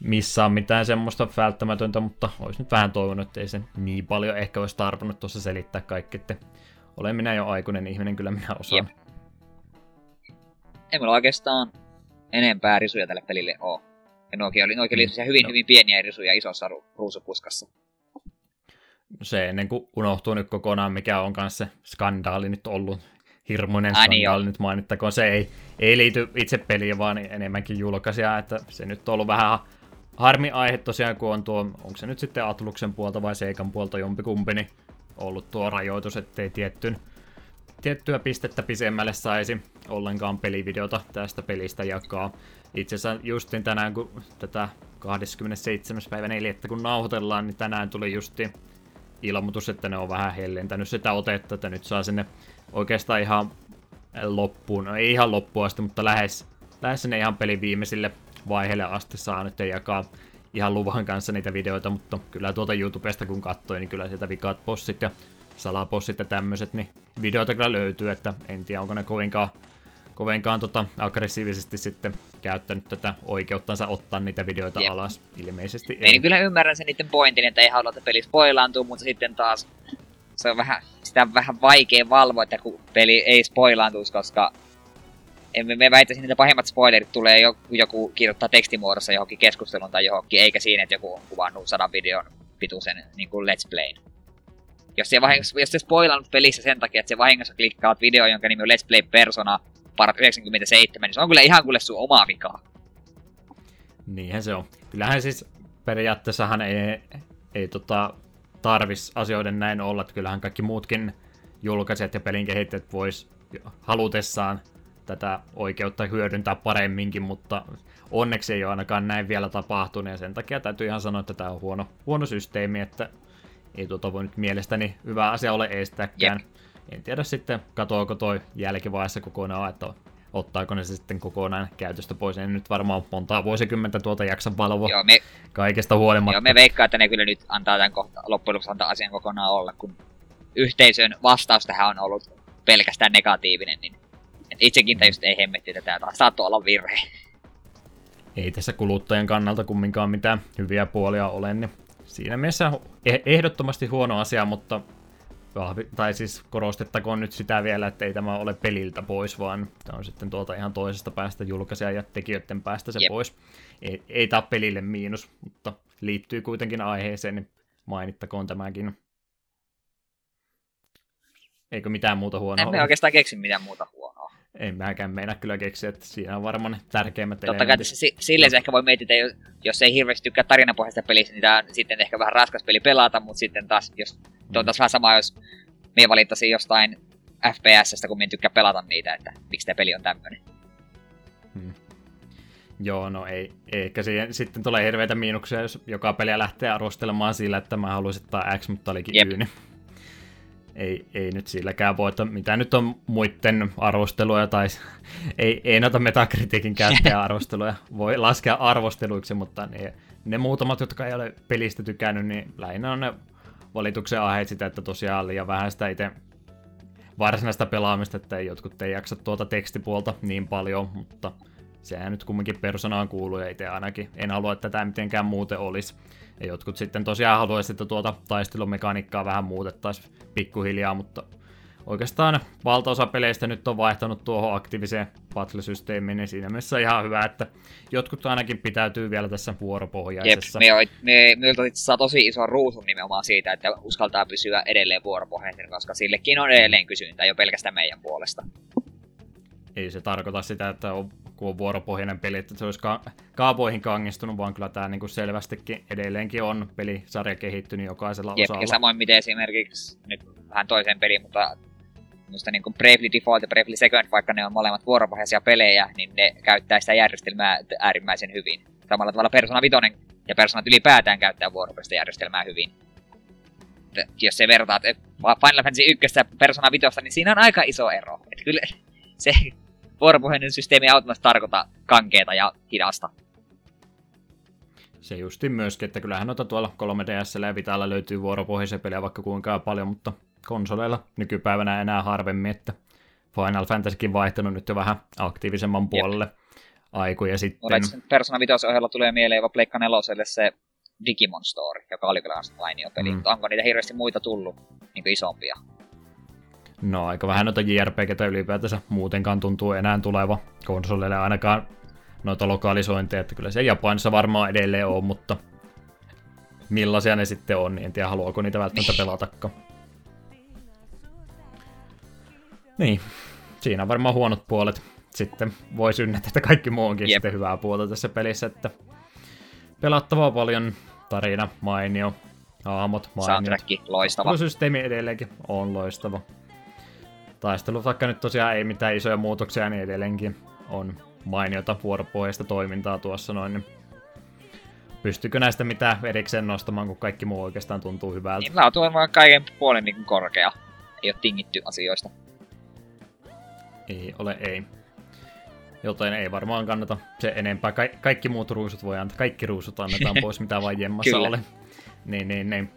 missään mitään semmoista välttämätöntä, mutta olisi nyt vähän toivonut, että ei se niin paljon ehkä olisi tarvinnut tuossa selittää kaikki, että olen minä jo aikuinen ihminen, kyllä minä osaan. Jep. Ei mulla oikeastaan enempää risuja tälle pelille oo. Ja nuokin oli, nuokin oli mm. hyvin, no. hyvin pieniä risuja isossa ru- ruusupuskassa. Se ennen kuin unohtuu nyt kokonaan, mikä on kanssa se skandaali nyt ollut. Hirmuinen Ai, niin skandaali niin nyt mainittakoon. Se ei, ei liity itse peliin, vaan enemmänkin julkaisia, että se nyt on ollut vähän harmi aihe tosiaan, kun on tuo, onko se nyt sitten Atluksen puolta vai Seikan puolta jompikumpi, niin ollut tuo rajoitus, ettei tiettyyn, tiettyä pistettä pisemmälle saisi ollenkaan pelivideota tästä pelistä jakaa. Itse asiassa justin tänään, kun tätä 27. päivä 4. kun nauhoitellaan, niin tänään tuli justi ilmoitus, että ne on vähän hellentänyt sitä otetta, että nyt saa sinne oikeastaan ihan loppuun, no ei ihan loppuun asti, mutta lähes, lähes sinne ihan pelin viimeisille vaiheelle asti saa nyt jakaa ihan luvan kanssa niitä videoita, mutta kyllä tuolta YouTubesta kun katsoi, niin kyllä sieltä vikaat bossit ja salapossit ja tämmöiset, niin videoita kyllä löytyy, että en tiedä onko ne kovinkaan, kovinkaan tota, aggressiivisesti sitten käyttänyt tätä oikeuttansa ottaa niitä videoita Jep. alas. Ilmeisesti ei. Niin kyllä ymmärrän sen niiden pointin, että ei halua, että peli spoilaantuu, mutta sitten taas se on vähän, sitä on vähän vaikea valvoa, että kun peli ei spoilaantuisi, koska me väittäisin, että pahimmat spoilerit tulee joku, joku kirjoittaa tekstimuodossa johonkin keskustelun tai johonkin, eikä siinä, että joku on kuvannut sadan videon pituisen niin kuin let's playn. Jos se, vahingossa, jos se spoilannut pelissä sen takia, että se vahingossa klikkaat video, jonka nimi on Let's Play Persona parat 97, niin se on kyllä ihan kuule sun omaa vikaa. Niinhän se on. Kyllähän siis periaatteessahan ei, ei tota, tarvis asioiden näin olla, että kyllähän kaikki muutkin julkaisijat ja pelin kehittäjät vois halutessaan tätä oikeutta hyödyntää paremminkin, mutta onneksi ei ole ainakaan näin vielä tapahtunut, ja sen takia täytyy ihan sanoa, että tämä on huono, huono systeemi, että ei tuota voi nyt mielestäni hyvä asia ole estääkään. Jep. En tiedä sitten, katoako toi jälkivaiheessa kokonaan, että ottaako ne se sitten kokonaan käytöstä pois. En nyt varmaan montaa vuosikymmentä tuota jaksa valvoa Joo, me, kaikesta huolimatta. Joo, me veikkaa, että ne kyllä nyt antaa tämän kohta, loppujen lopuksi antaa asian kokonaan olla, kun yhteisön vastaus tähän on ollut pelkästään negatiivinen, niin et itsekin tajusin, ei hemmetti tätä saattoi olla virhe. ei tässä kuluttajan kannalta kumminkaan mitään hyviä puolia ole, niin siinä mielessä eh- ehdottomasti huono asia, mutta vahvi, tai siis korostettakoon nyt sitä vielä, että ei tämä ole peliltä pois, vaan tämä on sitten tuolta ihan toisesta päästä julkaisijan ja tekijöiden päästä se Jep. pois. Ei, ei tämä pelille miinus, mutta liittyy kuitenkin aiheeseen, niin mainittakoon tämäkin. Eikö mitään muuta huonoa En oikeastaan keksi mitään muuta huonoa. En mäkään meinaa kyllä keksiä, että siinä on varmaan tärkeimmät Totta kai elementit. tässä si- silleen se ehkä voi miettiä, jos, jos ei hirveästi tykkää tarinapohjaisesta pelistä, niin tää on sitten ehkä vähän raskas peli pelata, mutta sitten taas, jos tuo on taas vähän sama, jos me valittaisiin jostain FPSstä, kun me en tykkää pelata niitä, että miksi tämä peli on tämmöinen. Hmm. Joo, no ei, ei. Ehkä siihen sitten tulee hirveitä miinuksia, jos joka peliä lähtee arvostelemaan sillä, että mä haluaisin ottaa X, mutta olikin Jep. Y. Niin ei, ei nyt silläkään voi, että mitä nyt on muiden arvosteluja, tai ei, ei noita metakritiikin käyttäjä arvosteluja voi laskea arvosteluiksi, mutta ne, ne muutamat, jotka ei ole pelistä tykännyt, niin lähinnä on ne valituksen aiheet sitä, että tosiaan liian vähän sitä itse varsinaista pelaamista, että jotkut ei jaksa tuota tekstipuolta niin paljon, mutta sehän nyt kumminkin persoonaan kuuluu ja itse ainakin en halua, että tämä mitenkään muuten olisi. Ja jotkut sitten tosiaan haluaisivat, että tuota taistelumekaniikkaa vähän muutettaisiin pikkuhiljaa, mutta oikeastaan valtaosa peleistä nyt on vaihtanut tuohon aktiiviseen battle-systeemiin, niin siinä mielessä ihan hyvä, että jotkut ainakin pitäytyy vielä tässä Jep, vuoropohjaisessa. me, oit- me, meiltä itse saa tosi iso ruusun nimenomaan siitä, että uskaltaa pysyä edelleen vuoropohjaisen, koska sillekin on edelleen kysyntää jo pelkästään meidän puolesta. ei se tarkoita sitä, että on, kun on vuoropohjainen peli, että se olisi ka- kaapoihin kangistunut, vaan kyllä tämä niin selvästikin edelleenkin on pelisarja kehittynyt jokaisella Jep, osalla. ja samoin miten esimerkiksi nyt vähän toiseen peliin, mutta musta niin kuin Bravely Default ja Bravely Second, vaikka ne on molemmat vuoropohjaisia pelejä, niin ne käyttää sitä järjestelmää äärimmäisen hyvin. Samalla tavalla Persona 5 ja Persona ylipäätään käyttää vuoropohjaista järjestelmää hyvin. Et jos se vertaat Final Fantasy 1 ja Persona 5, niin siinä on aika iso ero. Et kyllä se vuoropohjainen systeemi ei automaattisesti tarkoita kankeeta ja hidasta. Se justin myöskin, että kyllähän noita tuolla 3DS ja Vitalla löytyy vuoropohjaisia pelejä vaikka kuinka paljon, mutta konsoleilla nykypäivänä enää harvemmin, että Final Fantasykin vaihtanut nyt jo vähän aktiivisemman puolelle aikoja sitten. Itse Persona 5 ohella tulee mieleen jopa Pleikka 4 se Digimon Story, joka oli kyllä lainio peli, Mm. mm. mutta onko niitä hirveästi muita tullut niin isompia? No aika vähän noita JRPGtä ylipäätänsä muutenkaan tuntuu enää tuleva konsoleille ainakaan noita lokalisointeja, että kyllä se Japanissa varmaan edelleen on, mutta millaisia ne sitten on, niin en tiedä haluaako niitä välttämättä pelatakaan. Niin, siinä on varmaan huonot puolet. Sitten voi synnätä, että kaikki muu onkin Jep. sitten hyvää puolta tässä pelissä, että pelattavaa paljon, tarina mainio, hahmot mainio. Soundtrack loistava. Systeemi edelleenkin on loistava. Taistelu, vaikka nyt tosiaan ei mitään isoja muutoksia, niin edelleenkin on mainiota vuoropohjaista toimintaa tuossa noin. Niin pystykö näistä mitään erikseen nostamaan, kun kaikki muu oikeastaan tuntuu hyvältä? Niin laatu on vaan kaiken puolen niin korkea. Ei ole tingitty asioista. Ei ole, ei. Joten ei varmaan kannata se enempää. Ka- kaikki muut ruusut voi antaa, kaikki ruusut annetaan pois, mitä vain jemmassa ole. Niin, niin, niin.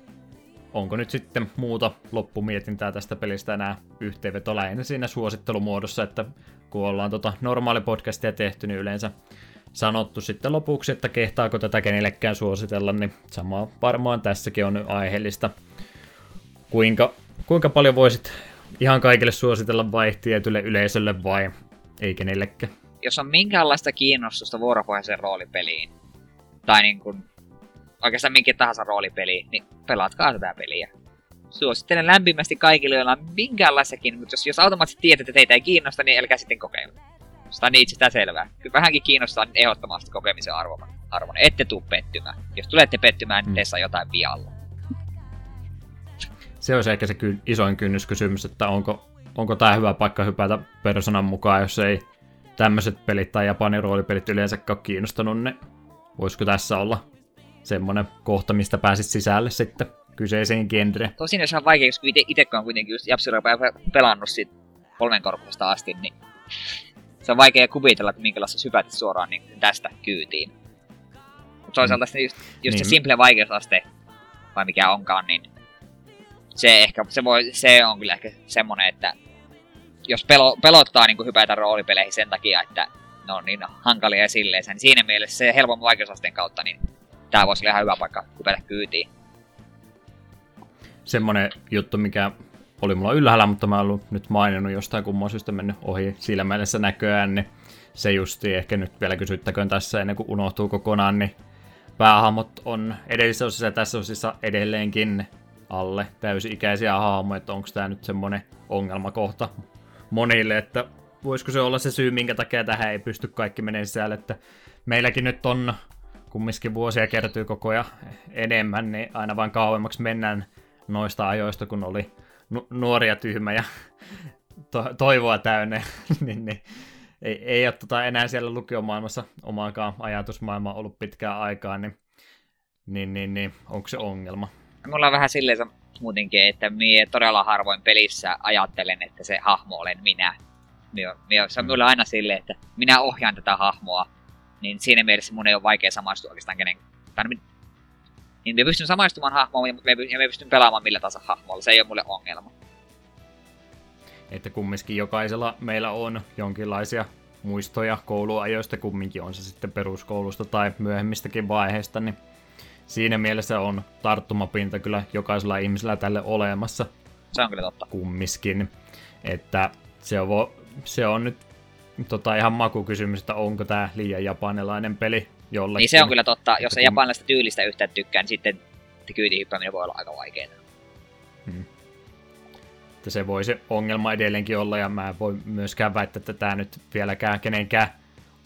Onko nyt sitten muuta loppumietintää tästä pelistä enää yhteenveto lähinnä siinä suosittelumuodossa, että kun ollaan tota normaali podcastia tehty, niin yleensä sanottu sitten lopuksi, että kehtaako tätä kenellekään suositella, niin sama varmaan tässäkin on aiheellista. Kuinka, kuinka paljon voisit ihan kaikille suositella vai tietylle yleisölle vai ei kenellekään? Jos on minkäänlaista kiinnostusta vuoropohjaiseen roolipeliin, tai niin kuin, oikeastaan minkä tahansa roolipeliin, niin pelaatkaa tätä peliä. Suosittelen lämpimästi kaikille, joilla on minkäänlaistakin, mutta jos, jos automaattisesti tiedät, että teitä ei kiinnosta, niin älkää sitten kokeilla. Sitä on niin itsestään selvää. Kyllä vähänkin kiinnostaa, niin ehdottomasti kokemisen arvon. arvon. Ette tuu pettymään. Jos tulette pettymään, niin Mm. teissä on jotain vialla. Se olisi ehkä se ky- isoin kynnyskysymys, että onko, onko tämä hyvä paikka hypätä persoonan mukaan, jos ei tämmöiset pelit tai Japanin roolipelit yleensä ole kiinnostanut, niin voisiko tässä olla semmoinen kohta, mistä pääsit sisälle sitten kyseiseen genreen? Tosin jos on vaikea, koska ite, itse on kuitenkin just Japsiropea pelannut sit kolmen korpusta asti, niin se on vaikea kuvitella, että minkälaista sypätä suoraan niin tästä kyytiin. Mutta toisaalta mm. just, just Niin. se simple vaikeusaste, vai mikä onkaan, niin se ehkä, se, voi, se on kyllä ehkä semmonen, että jos pelo, pelottaa niin hypätä roolipeleihin sen takia, että ne on niin hankalia silleen. Niin siinä mielessä se helpomman vaikeusasteen kautta, niin tää voisi olla ihan hyvä paikka hypätä kyytiin. Semmonen juttu, mikä oli mulla ylhäällä, mutta mä oon nyt maininnut jostain kumman syystä mennyt ohi silmällessä näköään, niin se justi ehkä nyt vielä kysyttäköön tässä ennen kuin unohtuu kokonaan, niin päähahmot on edellisessä osissa ja tässä osissa edelleenkin alle täysi-ikäisiä hahmoja, että onko tämä nyt semmoinen ongelmakohta monille, että voisiko se olla se syy, minkä takia tähän ei pysty kaikki menemään sisälle, että meilläkin nyt on kumminkin vuosia kertyy koko ajan enemmän, niin aina vain kauemmaksi mennään noista ajoista, kun oli nu- nuoria tyhmä ja to- toivoa täynnä, niin, niin ei, ei ole tota enää siellä lukiomaailmassa omaakaan ajatusmaailmaa ollut pitkään aikaa, niin, niin, niin, niin onko se ongelma? Mulla on vähän silleen muutenkin, että minä todella harvoin pelissä ajattelen, että se hahmo olen minä. Mie, mie, se on mulle aina silleen, että minä ohjaan tätä hahmoa, niin siinä mielessä mun ei ole vaikea samaistua oikeastaan kenen... Tai, niin minä pystyn samaistumaan hahmoon ja me, ja me pystyn pelaamaan millä tahansa hahmolla, se ei ole mulle ongelma. Että kumminkin jokaisella meillä on jonkinlaisia muistoja kouluajoista, kumminkin on se sitten peruskoulusta tai myöhemmistäkin vaiheista, niin siinä mielessä on tarttumapinta kyllä jokaisella ihmisellä tälle olemassa. Se on kyllä totta. Kummiskin. Että se on, se on nyt tota, ihan makukysymys, että onko tämä liian japanilainen peli jollekin. Niin se on kyllä totta. Jos ei japanilaista tyylistä yhtään tykkää, niin sitten kyytihyppääminen voi olla aika vaikeaa. Hmm. Että se voi se ongelma edelleenkin olla, ja mä voi myöskään väittää, että tämä nyt vieläkään kenenkään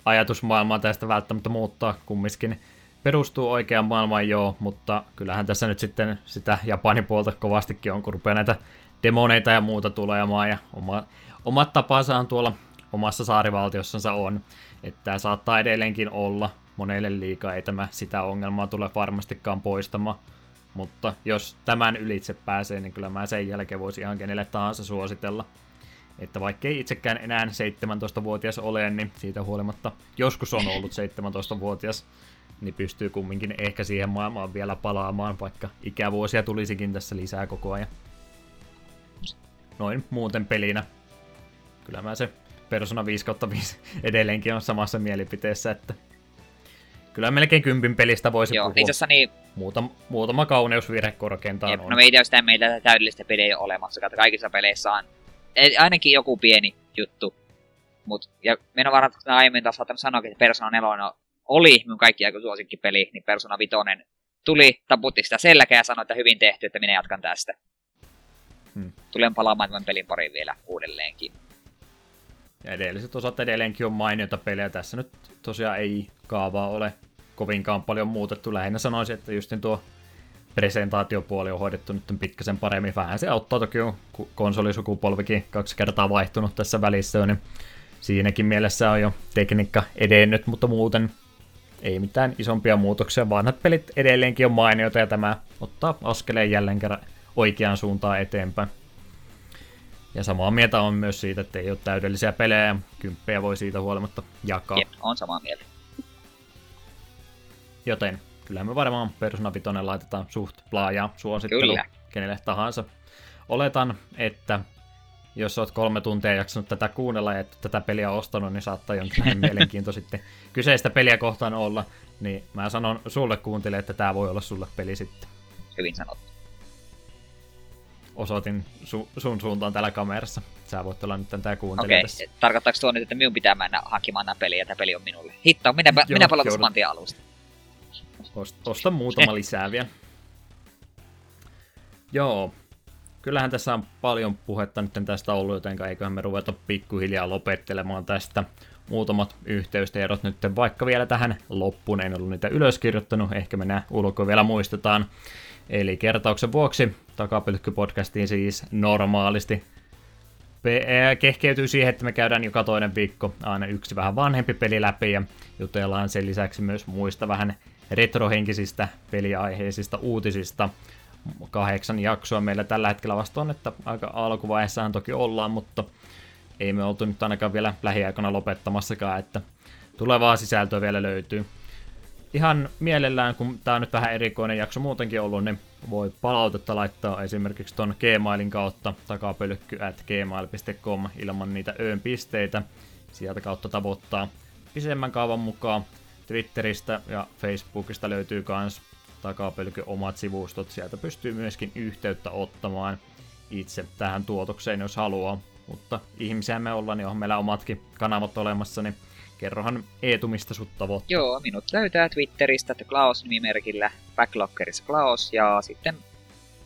ajatusmaailmaa tästä välttämättä muuttaa kumminkin perustuu oikeaan maailmaan joo, mutta kyllähän tässä nyt sitten sitä Japanin puolta kovastikin on, kun rupeaa näitä demoneita ja muuta tulemaan, ja oma, omat tapansa tuolla omassa saarivaltiossansa on, että tämä saattaa edelleenkin olla monelle liikaa, ei tämä sitä ongelmaa tule varmastikaan poistamaan, mutta jos tämän ylitse pääsee, niin kyllä mä sen jälkeen voisi ihan kenelle tahansa suositella. Että vaikka ei itsekään enää 17-vuotias ole, niin siitä huolimatta joskus on ollut 17-vuotias, niin pystyy kumminkin ehkä siihen maailmaan vielä palaamaan, vaikka ikävuosia tulisikin tässä lisää koko ajan. Noin muuten pelinä. Kyllä mä se Persona 5 5 edelleenkin on samassa mielipiteessä, että kyllä melkein kympin pelistä voisi Joo, puhua. itse niin... Muutama, muutama kauneusvirhe korkeintaan Jep, on. no meitä sitä meillä täydellistä peliä ei ole olemassa. Kato, kaikissa peleissä on ainakin joku pieni juttu. Mut, ja minä varmaan aiemmin taas saattanut sanoa, että Persona 4 oli minun kaikki aika suosikkipeli, niin Persona 5 tuli, taputti sitä selkää ja sanoi, että hyvin tehty, että minä jatkan tästä. Hmm. Tulen palaamaan tämän pelin pariin vielä uudelleenkin. Ja edelliset osat edelleenkin on mainiota pelejä. Tässä nyt tosiaan ei kaavaa ole kovinkaan paljon muutettu. Lähinnä sanoisin, että just tuo presentaatiopuoli on hoidettu nyt pikkasen paremmin. Vähän se auttaa toki, kun konsolisukupolvikin kaksi kertaa vaihtunut tässä välissä, niin siinäkin mielessä on jo tekniikka edennyt, mutta muuten ei mitään isompia muutoksia. Vanhat pelit edelleenkin on mainioita ja tämä ottaa askeleen jälleen kerran oikeaan suuntaan eteenpäin. Ja samaa mieltä on myös siitä, että ei ole täydellisiä pelejä kymppejä voi siitä huolimatta jakaa. Jep, on samaa mieltä. Joten kyllähän me varmaan Persona 5 laitetaan suht laajaa suosittelu Kyllä. kenelle tahansa. Oletan, että jos olet kolme tuntia jaksanut tätä kuunnella ja et tätä peliä ostanut, niin saattaa jonkinlainen mielenkiinto sitten kyseistä peliä kohtaan olla. Niin mä sanon sulle kuuntele, että tämä voi olla sulle peli sitten. Hyvin sanottu. Osoitin su- sun suuntaan täällä kamerassa. Sä voit olla nyt tää kuuntelija Okei, okay. tarkoittaako tuo nyt, että minun pitää mennä hankkimaan nämä peliä ja tämä peli on minulle? Hitto, minä, Joo, minä palataan saman tien alusta. Osta muutama lisää vielä. Joo, kyllähän tässä on paljon puhetta nyt tästä ollut, joten eiköhän me ruveta pikkuhiljaa lopettelemaan tästä. Muutamat yhteystiedot nyt vaikka vielä tähän loppuun, en ollut niitä ylöskirjoittanut, ehkä me nämä ulkoa vielä muistetaan. Eli kertauksen vuoksi takapylkkypodcastiin siis normaalisti kehkeytyy siihen, että me käydään joka toinen viikko aina yksi vähän vanhempi peli läpi ja jutellaan sen lisäksi myös muista vähän retrohenkisistä peliaiheisista uutisista. Kahdeksan jaksoa meillä tällä hetkellä vasta on, että aika alkuvaiheessahan toki ollaan, mutta ei me oltu nyt ainakaan vielä lähiaikana lopettamassakaan, että tulevaa sisältöä vielä löytyy. Ihan mielellään, kun tämä on nyt vähän erikoinen jakso muutenkin ollut, niin voi palautetta laittaa esimerkiksi ton Gmailin kautta takapölkky at gmail.com ilman niitä öön pisteitä. Sieltä kautta tavoittaa pisemmän kaavan mukaan. Twitteristä ja Facebookista löytyy kans takapölkky omat sivustot. Sieltä pystyy myöskin yhteyttä ottamaan itse tähän tuotokseen, jos haluaa. Mutta ihmisiä me ollaan, niin on meillä omatkin kanavat olemassa, niin kerrohan Eetu, mistä sut tavoittaa. Joo, minut löytää Twitteristä The Klaus-nimimerkillä Backloggerissa Klaus, ja sitten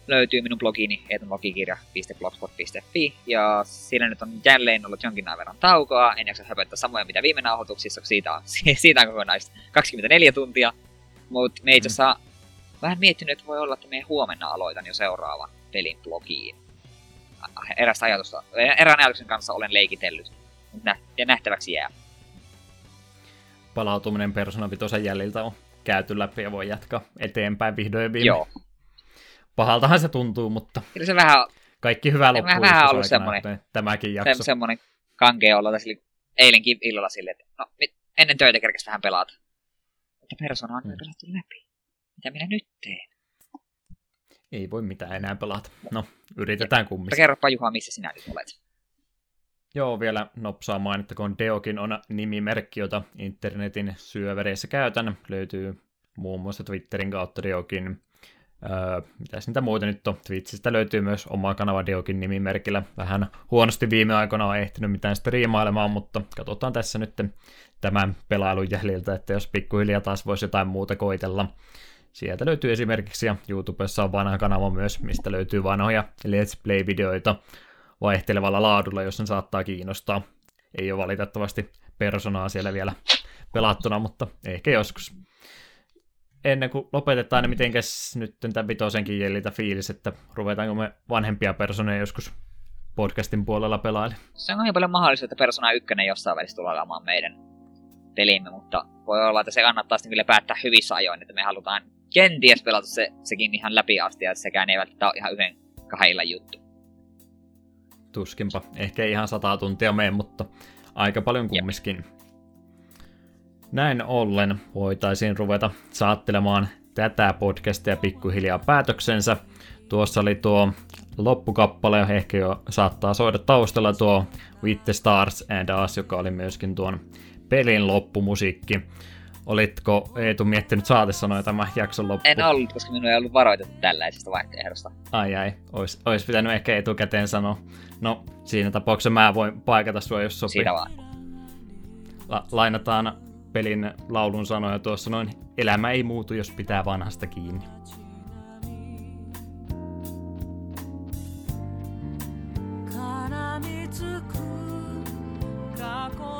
löytyy minun blogini etunlogikirja.blogspot.fi, ja siinä nyt on jälleen ollut jonkin verran taukoa, en jaksa höpöttää samoja mitä viime nauhoituksissa, siitä on, siitä on kokonais 24 tuntia, mutta me itse asiassa vähän miettinyt, että voi olla, että me huomenna aloitan jo seuraavan pelin blogiin. Erästä ajatusta, erään ajatuksen kanssa olen leikitellyt, nä- nähtäväksi jää. Palautuminen Persona 5 jäljiltä on käyty läpi ja voi jatkaa eteenpäin vihdoin ja viimein. Joo, Pahaltahan se tuntuu, mutta kyllä se vähän kaikki hyvä loppuu. vähän joskus ollut semmoinen- Tämäkin se, jakso. semmoinen kankea olo tässä eilenkin illalla silleen, että no, ennen töitä kerkes vähän pelata. Mutta persona on Mm. mm. pelattu läpi. Mitä minä nyt teen? Ei voi mitään enää pelata. No, yritetään kumminkin. kerropa Juha, missä sinä nyt olet. Joo, vielä nopsaa mainittakoon Deokin on nimimerkki, jota internetin syövereissä käytän. Löytyy muun muassa Twitterin kautta Deokin. Öö, mitäs niitä muita nyt on? Twitchistä löytyy myös oma kanava Deokin nimimerkillä. Vähän huonosti viime aikoina on ehtinyt mitään striimailemaan, mutta katsotaan tässä nyt tämän pelailun jäljiltä, että jos pikkuhiljaa taas voisi jotain muuta koitella. Sieltä löytyy esimerkiksi, ja YouTubessa on vanha kanava myös, mistä löytyy vanhoja Let's Play-videoita vaihtelevalla laadulla, jos sen saattaa kiinnostaa. Ei ole valitettavasti personaa siellä vielä pelattuna, mutta ehkä joskus. Ennen kuin lopetetaan, niin mitenkäs nyt tämän vitosenkin jäljiltä fiilis, että ruvetaanko me vanhempia personeja joskus podcastin puolella pelaili. Se on hyvin paljon mahdollista, että Persona 1 jossain välissä tulee olemaan meidän pelimme, mutta voi olla, että se kannattaa sitten kyllä päättää hyvissä ajoin, että me halutaan kenties pelata se, sekin ihan läpi asti, ja sekään ei välttämättä ole ihan yhden kahden illan juttu. Tuskinpa, ehkä ihan sata tuntia mene, mutta aika paljon kumminkin. Näin ollen voitaisiin ruveta saattelemaan tätä podcastia pikkuhiljaa päätöksensä. Tuossa oli tuo loppukappale, ehkä jo saattaa soida taustalla tuo With the Stars and Us, joka oli myöskin tuon pelin loppumusiikki. Olitko Eetu miettinyt saatesanoja tämän jakson loppuun? En ollut, koska minua ei ollut varoitettu tällaisesta vaihtoehdosta. Ai ai, ois, ois pitänyt ehkä etukäteen sanoa. No, siinä tapauksessa mä voin paikata sua, jos sopii. Siinä vaan. La- lainataan pelin laulun sanoja tuossa noin. Elämä ei muutu, jos pitää vanhasta kiinni. Kanamitsuku, kakon...